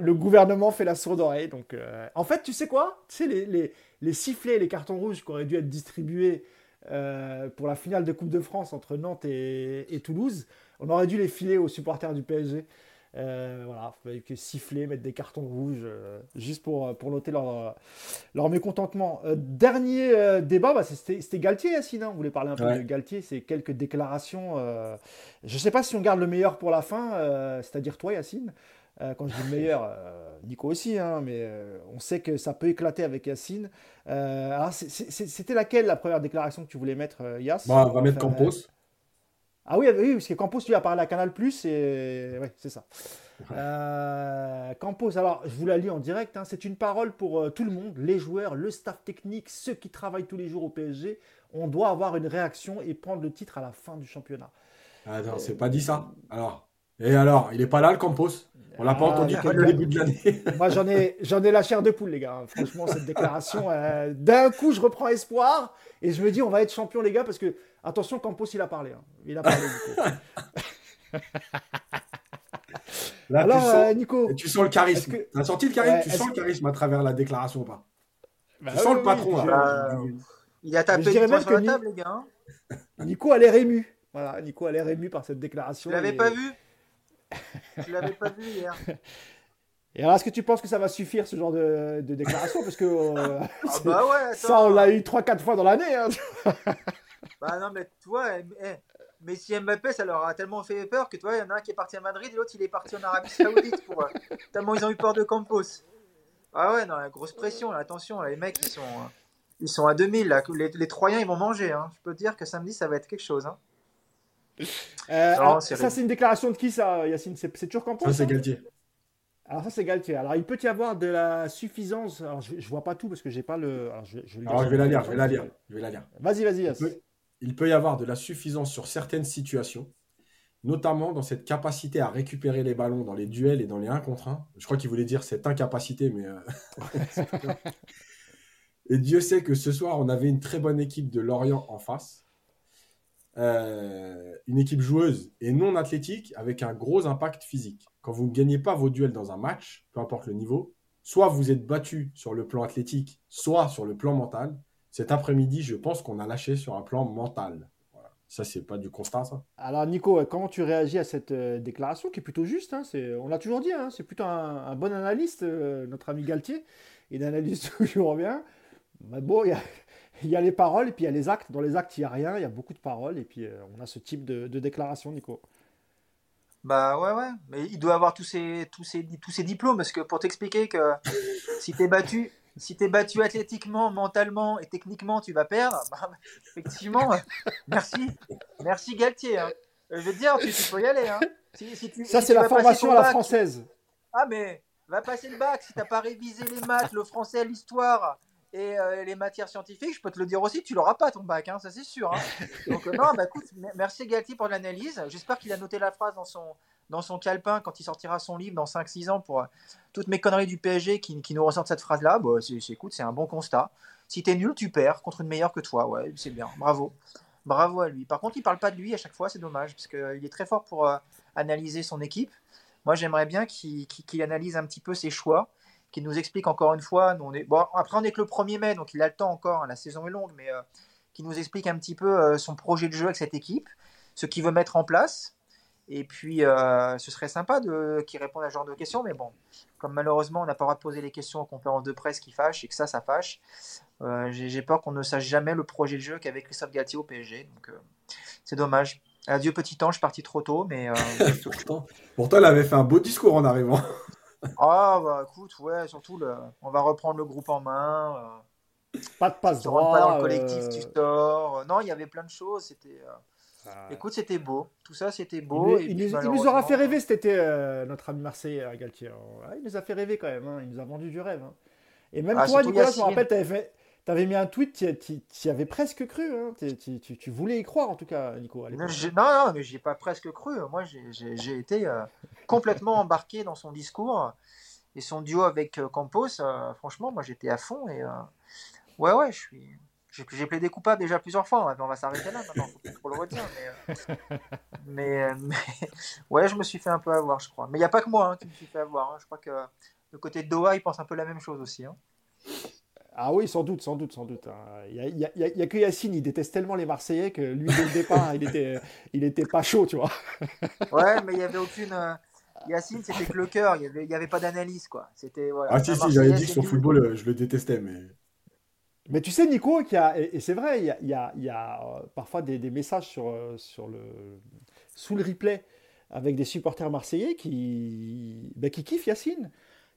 le, gouvernement fait la sourde oreille. Donc, en fait, tu sais quoi? Tu sais, les sifflets, les cartons rouges qui auraient dû être distribués euh, pour la finale de Coupe de France entre Nantes et, Toulouse. On aurait dû les filer aux supporters du PSG. Euh, voilà, il que siffler, mettre des cartons rouges, euh, juste pour, pour noter leur, leur mécontentement. Euh, dernier débat, bah, c'était Galtier, Yacine. Hein. on voulait parler un peu de Galtier, c'est quelques déclarations. je ne sais pas si on garde le meilleur pour la fin, c'est-à-dire toi, Yacine. quand je dis le meilleur, Nico aussi, hein, mais on sait que ça peut éclater avec Yacine. c'était laquelle la première déclaration que tu voulais mettre, Yass bah, On va mettre Campos. Ah oui, oui, parce que Campos, lui, a parlé à Canal Plus, et oui, c'est ça. Euh, Campos, alors je vous la lis en direct, hein. c'est une parole pour euh, tout le monde, les joueurs, le staff technique, ceux qui travaillent tous les jours au PSG. On doit avoir une réaction et prendre le titre à la fin du championnat. Ah non, c'est pas dit ça. Alors, et alors, il est pas là le Campos? On l'a pas ah, entendu depuis le début de l'année. Moi, j'en ai, j'en ai la chair de poule, les gars. Franchement, cette déclaration, euh, d'un coup, je reprends espoir et je me dis, on va être champion, les gars, parce que Attention, Campos, il a parlé. Hein. Il a parlé, Nico. Là, Alors, tu sens, euh, Nico. Tu sens le charisme. Que... Tu as senti le charisme Tu sens le charisme à travers la déclaration ou pas bah, Tu sens le patron. là. Il a tapé fois sur la table, les gars. Hein. Nico a l'air ému. Voilà, Nico a l'air ému par cette déclaration. Tu l'avais pas vu Tu l'avais pas vu hier. Et alors, est-ce que tu penses que ça va suffire ce genre de, déclaration? Parce que euh, ah bah ouais, ça, on l'a eu 3-4 fois dans l'année. Hein. Bah non, mais toi, eh, mais si Mbappé, ça leur a tellement fait peur que toi, il y en a un qui est parti à Madrid et l'autre, il est parti en Arabie Saoudite. Pour, euh, tellement ils ont eu peur de Campos. Ah ouais, non, la grosse pression, attention, les mecs, ils sont, euh, ils sont à 2000. Là. Les, les Troyens, ils vont manger. Hein. Je peux te dire que samedi, ça va être quelque chose. Hein. Euh, ça, c'est une déclaration de qui, ça, Yacine? C'est toujours Campos Ça, c'est Galtier. Alors ça c'est Galtier. Alors il peut y avoir de la suffisance. Alors je, je vois pas tout parce que j'ai pas le. Alors je, je, Alors, je vais la lire. Je vais la lire. Je vais la lire. Vas-y, vas-y il peut y avoir de la suffisance sur certaines situations, notamment dans cette capacité à récupérer les ballons dans les duels et dans les 1 contre 1. Je crois qu'il voulait dire cette incapacité, mais. Euh, et Dieu sait que ce soir, on avait une très bonne équipe de Lorient en face. Euh, une équipe joueuse et non athlétique avec un gros impact physique. Quand vous ne gagnez pas vos duels dans un match, peu importe le niveau, soit vous êtes battu sur le plan athlétique, soit sur le plan mental, cet après-midi, je pense qu'on a lâché sur un plan mental. Voilà. Ça, c'est pas du constat, ça. Alors, Nico, comment tu réagis à cette euh, déclaration qui est plutôt juste hein, On l'a toujours dit, hein, c'est plutôt un, bon analyste, euh, notre ami Galtier. Il analyse toujours bien. Mais bon, il y, a, les paroles et puis il y a les actes. Dans les actes, il n'y a rien, il y a beaucoup de paroles. Et puis, euh, on a ce type de, déclaration, Nico. Bah ouais, ouais. Mais il doit avoir tous ses, tous ses, tous ses diplômes. Parce que pour t'expliquer que si tu es battu, si tu es battu athlétiquement, mentalement et techniquement, tu vas perdre, bah, effectivement, merci. Merci Galtier. Hein. Je veux te dire, tu, peux y aller. Hein. Ça, c'est la formation à la française. Ah, mais va passer le bac. Si tu n'as pas révisé les maths, le français, l'histoire et euh, les matières scientifiques, je peux te le dire aussi, tu l'auras pas ton bac, hein, ça c'est sûr. Donc, euh, non, bah, écoute, merci Galtier pour l'analyse. J'espère qu'il a noté la phrase dans son, dans son calepin quand il sortira son livre dans 5-6 ans pour euh, toutes mes conneries du PSG qui, nous ressortent cette phrase-là. Bah, c'est, c'est un bon constat. Si t'es nul, tu perds contre une meilleure que toi. Ouais, c'est bien. Bravo. Bravo à lui. Par contre, il parle pas de lui à chaque fois, c'est dommage, parce qu'il euh, est très fort pour euh, analyser son équipe. Moi, j'aimerais bien qu'il, analyse un petit peu ses choix, qu'il nous explique encore une fois. On est... bon, après, on est que le 1er mai, donc il a le temps encore, hein, la saison est longue, mais qu'il nous explique un petit peu son projet de jeu avec cette équipe, ce qu'il veut mettre en place, et puis, euh, ce serait sympa de, qu'ils répondent à ce genre de questions, mais bon, comme malheureusement, on n'a pas le droit de poser les questions aux conférences de presse qui fâchent et que ça, ça fâche, euh, j'ai, peur qu'on ne sache jamais le projet de jeu qu'avec Christophe Galtier au PSG. Donc, euh, c'est dommage. Adieu, petit ange, parti trop tôt, mais. Pourtant, elle avait fait un beau discours en arrivant. ah, bah écoute, ouais, surtout, le, on va reprendre le groupe en main. pas de passe droit. Pas dans le collectif, tu sors. Non, il y il y avait plein de choses. C'était. Écoute, c'était beau. Tout ça, c'était beau. Il, nous, aura fait rêver cet été, euh, notre ami Marseillais, euh, Galtier. il nous a fait rêver quand même. Hein. Il nous a vendu du rêve. Hein. Et même ah, toi, Nicolas, je me rappelle, tu avais, mis un tweet, tu y avais presque cru. Hein. Tu, voulais y croire, en tout cas, Nico. non, non, mais j'ai pas presque cru. Moi, j'ai été euh, complètement embarqué dans son discours. Et son duo avec Campos, franchement, moi, j'étais à fond. Et ouais, ouais, je suis j'ai plaidé coupable déjà plusieurs fois, hein, on va s'arrêter là maintenant, faut trop le redire. Mais, euh, mais, ouais, je me suis fait un peu avoir, je crois. Mais il n'y a pas que moi hein, qui me suis fait avoir. Hein. Je crois que le côté de Doha, il pense un peu la même chose aussi. Ah oui, sans doute, sans doute, sans doute. Il n'y a, que Yacine, il déteste tellement les Marseillais que lui, dès le départ, il était, il était pas chaud, tu vois. ouais, mais il n'y avait aucune. Euh, Yacine, c'était que le cœur, il n'y avait, pas d'analyse. quoi. C'était voilà, Ah si, si, j'avais dit que son football, euh, je le détestais, mais... Mais tu sais, Nico, et, c'est vrai, il y a, euh, parfois des, messages le, sous le replay avec des supporters marseillais qui, ben, kiffent Yacine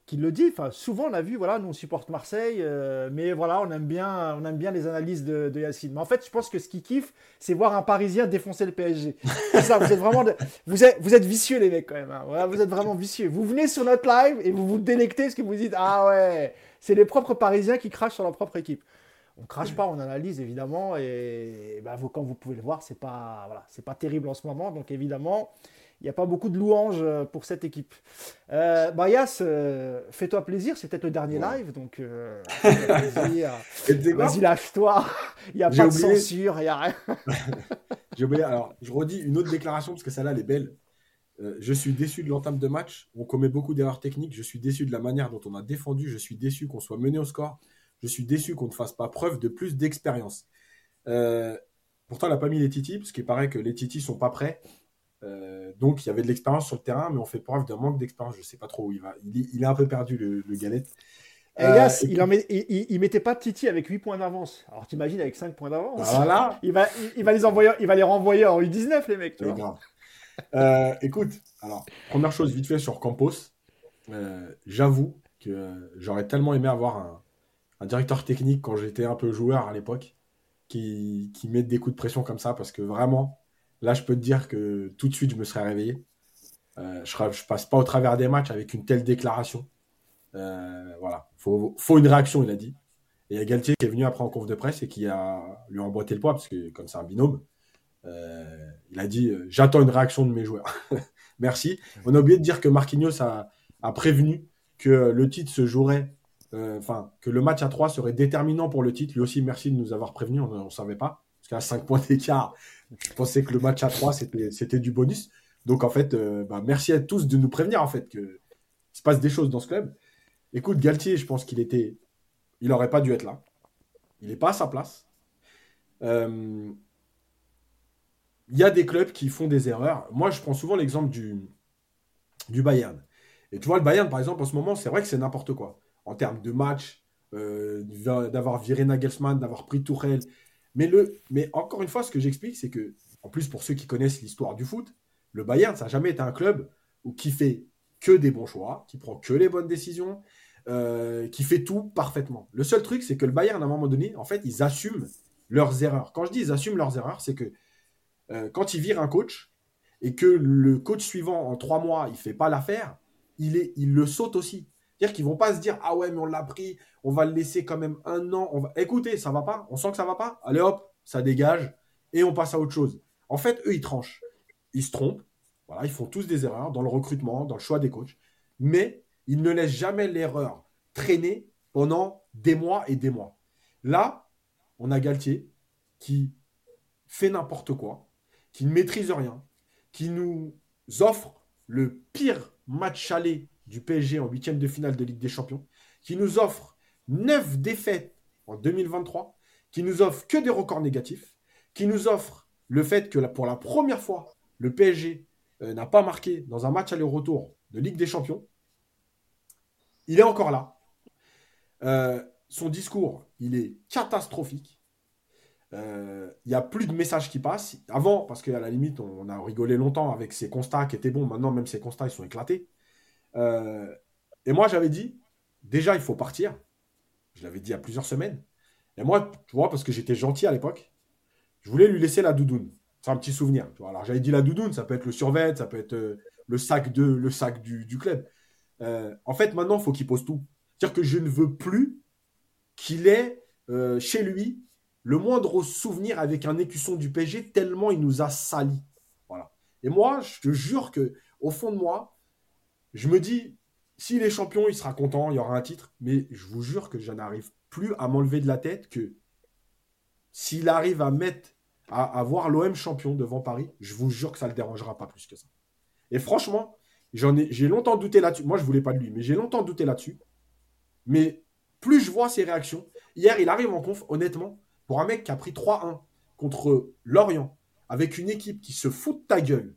qui le dit. Enfin, souvent, on a vu, voilà, nous on supporte Marseille, euh, mais voilà, on aime bien, les analyses de, Yacine. Mais en fait, je pense que ce qui kiffe, c'est voir un Parisien défoncer le PSG. vous êtes vraiment, vous êtes, vicieux les mecs quand même. Hein. Vous êtes vraiment vicieux. Vous venez sur notre live et vous vous délectez parce que vous dites, ah ouais, c'est les propres Parisiens qui crachent sur leur propre équipe. On crache pas, on analyse évidemment, et bah, vous, comme vous pouvez le voir, c'est pas, voilà, c'est pas terrible en ce moment. Donc évidemment, il n'y a pas beaucoup de louanges euh, pour cette équipe. Euh, Bayas, euh, fais-toi plaisir, c'est peut-être le dernier live, donc euh, vas-y, lâche-toi. Il n'y a pas de censure, il n'y a rien. J'ai oublié, alors je redis une autre déclaration parce que celle-là, elle est belle. je suis déçu de l'entame de match. On commet beaucoup d'erreurs techniques. Je suis déçu de la manière dont on a défendu. Je suis déçu qu'on soit mené au score. Je suis déçu qu'on ne fasse pas preuve de plus d'expérience. pourtant, elle n'a pas mis les Titi, parce qu'il paraît que les Titi sont pas prêts. Euh, donc, il y avait de l'expérience sur le terrain, mais on fait preuve d'un manque d'expérience. Je ne sais pas trop où il va. Il, est un peu perdu, le, le Galette. Et euh, il, en il, mettait pas Titi avec 8 points d'avance. Alors t'imagines avec 5 points d'avance? Voilà. il, va, il, va les envoyer, il va les renvoyer en U19 les mecs. Euh, écoute, alors première chose vite fait sur Campos. J'avoue que j'aurais tellement aimé avoir un, un directeur technique quand j'étais un peu joueur à l'époque qui, qui met des coups de pression comme ça parce que vraiment Là, je peux te dire que tout de suite, je me serais réveillé. Euh, je ne passe pas au travers des matchs avec une telle déclaration. Euh, voilà, faut, faut une réaction, il a dit. Et il y a Galtier qui est venu après en conf de presse et qui a lui emboîté le poids, parce que comme c'est un binôme, euh, il a dit J'attends une réaction de mes joueurs. Merci. On a oublié de dire que Marquinhos a, a prévenu que le titre se jouerait, enfin, que le match à 3 serait déterminant pour le titre. Lui aussi, merci de nous avoir prévenu, on ne savait pas. Parce qu'à 5 points d'écart, je pensais que le match à 3, c'était du bonus. Donc, en fait, euh, bah, merci à tous de nous prévenir, en fait, qu'il se passe des choses dans ce club. Écoute, Galtier, je pense qu'il était. Il n'aurait pas dû être là. Il n'est pas à sa place. Euh, il y a des clubs qui font des erreurs. Moi, je prends souvent l'exemple du, du Bayern. Et tu vois, le Bayern, par exemple, en ce moment, c'est vrai que c'est n'importe quoi. En termes de match, euh, d'avoir viré Nagelsmann, d'avoir pris Tourelle, mais, le, mais encore une fois, ce que j'explique, c'est que, en plus, pour ceux qui connaissent l'histoire du foot, le Bayern, ça n'a jamais été un club qui fait que des bons choix, qui prend que les bonnes décisions, euh, qui fait tout parfaitement. Le seul truc, c'est que le Bayern, à un moment donné, en fait, ils assument leurs erreurs. Quand je dis ils assument leurs erreurs, c'est que euh, quand ils virent un coach et que le coach suivant, en trois mois, il ne fait pas l'affaire, il, est, il le saute aussi. C'est-à-dire qu'ils vont pas se dire ah ouais mais on l'a pris, on va le laisser quand même un an. On va... Écoutez, ça va pas, on sent que ça va pas. Allez hop, ça dégage et on passe à autre chose. En fait, eux ils tranchent, ils se trompent. Voilà, ils font tous des erreurs dans le recrutement, dans le choix des coachs, mais ils ne laissent jamais l'erreur traîner pendant des mois et des mois. Là, on a Galtier qui fait n'importe quoi, qui ne maîtrise rien, qui nous offre le pire match aller du PSG en huitième de finale de Ligue des Champions, qui nous offre neuf défaites en 2023, qui nous offre que des records négatifs, qui nous offre le fait que pour la première fois, le PSG euh, n'a pas marqué dans un match aller-retour de Ligue des Champions. Il est encore là. Euh, son discours, il est catastrophique. Euh, il n'y a plus de messages qui passent. Avant, parce qu'à la limite, on a rigolé longtemps avec ses constats qui étaient bons. Maintenant, même ses constats, ils sont éclatés. Euh, et moi, j'avais dit, déjà, il faut partir. Je l'avais dit a plusieurs semaines. Et moi, tu vois, parce que j'étais gentil à l'époque, je voulais lui laisser la doudoune. C'est un petit souvenir. Alors, j'avais dit la doudoune, ça peut être le survêt, ça peut être euh, le sac, de, le sac du, du club. Euh, en fait, maintenant, il faut qu'il pose tout. C'est-à-dire que je ne veux plus qu'il ait chez lui le moindre souvenir avec un écusson du PSG tellement il nous a sali. Voilà. Et moi, je te jure que au fond de moi, je me dis, s'il est champion, il sera content, il y aura un titre. Mais je vous jure que je n'arrive plus à m'enlever de la tête que s'il arrive à mettre, à, avoir voir l'OM champion devant Paris, je vous jure que ça ne le dérangera pas plus que ça. Et franchement, j'ai longtemps douté là-dessus. Moi, je voulais pas de lui, mais j'ai longtemps douté là-dessus. Mais plus je vois ses réactions, hier, il arrive en conf, honnêtement, pour un mec qui a pris 3-1 contre Lorient, avec une équipe qui se fout de ta gueule,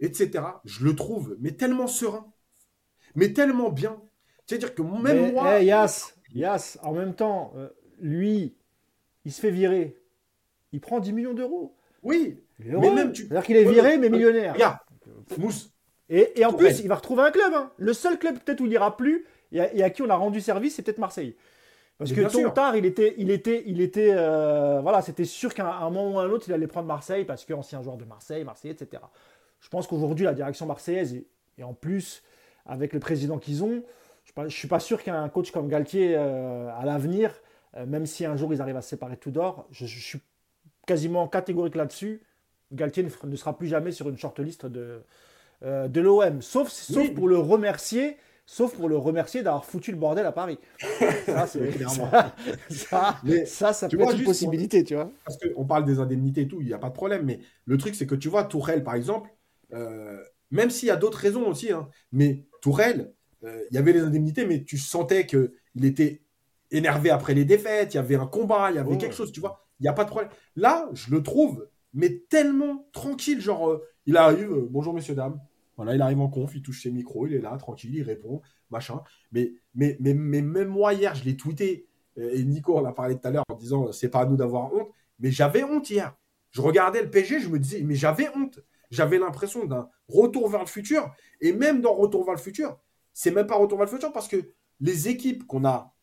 etc., je le trouve, mais tellement serein, mais tellement bien. C'est-à-dire que même Mais, moi. eh, Yas, Yas, en même temps, euh, lui, il se fait virer. Il prend 10 millions d'euros. Oui, Mais même tu- C'est-à-dire qu'il est viré, mais- mais millionnaire. regarde, Mousse, Et, et en plus, il va retrouver un club. hein. Le seul club peut-être où il ira plus et à, et à qui on a rendu service, c'est peut-être Marseille. Parce Mais que tôt ou tard, il était, il était, il était, euh, voilà, c'était sûr qu'à un moment ou à un autre, il allait prendre Marseille parce qu'ancien joueur de Marseille, Marseille, etc. Je pense qu'aujourd'hui, la direction marseillaise et, et en plus avec le président qu'ils ont, je ne suis pas sûr qu'un coach comme Galtier euh, à l'avenir, euh, même si un jour ils arrivent à se séparer tout d'or, je, je suis quasiment catégorique là-dessus. Galtier ne, sera plus jamais sur une shortlist de, euh, de l'OM, sauf, sauf Oui. pour le remercier, sauf pour le remercier d'avoir foutu le bordel à Paris. Ça, c'est Clairement. ça, ça, Mais ça, ça tu peut vois, être une possibilité, tu vois. parce qu'on parle des indemnités et tout, il n'y a pas de problème. Mais le truc, c'est que tu vois, Tourelle, par exemple, même s'il y a d'autres raisons aussi, hein, mais Tourelle, euh, il y avait les indemnités, mais tu sentais qu'il était énervé après les défaites, il y avait un combat, il y avait Ouais. quelque chose, tu vois. Il n'y a pas de problème. Là, je le trouve, mais tellement tranquille, genre, euh, il arrive, euh, bonjour messieurs, dames. Voilà, il arrive en conf, il touche ses micros, il est là, tranquille, il répond, machin. Mais, mais, mais, mais même moi, hier, je l'ai tweeté, et Nico en a parlé tout à l'heure en disant, c'est pas à nous d'avoir honte, mais j'avais honte hier. Je regardais le PSG, je me disais, mais j'avais honte. J'avais l'impression d'un retour vers le futur. Et même dans Retour vers le futur, c'est même pas Retour vers le futur parce que les équipes qu'on a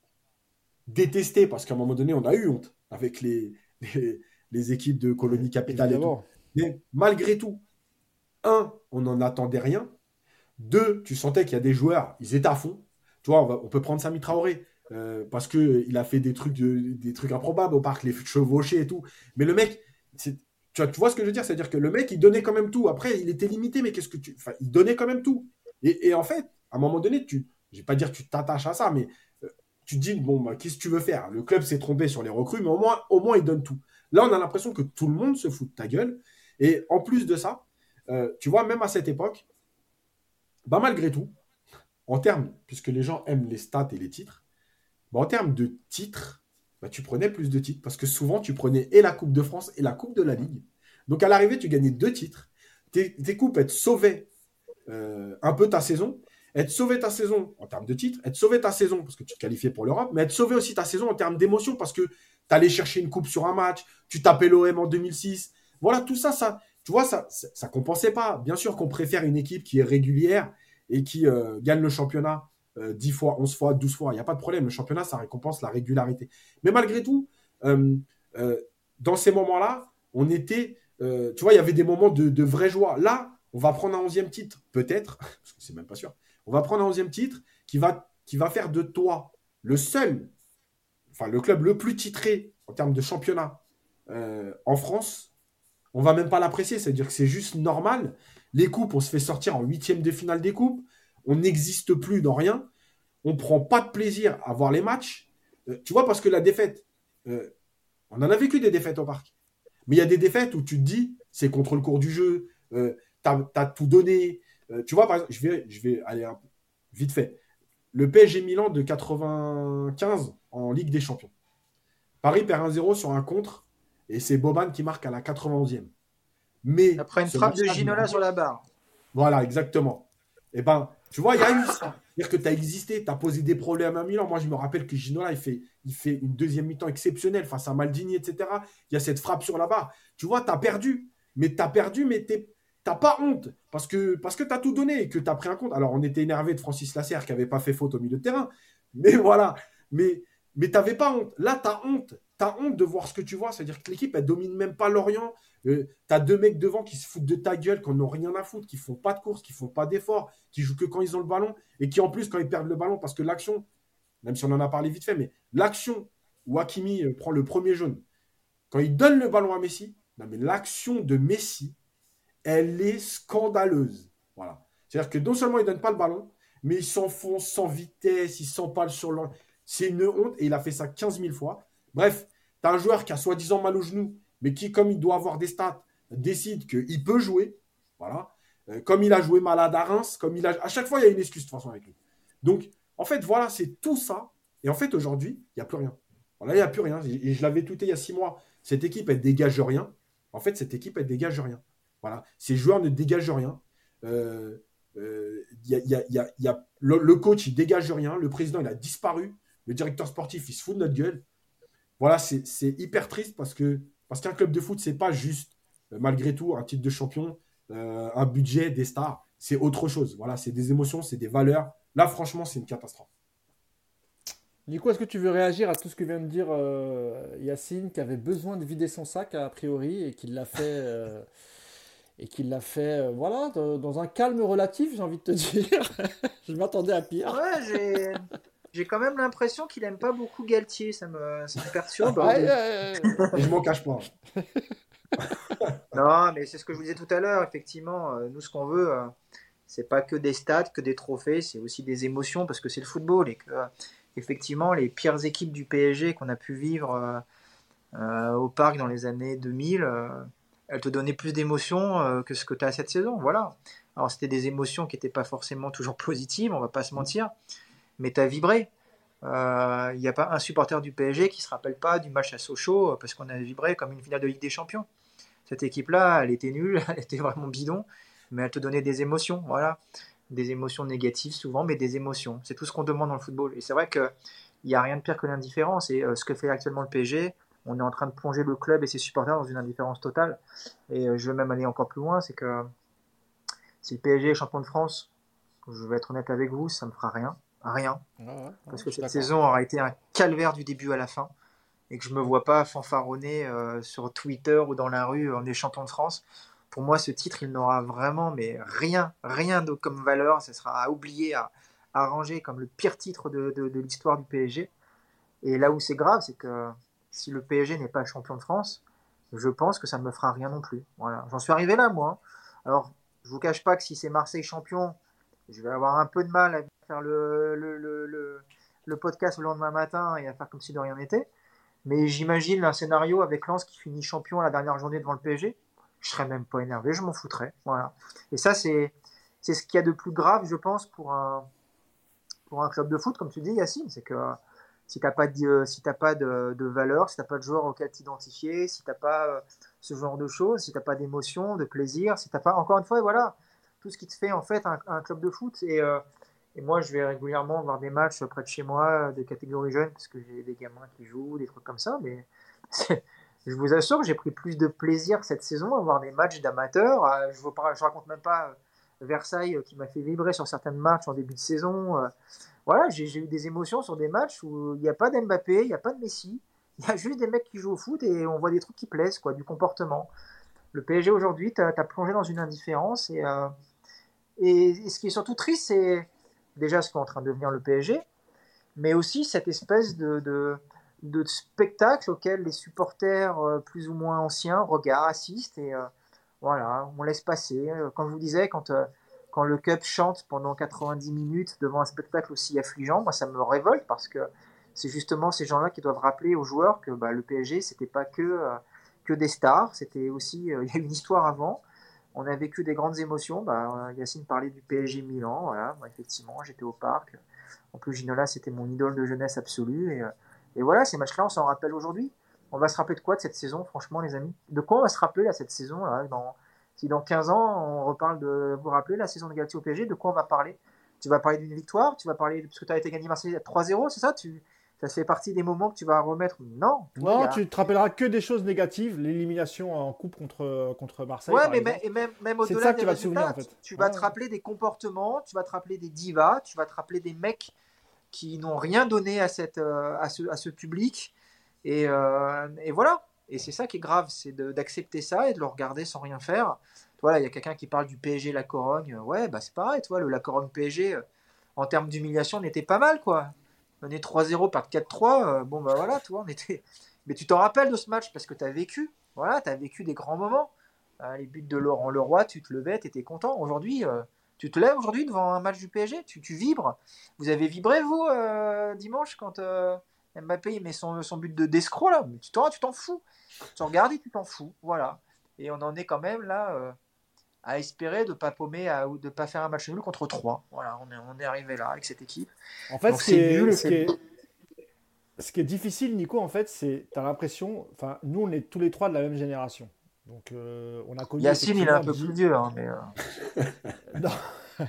détestées, parce qu'à un moment donné, on a eu honte avec les, les, les équipes de colonie capitale et tout. Mais malgré tout, un, on n'en attendait rien. Deux, tu sentais qu'il y a des joueurs, ils étaient à fond. Tu vois, on, va- on peut prendre Sami Traoré euh, parce qu'il a fait des trucs, de- des trucs improbables au parc, les chevauchés et tout. Mais le mec, tu vois, ce que je veux dire? C'est-à-dire que le mec, il donnait quand même tout. Après, il était limité, mais qu'est-ce que tu. Il donnait quand même tout. Et, et en fait, à un moment donné, tu. Je vais pas dire que tu t'attaches à ça, mais euh, tu te dis, bon, bah, qu'est-ce que tu veux faire? Le club s'est trompé sur les recrues, mais au moins, au moins, il donne tout. Là, on a l'impression que tout le monde se fout de ta gueule. Et en plus de ça, euh, tu vois, même à cette époque, bah, malgré tout, en termes, puisque les gens aiment les stats et les titres, bah, en termes de titres, bah, tu prenais plus de titres. Parce que souvent, tu prenais et la Coupe de France et la Coupe de la Ligue. Donc à l'arrivée, tu gagnais deux titres. Tes, coupes, elles te sauvaient euh, un peu ta saison. Elles te sauvaient ta saison en termes de titres. Elles te sauvaient ta saison parce que tu te qualifiais pour l'Europe. Mais elles te sauvaient aussi ta saison en termes d'émotion parce que tu allais chercher une coupe sur un match. Tu tapais l'OM en 2006. Voilà, tout ça, ça, tu vois, ça, ça, ça compensait pas. Bien sûr qu'on préfère une équipe qui est régulière et qui euh, gagne le championnat euh, 10 fois, 11 fois, 12 fois. Il n'y a pas de problème. Le championnat, ça récompense la régularité. Mais malgré tout, euh, euh, dans ces moments-là, on était, euh, tu vois, il y avait des moments de, de vraie joie. Là, on va prendre un 11e titre, peut-être, parce que c'est même pas sûr. On va prendre un 11e titre qui va, faire de toi le seul, enfin le club le plus titré en termes de championnat euh, en France. On va même pas l'apprécier, c'est-à-dire que c'est juste normal. Les coupes, on se fait sortir en huitième de finale des coupes. On n'existe plus dans rien. On prend pas de plaisir à voir les matchs. Euh, tu vois, parce que la défaite, euh, on en a vécu des défaites au parc. Mais il y a des défaites où tu te dis, c'est contre le cours du jeu, euh, tu as, tout donné. Tu vois, par exemple, je vais, je vais aller un vite fait. Le PSG Milan de 95 en Ligue des Champions. Paris perd 1-0 sur un contre et c'est Boban qui marque à la 91e. Mais Après une frappe de Ginola sur la barre. voilà, exactement. Et ben, tu vois, il y a eu ça. C'est-à-dire que tu as existé, tu as posé des problèmes à Milan. Moi, je me rappelle que Ginola, il fait, il fait une deuxième mi-temps exceptionnelle face à Maldini, etc. Il y a cette frappe sur la barre. Tu vois, tu as perdu. Mais tu as perdu, mais tu n'as pas honte. Parce que, parce que tu as tout donné et que tu as pris un compte. Alors, on était énervé de Francis Lasserre qui n'avait pas fait faute au milieu de terrain. Mais voilà. Mais, mais tu n'avais pas honte. Là, tu as honte. Tu honte de voir ce que tu vois. C'est-à-dire que l'équipe, elle domine même pas Lorient. Euh, T'as deux mecs devant qui se foutent de ta gueule, qui n'ont rien à foutre, qui font pas de course, qui font pas d'efforts, qui jouent que quand ils ont le ballon et qui en plus quand ils perdent le ballon, parce que l'action, même si on en a parlé vite fait, mais l'action où Hakimi euh, prend le premier jaune, quand il donne le ballon à Messi, l'action de Messi, elle est scandaleuse. Voilà. C'est-à-dire que non seulement il donne pas le ballon, mais il s'enfonce sans vitesse, il s'empale sur le. C'est une honte et il a fait ça 15 000 fois. Bref, tu as un joueur qui a soi-disant mal au genou, mais qui, comme il doit avoir des stats, décide qu'il peut jouer. Voilà. Euh, comme il a joué malade à Reims, comme il a. À chaque fois, il y a une excuse de toute façon avec lui. Donc, en fait, voilà, c'est tout ça. Et en fait, aujourd'hui, il n'y a plus rien. Voilà, il n'y a plus rien. Et je l'avais touté il y a six mois. Cette équipe, elle dégage rien. En fait, cette équipe, elle dégage rien. Voilà. Ces joueurs ne dégagent rien. Le, coach, il dégage rien. Le président, il a disparu. Le directeur sportif, il se fout de notre gueule. Voilà, c'est hyper triste parce que parce qu'un club de foot, c'est pas juste, euh, malgré tout, un titre de champion, euh, un budget, des stars. C'est autre chose. Voilà, c'est des émotions, c'est des valeurs. Là, franchement, c'est une catastrophe. Nico, est-ce que tu veux réagir à tout ce que vient de dire euh, Yacine, qui avait besoin de vider son sac a priori et qui l'a fait, euh, et qui l'a fait, euh, voilà, dans un calme relatif, j'ai envie de te dire. je m'attendais à pire. Ouais, j'ai, quand même l'impression qu'il aime pas beaucoup Galtier, ça me, ça me perturbe. je m'en cache pas. non, mais c'est ce que je vous disais tout à l'heure. Effectivement, nous, ce qu'on veut, c'est pas que des stats, que des trophées, c'est aussi des émotions parce que c'est le football et que effectivement, les pires équipes du PSG qu'on a pu vivre euh, euh, au parc dans les années 2000, euh, elles te donnaient plus d'émotions que ce que tu as cette saison. Voilà. Alors, c'était des émotions qui n'étaient pas forcément toujours positives, on va pas se mentir, mais tu as vibré. Il n'y a pas un supporter du PSG qui se rappelle pas du match à Sochaux parce qu'on a vibré comme une finale de Ligue des Champions. Cette équipe-là, elle était nulle, elle était vraiment bidon, mais elle te donnait des émotions. Voilà des émotions négatives souvent, mais des émotions. C'est tout ce qu'on demande dans le football. Et c'est vrai qu'il n'y a rien de pire que l'indifférence. Et euh, ce que fait actuellement le PSG, on est en train de plonger le club et ses supporters dans une indifférence totale. Et euh, je vais même aller encore plus loin, c'est que si le PSG est champion de France, je vais être honnête avec vous, ça ne me fera rien. Rien. Parce que cette saison aura été un calvaire du début à la fin. Et que je ne me vois pas fanfaronner euh, sur Twitter ou dans la rue en est champion de France pour moi, ce titre, il n'aura vraiment mais rien, rien de comme valeur. Ce sera à oublier, à, à ranger comme le pire titre de, de, l'histoire du PSG. Et là où c'est grave, c'est que si le PSG n'est pas champion de France, je pense que ça ne me fera rien non plus. Voilà, j'en suis arrivé là, moi. Alors, je vous cache pas que si c'est Marseille champion, je vais avoir un peu de mal à le, podcast le lendemain matin et à faire comme si de rien n'était. Mais j'imagine un scénario avec Lens qui finit champion la dernière journée devant le PSG je serais même pas énervé, je m'en foutrais. Voilà. Et ça, c'est, c'est ce qu'il y a de plus grave, je pense, pour un, pour un club de foot, comme tu dis, Yacine. C'est que si tu n'as pas, de, si pas de, valeur, si tu n'as pas de joueur auquel t'identifier, si tu n'as pas euh, ce genre de choses, si tu n'as pas d'émotion, de plaisir, si tu pas, encore une fois, voilà, tout ce qui te fait en fait un, club de foot. Et, euh, et, moi, je vais régulièrement voir des matchs près de chez moi, des catégories jeunes, parce que j'ai des gamins qui jouent, des trucs comme ça, mais je vous assure j'ai pris plus de plaisir cette saison à voir des matchs d'amateurs. Je ne raconte même pas euh, Versailles euh, qui m'a fait vibrer sur certains matchs en début de saison. Euh. Voilà, j'ai eu des émotions sur des matchs où il n'y a pas d'Mbappé, il n'y a pas de Messi. Il y a juste des mecs qui jouent au foot et on voit des trucs qui plaisent, quoi, du comportement. Le PSG aujourd'hui, tu as, plongé dans une indifférence. Et, et, ce qui est surtout triste, c'est déjà ce qu'est en train de devenir le PSG, mais aussi cette espèce de de spectacles auxquels les supporters euh, plus ou moins anciens regardent, assistent et euh, voilà, on laisse passer. Euh, quand je vous disais, quand, quand le Cup chante pendant 90 minutes devant un spectacle aussi affligeant, moi ça me révolte parce que c'est justement ces gens-là qui doivent rappeler aux joueurs que bah, le PSG c'était pas que, que des stars, c'était aussi, il y a une histoire avant. On a vécu des grandes émotions. Bah, Yacine parlait du PSG Milan. Voilà, effectivement, j'étais au parc. En plus, Ginola, c'était mon idole de jeunesse absolue. Et, et voilà, ces matchs-là, on s'en rappelle aujourd'hui. On va se rappeler de quoi de cette saison, franchement, les amis? De quoi on va se rappeler là, cette saison. Si dans 15 ans, on reparle de vous rappeler la saison de Galtier au PSG, de quoi on va parler? Tu vas parler d'une victoire? Tu vas parler parce que tu as été gagné Marseille 3-0, c'est ça? Tu... Ça fait partie des moments que tu vas remettre Non. Non, tu te rappelleras que des choses négatives, l'élimination en coupe contre, contre Marseille. Ouais, mais même, même au-delà des résultats, en fait. tu, vas te rappeler des comportements, tu vas te rappeler des divas, tu vas te rappeler des mecs qui n'ont rien donné à, cette, euh, à, ce, à ce public. Et, euh, et voilà. Et c'est ça qui est grave, c'est d'accepter ça et de le regarder sans rien faire. Voilà, il y a quelqu'un qui parle du PSG La Corogne. Ouais, bah c'est pareil, toi, le La Corogne PSG, euh, en termes d'humiliation, n'était pas mal, quoi. Est 3-0 par 4-3. bon, bah voilà, toi, on était. Mais tu t'en rappelles de ce match? Parce que tu as vécu. Voilà, tu vécu des grands moments. les buts de Laurent Leroy, tu te levais, tu étais content. Aujourd'hui, tu te lèves aujourd'hui devant un match du PSG tu, tu, vibres? Vous avez vibré, vous, euh, dimanche, quand euh, Mbappé met son, but de d'escroc, là? Tu t'en, tu t'en fous. Tu regardes et tu t'en fous. Voilà. Et on en est quand même là euh, à espérer de ne pas paumer, à, de pas faire un match nul contre 3. Voilà, on est, on est arrivé là avec cette équipe. En fait, c'est nul. Ce qui, est, ce qui est difficile, Nico, en fait, c'est. Tu as l'impression. Enfin, nous, on est tous les trois de la même génération. Donc, on a connu. Yacine, il est un peu plus vieux, hein, mais. non.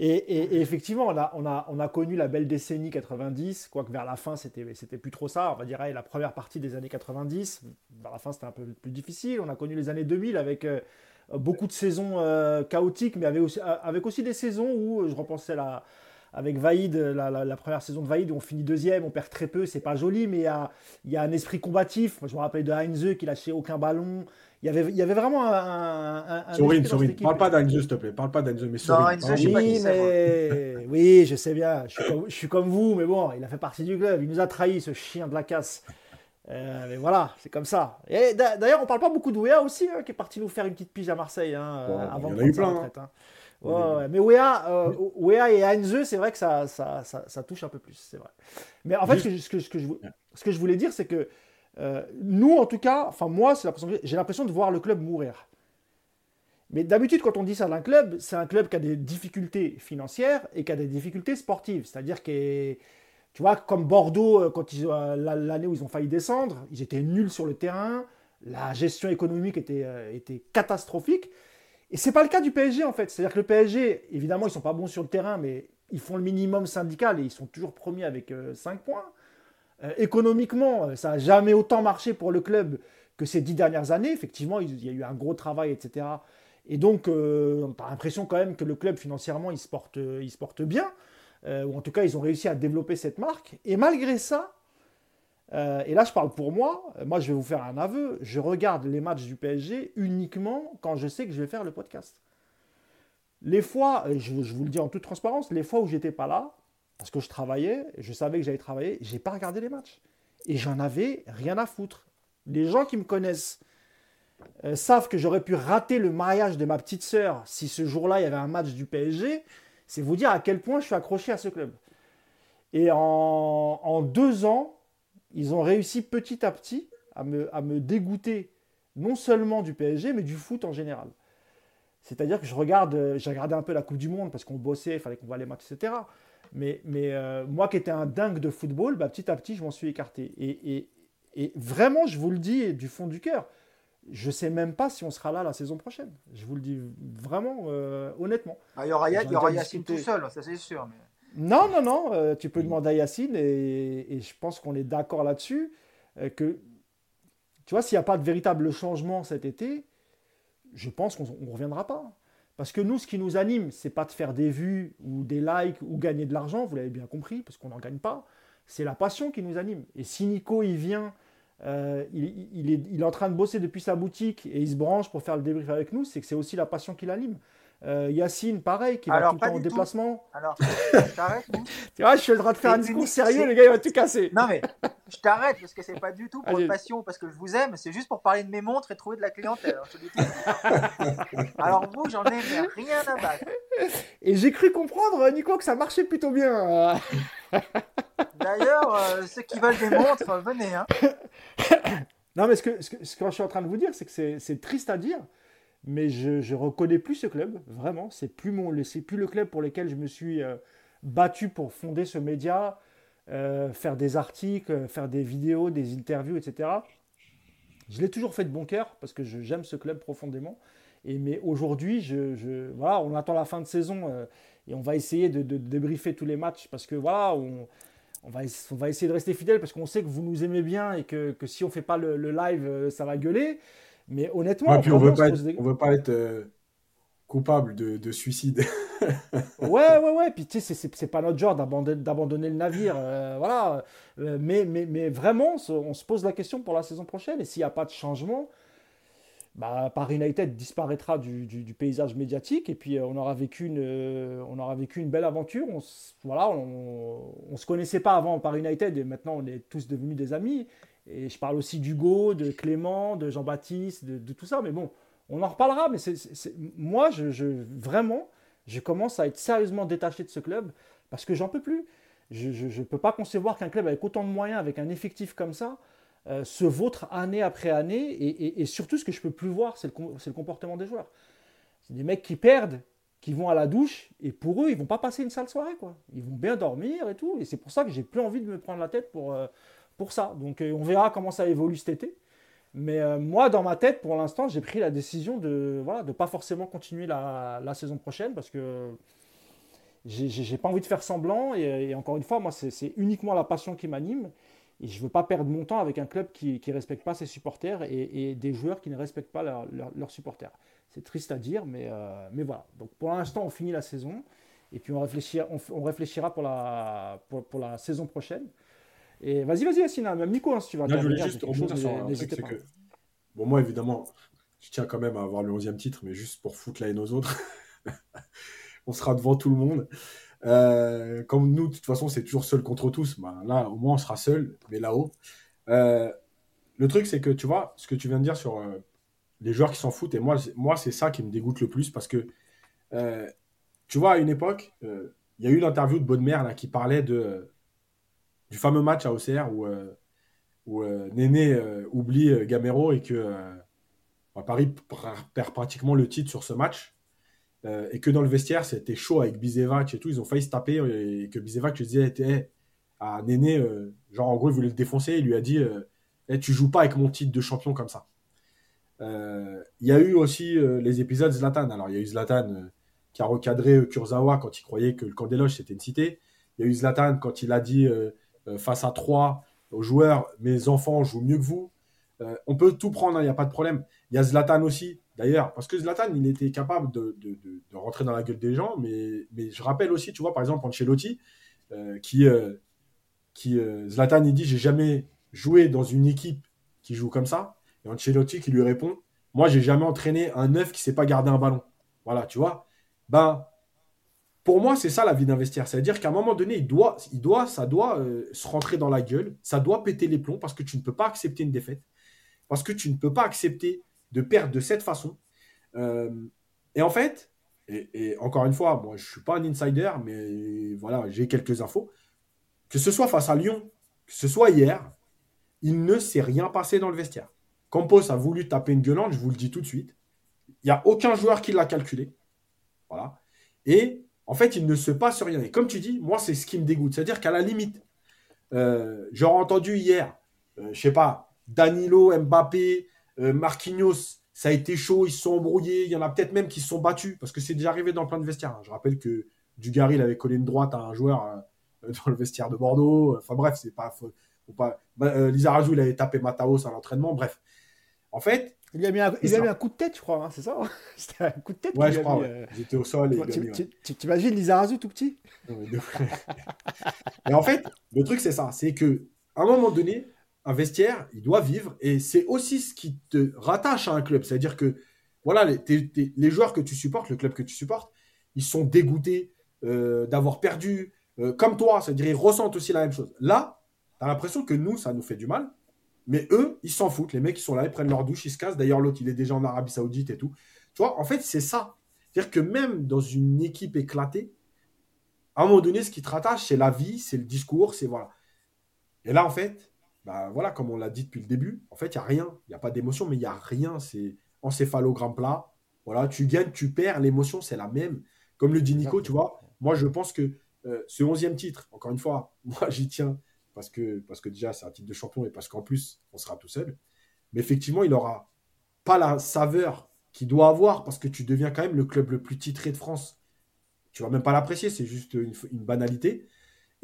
et, effectivement, on a, on, a, on a connu la belle décennie 90, quoique vers la fin, c'était, plus trop ça. On va dire la première partie des années 90, vers la fin, c'était un peu plus difficile. On a connu les années 2000 avec euh, beaucoup de saisons euh, chaotiques, mais avec aussi, avec aussi des saisons où je repensais la, avec Vaïd, la, première saison de Vaïd, où on finit deuxième, on perd très peu, c'est pas joli, mais il y a, un esprit combatif. Je me rappelle de Heinze qui lâchait aucun ballon. Il y avait, il y avait vraiment un. un, Sourine, Sourine. Parle pas d'Heinze, s'il te plaît. Parle pas d'Heinze, mais Sourine. Non, je oui, mais... oui, je sais bien. Je suis, comme, je suis, comme, vous, mais bon, il a fait partie du club. Il nous a trahi, ce chien de la casse. Euh, mais voilà, c'est comme ça. Et d'ailleurs, on parle pas beaucoup de Wea aussi, hein, qui est parti nous faire une petite pige à Marseille hein, avant de prendre sa retraite. Hein. Ouais, Mais Wea, euh, et Heinze, c'est vrai que ça, ça, ça, touche un peu plus, c'est vrai. Mais en fait, ce, que, ce, que, je, ce que je voulais dire, c'est que euh, nous, en tout cas, enfin moi, j'ai l'impression de voir le club mourir. Mais d'habitude, quand on dit ça d'un club, c'est un club qui a des difficultés financières et qui a des difficultés sportives. C'est-à-dire que, tu vois, comme Bordeaux, euh, quand euh, l'année où ils ont failli descendre, ils étaient nuls sur le terrain, la gestion économique était, catastrophique. Et c'est pas le cas du PSG en fait. C'est-à-dire que le PSG, évidemment, ils sont pas bons sur le terrain, mais ils font le minimum syndical et ils sont toujours premiers avec 5 points. Euh, économiquement, euh, ça n'a jamais autant marché pour le club que ces dix dernières années. Effectivement, il y a eu un gros travail, etc. Et donc, euh, on a l'impression quand même que le club, financièrement, il se porte, il se porte bien. ou en tout cas, ils ont réussi à développer cette marque. Et malgré ça, et là, je parle pour moi. Moi, je vais vous faire un aveu. Je regarde les matchs du PSG uniquement quand je sais que je vais faire le podcast. Les fois, je, je vous le dis en toute transparence, les fois où j'étais pas là, parce que je travaillais, je savais que j'allais travailler, j'ai pas regardé les matchs. Et j'en avais rien à foutre. Les gens qui me connaissent euh, savent que j'aurais pu rater le mariage de ma petite sœur si ce jour-là il y avait un match du PSG. C'est vous dire à quel point je suis accroché à ce club. Et en, deux ans, ils ont réussi petit à petit à me, dégoûter non seulement du PSG, mais du foot en général. C'est-à-dire que je regarde, euh, j'ai regardé un peu la Coupe du Monde parce qu'on bossait, il fallait qu'on voit les matchs, etc. Mais, mais euh, moi qui étais un dingue de football, bah, petit à petit, je m'en suis écarté. Et, et, et, vraiment, je vous le dis du fond du cœur, je ne sais même pas si on sera là la saison prochaine. Je vous le dis vraiment, euh, honnêtement. Ah, il y aura, y aura Yacine tout seul, ça c'est sûr. Mais... Non, non, non, euh, tu peux demander à Yacine et, et je pense qu'on est d'accord là-dessus. que, tu vois, s'il n'y a pas de véritable changement cet été, je pense qu'on ne reviendra pas. Parce que nous, ce qui nous anime, c'est pas de faire des vues ou des likes ou gagner de l'argent, vous l'avez bien compris, parce qu'on n'en gagne pas. C'est la passion qui nous anime. Et si Nico, il vient, euh, il, est, il, est, en train de bosser depuis sa boutique et il se branche pour faire le débrief avec nous, c'est que c'est aussi la passion qui l'anime. Euh, Yacine, pareil, qui va tout le temps en déplacement. Alors, je t'arrête. tu vois, je suis en train de faire un discours sérieux, le gars, il va tout casser. Non, mais je t'arrête parce que c'est pas du tout pour passion, parce que je vous aime, c'est juste pour parler de mes montres et trouver de la clientèle. Alors, vous, j'en ai rien à battre. Et j'ai cru comprendre, Nico, que ça marchait plutôt bien. D'ailleurs, euh, ceux qui veulent des montres, venez. Hein. Non, mais ce que, ce que, ce que je suis en train de vous dire, c'est que c'est triste à dire mais je ne reconnais plus ce club, vraiment. C'est plus, mon, plus le club pour lequel je me suis euh, battu pour fonder ce média, euh, faire des articles, faire des vidéos, des interviews, etc. Je l'ai toujours fait de bon cœur parce que j'aime ce club profondément. Mais aujourd'hui, je, voilà, on attend la fin de saison euh, et on va essayer de, débriefer tous les matchs parce que voilà, on, va, essayer de rester fidèle parce qu'on sait que vous nous aimez bien et que, si on ne fait pas le, le live, ça va gueuler. Mais honnêtement, on ne veut, pas être, veut pas être coupable de, suicide. ouais, ouais, ouais. Puis tu sais, c'est pas notre genre d'abandonner le navire. Euh, voilà. Euh, mais, mais, mais vraiment, on se pose la question pour la saison prochaine. Et s'il n'y a pas de changement, bah, Paris United disparaîtra du, du, paysage médiatique. Et puis, euh, on, aura vécu une, on aura vécu une belle aventure. On, voilà, on ne se connaissait pas avant Paris United. Et maintenant, on est tous devenus des amis. Et je parle aussi d'Hugo, de Clément, de Jean-Baptiste, de, tout ça. Mais bon, on en reparlera. Mais moi, vraiment, je commence à être sérieusement détaché de ce club parce que j'en peux plus. Je ne peux pas concevoir qu'un club avec autant de moyens, avec un effectif comme ça, euh, se vautre année après année. Et, surtout, ce que je peux plus voir, c'est le, comportement des joueurs. C'est des mecs qui perdent, qui vont à la douche, et pour eux, ils vont pas passer une sale soirée. Ils vont bien dormir et tout. Et c'est pour ça que j'ai plus envie de me prendre la tête pour... Euh, pour ça. Donc euh, on verra comment ça évolue cet été. Mais euh, moi, dans ma tête, pour l'instant, j'ai pris la décision de voilà, de pas forcément continuer la, saison prochaine parce que j'ai pas envie de faire semblant. Et, encore une fois, moi, c'est uniquement la passion qui m'anime. Et je veux pas perdre mon temps avec un club qui ne respecte pas ses supporters et, des joueurs qui ne respectent pas leurs supporters. C'est triste à dire, mais, euh, mais voilà. Donc pour l'instant, on finit la saison. Et puis on réfléchira, on, réfléchira pour, la, pour la saison prochaine. Et vas-y, vas-y, Assina, même Nico, hein, si tu vas. je voulais juste rebondir sur un truc, c'est que. Bon, moi, évidemment, je tiens quand même à avoir le 11e titre, mais juste pour foutre la haine aux autres. on sera devant tout le monde. Euh, comme nous, de toute façon, c'est toujours seul contre tous. Ben, là, au moins, on sera seul, mais là-haut. Euh, le truc, c'est que tu vois, ce que tu viens de dire sur euh, les joueurs qui s'en foutent, et moi, moi c'est ça qui me dégoûte le plus parce que, tu vois, à une époque, il y a eu l'interview de Bonne-Mère là, qui parlait de, du fameux match à OCR où, où Néné oublie Gamero et que Paris perd pratiquement le titre sur ce match. Euh, et que dans le vestiaire, c'était chaud avec Bizevac et tout. Ils ont failli se taper et que Bizevac lui disait hey, à Néné, euh, genre en gros, il voulait le défoncer. Il lui a dit euh, hey, Tu joues pas avec mon titre de champion comme ça. Il y a eu aussi les épisodes Zlatan. Alors, il y a eu Zlatan qui a recadré Kurzawa quand il croyait que le camp des loges c'était une cité. Il y a eu Zlatan quand il a dit face à trois joueurs Mes enfants jouent mieux que vous. on peut tout prendre, il hein, n'y a pas de problème. Il y a Zlatan aussi D'ailleurs, parce que Zlatan, il était capable de, rentrer dans la gueule des gens, mais, je rappelle aussi, tu vois, par exemple, Ancelotti, euh, qui, euh, euh, Zlatan, il dit J'ai jamais joué dans une équipe qui joue comme ça. Et Ancelotti qui lui répond Moi, j'ai jamais entraîné un neuf qui sait pas garder un ballon. Voilà, tu vois. Ben, pour moi, c'est ça la vie d'investir. C'est-à-dire qu'à un moment donné, il doit, il doit, ça doit se rentrer dans la gueule, ça doit péter les plombs parce que tu ne peux pas accepter une défaite, parce que tu ne peux pas accepter de perdre de cette façon. Euh, et en fait, et, encore une fois, moi je ne suis pas un insider, mais voilà, j'ai quelques infos. Que ce soit face à Lyon, que ce soit hier, il ne s'est rien passé dans le vestiaire. Campos a voulu taper une gueulante, je vous le dis tout de suite. Il n'y a aucun joueur qui l'a calculé. Voilà. Et en fait, il ne se passe rien. Et comme tu dis, moi, c'est ce qui me dégoûte. C'est-à-dire qu'à la limite, euh, j'aurais entendu hier, je euh, je sais pas, Danilo, Mbappé, euh, Marquinhos, ça a été chaud, ils se sont embrouillés. Il y en a peut-être même qui se sont battus parce que c'est déjà arrivé dans plein de vestiaires. Je rappelle que Dugarry il avait collé une droite à un joueur euh, dans le vestiaire de Bordeaux. Enfin bref, c'est pas. Faut, pas... Bah, Lizarazu, il avait tapé Mataos à l'entraînement. Bref. En fait. Il a mis un, il a un coup de tête, je crois, hein, c'est ça hein C'était un coup de tête. Ouais, je crois. J'étais au sol. Et tu, tu, tu, imagines Lizarazu tout petit? Et en fait, le truc, c'est ça. C'est que à un moment donné, un vestiaire, il doit vivre. Et c'est aussi ce qui te rattache à un club. C'est-à-dire que voilà, les, les, joueurs que tu supportes, le club que tu supportes, ils sont dégoûtés euh, d'avoir perdu, euh, comme toi. C'est-à-dire ils ressentent aussi la même chose. Là, tu as l'impression que nous, ça nous fait du mal. Mais eux, ils s'en foutent. Les mecs, ils sont là, ils prennent leur douche, ils se cassent. D'ailleurs, l'autre, il est déjà en Arabie Saoudite et tout. Tu vois, en fait, c'est ça. C'est-à-dire que même dans une équipe éclatée, à un moment donné, ce qui te rattache, c'est la vie, c'est le discours, c'est voilà. Et là, en fait, bah, voilà, comme on l'a dit depuis le début, en fait, il n'y a rien. Il n'y a pas d'émotion, mais il n'y a rien. C'est encéphalogramme plat. Voilà, tu gagnes, tu perds, l'émotion, c'est la même. Comme le dit Nico, tu vois, moi, je pense que euh, ce 11e titre, encore une fois, moi, j'y tiens parce que, parce que déjà, c'est un titre de champion et parce qu'en plus, on sera tout seul. Mais effectivement, il n'aura pas la saveur qu'il doit avoir parce que tu deviens quand même le club le plus titré de France. Tu vas même pas l'apprécier, c'est juste une, banalité.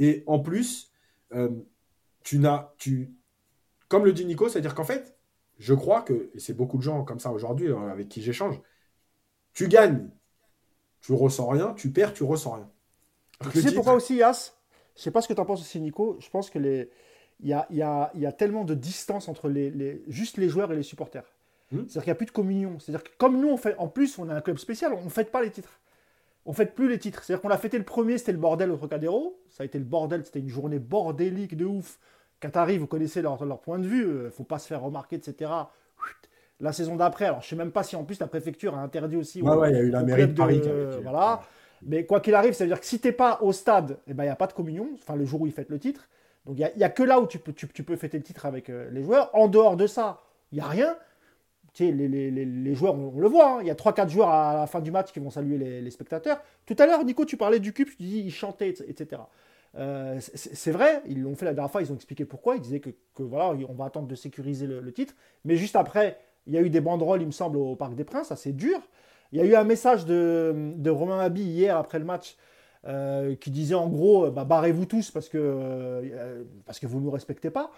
Et en plus, euh, tu n'as, tu, comme le dit Nico, c'est-à-dire qu'en fait, je crois que, et c'est beaucoup de gens comme ça aujourd'hui euh, avec qui j'échange, tu gagnes, tu ressens rien, tu perds, tu ressens rien. Tu sais pourquoi aussi, Yas Je sais pas ce que tu en penses aussi, Nico. Je pense que les... il, y a, y a, y a tellement de distance entre les, les... juste les joueurs et les supporters. Hmm. C'est-à-dire qu'il n'y a plus de communion. C'est-à-dire que comme nous, on fait, en plus, on a un club spécial, on ne fête pas les titres. On ne fête plus les titres. C'est-à-dire qu'on a fêté le premier, c'était le bordel au Trocadéro. Ça a été le bordel, c'était une journée bordélique de ouf. Qatari, vous connaissez leur, point de vue, il euh, ne faut pas se faire remarquer, etc. La saison d'après, alors je ne sais même pas si en plus la préfecture a interdit aussi. Ouais, ouais, il y a eu la mairie de Paris. voilà. Mais quoi qu'il arrive, ça veut dire que si tu n'es pas au stade, eh ben, il n'y a pas de communion, enfin le jour où ils fêtent le titre. Donc il n'y a, que là où tu peux, fêter le titre avec euh, les joueurs. En dehors de ça, il n'y a rien. Tu sais, les, joueurs, on, le voit, hein. il y a 3-4 joueurs à la fin du match qui vont saluer les, spectateurs. Tout à l'heure, Nico, tu parlais du cube, tu dis ils chantaient, etc. Euh, c'est vrai, ils l'ont fait la dernière fois, ils ont expliqué pourquoi. Ils disaient que, voilà, on va attendre de sécuriser le, titre. Mais juste après, il y a eu des banderoles, il me semble, au Parc des Princes, assez dur. Il y a eu un message de, Romain Habi hier après le match euh, qui disait en gros bah, barrez-vous tous parce que, euh, parce que vous ne nous respectez pas.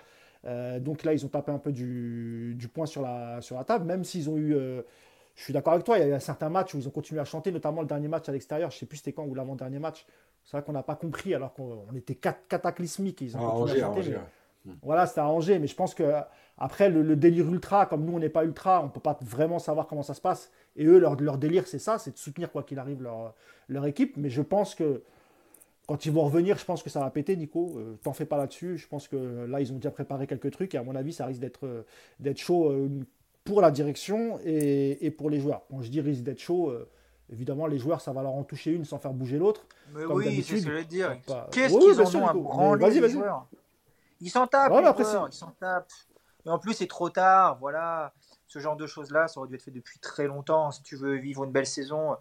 donc là, ils ont tapé un peu du, du poing sur la, sur la table, même s'ils ont eu je suis d'accord avec toi, il y a eu un certain match où ils ont continué à chanter, notamment le dernier match à l'extérieur, je ne sais plus c'était quand ou l'avant-dernier match. C'est vrai qu'on n'a pas compris alors qu'on était cataclysmique. Ils ont ah, continué à chanter, Voilà, c'était à Angers, mais je pense que après le, délire ultra, comme nous on n'est pas ultra, on ne peut pas vraiment savoir comment ça se passe. Et eux, leur, leur délire, c'est ça, c'est de soutenir quoi qu'il arrive leur, leur équipe. Mais je pense que quand ils vont revenir, je pense que ça va péter, Nico. Euh, t'en fais pas là-dessus. Je pense que là, ils ont déjà préparé quelques trucs et à mon avis, ça risque d'être euh, d'être chaud euh, pour la direction et, pour les joueurs. Quand je dis risque d'être chaud, euh, évidemment, les joueurs, ça va leur en toucher une sans faire bouger l'autre. Mais oui, c'est ce que je te dire. Qu'est-ce qu'ils en ont à branler, les joueurs? Ils s'en tapent, les joueurs, ils s'en tapent. Et en plus, c'est trop tard, voilà. Ce genre de choses-là, ça aurait dû être fait depuis très longtemps. Si tu veux vivre une belle saison,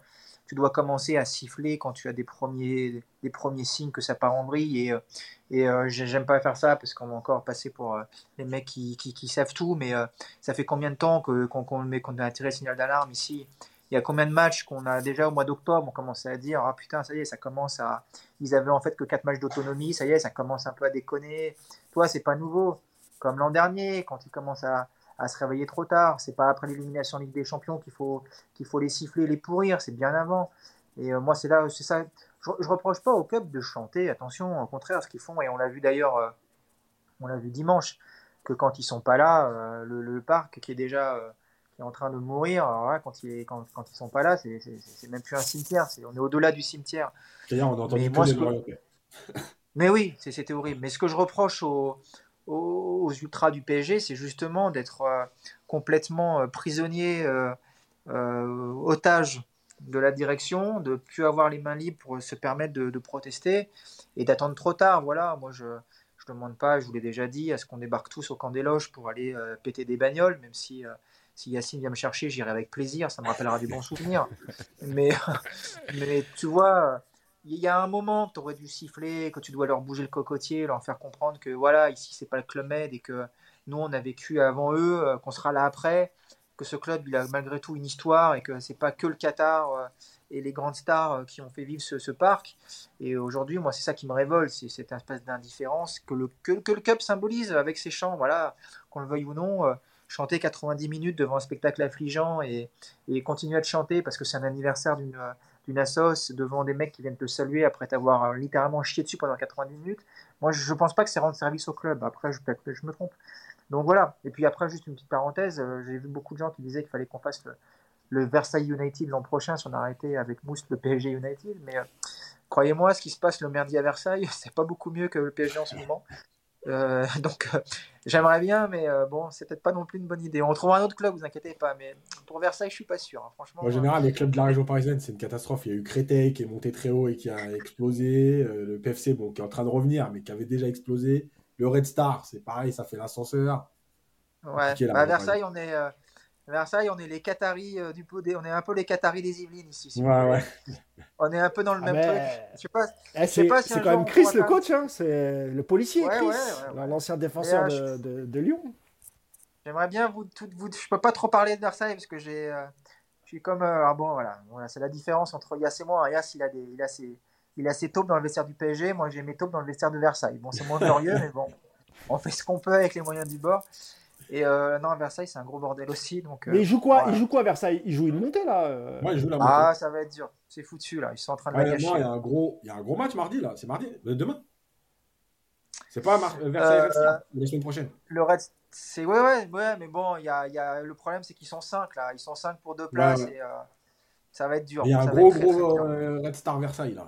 tu dois commencer à siffler quand tu as des premiers, des premiers signes que ça part en vrille. Et, euh, euh, j'aime pas faire ça parce qu'on va encore passer pour euh, les mecs qui, savent tout. Mais ça fait combien de temps qu'on met qu'on a tiré le signal d'alarme ici? Il y a combien de matchs qu'on a déjà au mois d'octobre? On commençait à dire Ah putain, ça y est, ça commence à. Ils avaient en fait que 4 matchs d'autonomie, ça y est, ça commence un peu à déconner. Toi, c'est pas nouveau. Comme l'an dernier, quand ils commencent à, à se réveiller trop tard. C'est pas après l'élimination Ligue des Champions qu'il faut, qu'il faut les siffler, les pourrir, c'est bien avant. Et euh, moi, c'est là, c'est ça. Je, je, reproche pas au club de chanter, attention, au contraire, ce qu'ils font, et on l'a vu d'ailleurs, euh, on l'a vu dimanche, que quand ils sont pas là, euh, le, parc qui est déjà qui est en train de mourir, quand, il est, quand, quand, ils sont pas là, c'est, c'est, même plus un cimetière, c'est, on est au-delà du cimetière. D'ailleurs, on Mais, les Mais oui, c'était horrible. Mais ce que je reproche aux, aux, ultras du PSG, c'est justement d'être euh, complètement euh, prisonnier, euh, otage de la direction, de plus avoir les mains libres pour se permettre de, protester et d'attendre trop tard. Voilà, moi je ne demande pas, je vous l'ai déjà dit, à ce qu'on débarque tous au camp des loges pour aller péter des bagnoles, même si si Yacine vient me chercher, j'irai avec plaisir, ça me rappellera des bons souvenirs. Mais, mais tu vois, il y a un moment, tu aurais dû siffler, que tu dois leur bouger le cocotier, leur faire comprendre que voilà, ici c'est pas le Club Med et que nous on a vécu avant eux, euh, qu'on sera là après, que ce club il a malgré tout une histoire et que c'est pas que le Qatar euh, et les grandes stars euh, qui ont fait vivre ce, parc. Et aujourd'hui, moi c'est ça qui me révolte, c'est cette espèce d'indifférence que le, que, symbolise avec ses chants, voilà, qu'on le veuille ou non. chanter 90 minutes devant un spectacle affligeant et, et continuer à te chanter parce que c'est un anniversaire d'une d'une assos devant des mecs qui viennent te saluer après t'avoir euh, littéralement chié dessus pendant 90 minutes. Moi, je pense pas que c'est rendre service au club. Après, je me trompe. Donc voilà. Et puis après, juste une petite parenthèse, euh, j'ai vu beaucoup de gens qui disaient qu'il fallait qu'on fasse le, Versailles United l'an prochain si on arrêtait avec Mousse le PSG United. Mais euh, croyez-moi, ce qui se passe le merdi à Versailles, c'est pas beaucoup mieux que le PSG en ce moment. Euh, donc, euh, j'aimerais bien, mais euh, bon, c'est peut-être pas non plus une bonne idée. On trouvera un autre club, vous inquiétez pas. Mais pour Versailles, je suis pas sûr. Hein, franchement. En général, les clubs de la région parisienne, c'est une catastrophe. Il y a eu Créteil qui est monté très haut et qui a explosé. le PFC, bon, qui est en train de revenner, mais qui avait déjà explosé. Le Red Star, c'est pareil, ça fait l'ascenseur. Ouais. Bah, à Versailles, on est. Versailles, on est les Qataris du Podé, on est un peu les Qataris des Yvelines ici. ouais, ouais. On est un peu dans le ah même truc. Sais pas. Eh, c'est quand même Chris le coach, hein. c'est le policier, Chris, l'ancien défenseur de, de, Lyon. J'aimerais bien vous, tout, vous, je peux pas trop parler de Versailles parce que j'ai, euh, je suis comme, euh, ah bon voilà, voilà c'est la différence entre Yass et moi. Yass il a des, il a ses, il a ses taupes dans le vestiaire du PSG, moi j'ai mes taupes dans le vestiaire de Versailles. Bon c'est moins glorieux mais bon, on fait ce qu'on peut avec les moyens du bord. Et euh, non, à Versailles, c'est un gros bordel aussi. Donc, Mais il joue quoi? Il joue quoi à Versailles? Il joue une montée là euh Ouais, il joue la montée. Ah, ça va être dur. C'est foutu là. Ils sont en train de ouais, Il y a un gros, il y a un gros match mardi là. C'est mardi, euh, demain. C'est pas Mar Versailles euh, la semaine prochaine. Le Red, c'est ouais, ouais, ouais, mais bon, il y a, y a... le problème, c'est qu'ils sont 5 là. Ils sont 5 pour deux places et ça va être dur. Il y a un gros, gros Red Star Versailles là.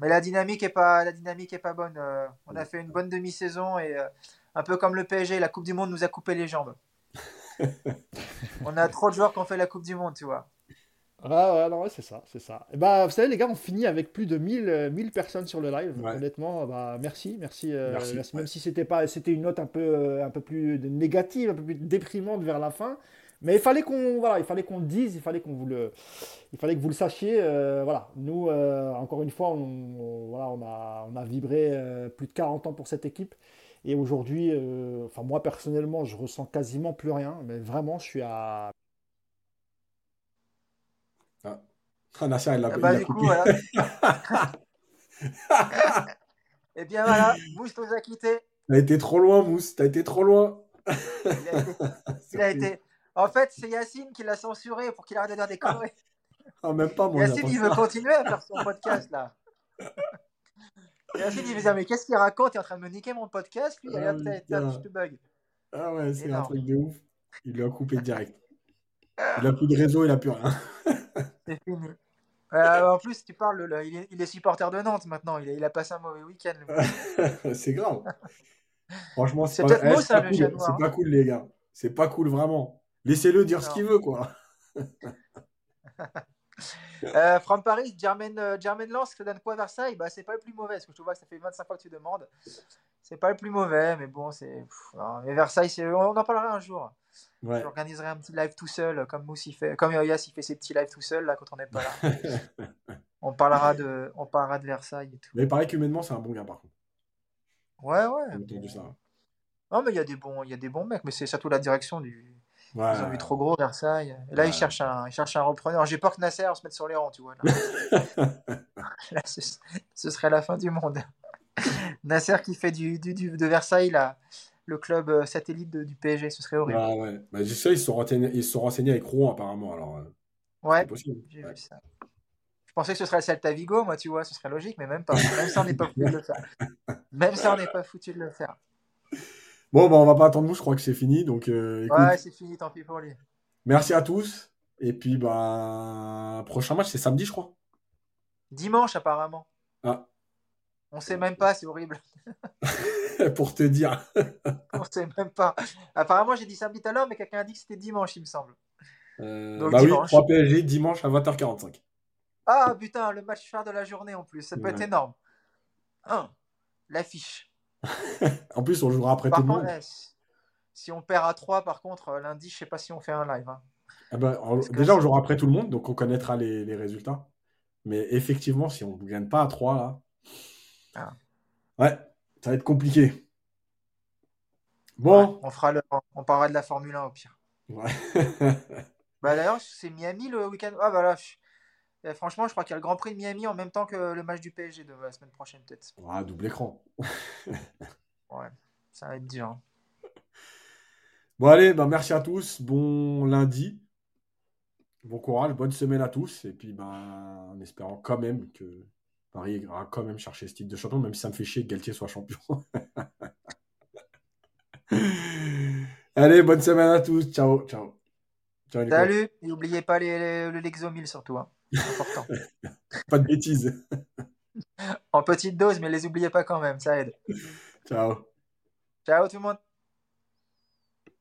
Mais la dynamique est pas, la dynamique est pas bonne. on a fait une bonne demi-saison et un peu comme le PSG, la Coupe du Monde nous a coupé les jambes. on a trop de joueurs qui ont fait la Coupe du Monde, tu vois. Ah ouais, non, c'est ça, c'est ça. Et bah, vous savez, les gars, on finit avec plus de 1000, 1000 euh, personnes sur le live. Honnêtement, bah, merci, merci, euh, merci, Même si c'était pas, c'était une note un peu, euh, un peu plus négative, un peu plus déprimante vers la fin. Mais il fallait qu'on voilà, il fallait qu'on le dise, il fallait qu'on vous le, il fallait que vous le sachiez. euh, voilà, nous, euh, encore une fois, on, on- voilà, on a, on a vibré euh, plus de 40 ans pour cette équipe. Et aujourd'hui, euh, enfin moi personnellement, je ressens quasiment plus rien. Mais vraiment, je suis à. Ah, Nasser, il l'a Ah il bah, l'a du coup, coupé. voilà. Et bien voilà, Mousse nous a quittés. T'as été trop loin, Mousse. T'as été trop loin. Il a été, il a été- En fait, c'est Yacine qui l'a censuré pour qu'il arrête de dire des conneries. Ah, même pas, moi. Yacine, il veut ça. continuer à faire son podcast là. Il veut dire Mais qu'est-ce qu'il raconte? Il est en train de me niquer mon podcast. Lui, putain. tape, je te bug. Ah ouais, c'est un truc de ouf. Il lui a coupé direct. Il a plus de réseau, il a plus rien. C'est fini. Euh, en plus, tu parles, là, il, est, il est supporter de Nantes maintenant. Il a, il a passé un mauvais week-end. c'est grave. Franchement, C'est pas, eh, hein, pas cool. C'est hein. pas cool, les gars. C'est pas cool, vraiment. Laissez-le dire ce qu'il veut, quoi. Euh, From Paris, Germaine, euh, Germaine Lance, ça donne quoi Versailles? Bah, C'est pas le plus mauvais, parce que je vois que ça fait 25 fois que tu demandes. C'est pas le plus mauvais, mais bon, c'est. mais Versailles, c'est- on en parlera un jour. Ouais. J'organiserai un petit live tout seul, comme Mousse il fait, comme Yass il fait ses petits lives tout seul là quand on n'est pas là. on parlera de, on parlera de Versailles et tout. Mais il paraît qu'humainement, c'est un bon gars, par contre. Ouais, ouais. Entendu ça. Non, mais il y a des bons, il y a des bons mecs, mais c'est surtout la direction du. Ouais. Ils ont vu trop gros Versailles. Et là, Ouais. ils cherchent un, ils cherchent un repreneur. J'ai peur que Nasser se mette sur les rangs, tu vois. Là, Là, ce, ce serait la fin du monde. Nasser qui fait du, du, du- de Versailles là, le club euh, satellite de- du PSG, ce serait horrible. Ouais, ouais. Bah, je sais, ils se sont renseignés, ils sont renseignés avec Rouen, apparemment. Alors, euh, Ouais, j'ai vu ça. Je pensais que ce serait le Celta Vigo, moi, tu vois, ce serait logique, mais même pas. Même ça, on n'est pas foutu de le faire. Même ça, on n'est pas foutu de le faire. Bon, bah, on va pas attendre nous, je crois que c'est fini. Donc, euh, écoute, Ouais, c'est fini, tant pis pour lui. merci à tous. Et puis, bah, prochain match, c'est samedi, je crois. Dimanche, apparemment. Ah, On sait même pas, c'est horrible. pour te dire. On sait même pas. Apparemment, j'ai dit samedi tout à l'heure, mais quelqu'un a dit que c'était dimanche, il me semble. Euh, Donc, bah oui, dimanche. 3 PSG dimanche à 20h45. Ah putain, le match phare de la journée en plus, ça peut être énorme. Un, l'affiche. En plus, on jouera après Par tout le monde. eh, si- on perd à 3, par contre, euh, lundi, je sais pas si on fait un live. hein. Ah bah, en- Parce que déjà, on jouera après tout le monde, donc on connaîtra les, les résultats. Mais effectivement, si on ne gagne pas à 3, là, Ah. ouais, ça va être compliqué. Bon, Ouais, on, fera le, on parlera de la Formule 1 au pire. Ouais. Bah, D'ailleurs, c'est Miami le week-end. Ah bah là, je- franchement, je crois qu'il y a le Grand Prix de Miami en même temps que le match du PSG de la semaine prochaine, peut-être. Ah, double écran. Ouais, ça va être dur. hein. Bon, allez, bah, merci à tous. Bon lundi. Bon courage, bonne semaine à tous. Et puis, bah, en espérant quand même que Paris ira quand même chercher ce titre de champion, même si ça me fait chier que Galtier soit champion. allez, bonne semaine à tous. Ciao, ciao. Salut, et n'oubliez pas les, les- le Lexomil surtout. hein. Important. Pas de bêtises. en petite dose, mais les oubliez pas quand même, ça aide. Ciao. Ciao tout le monde.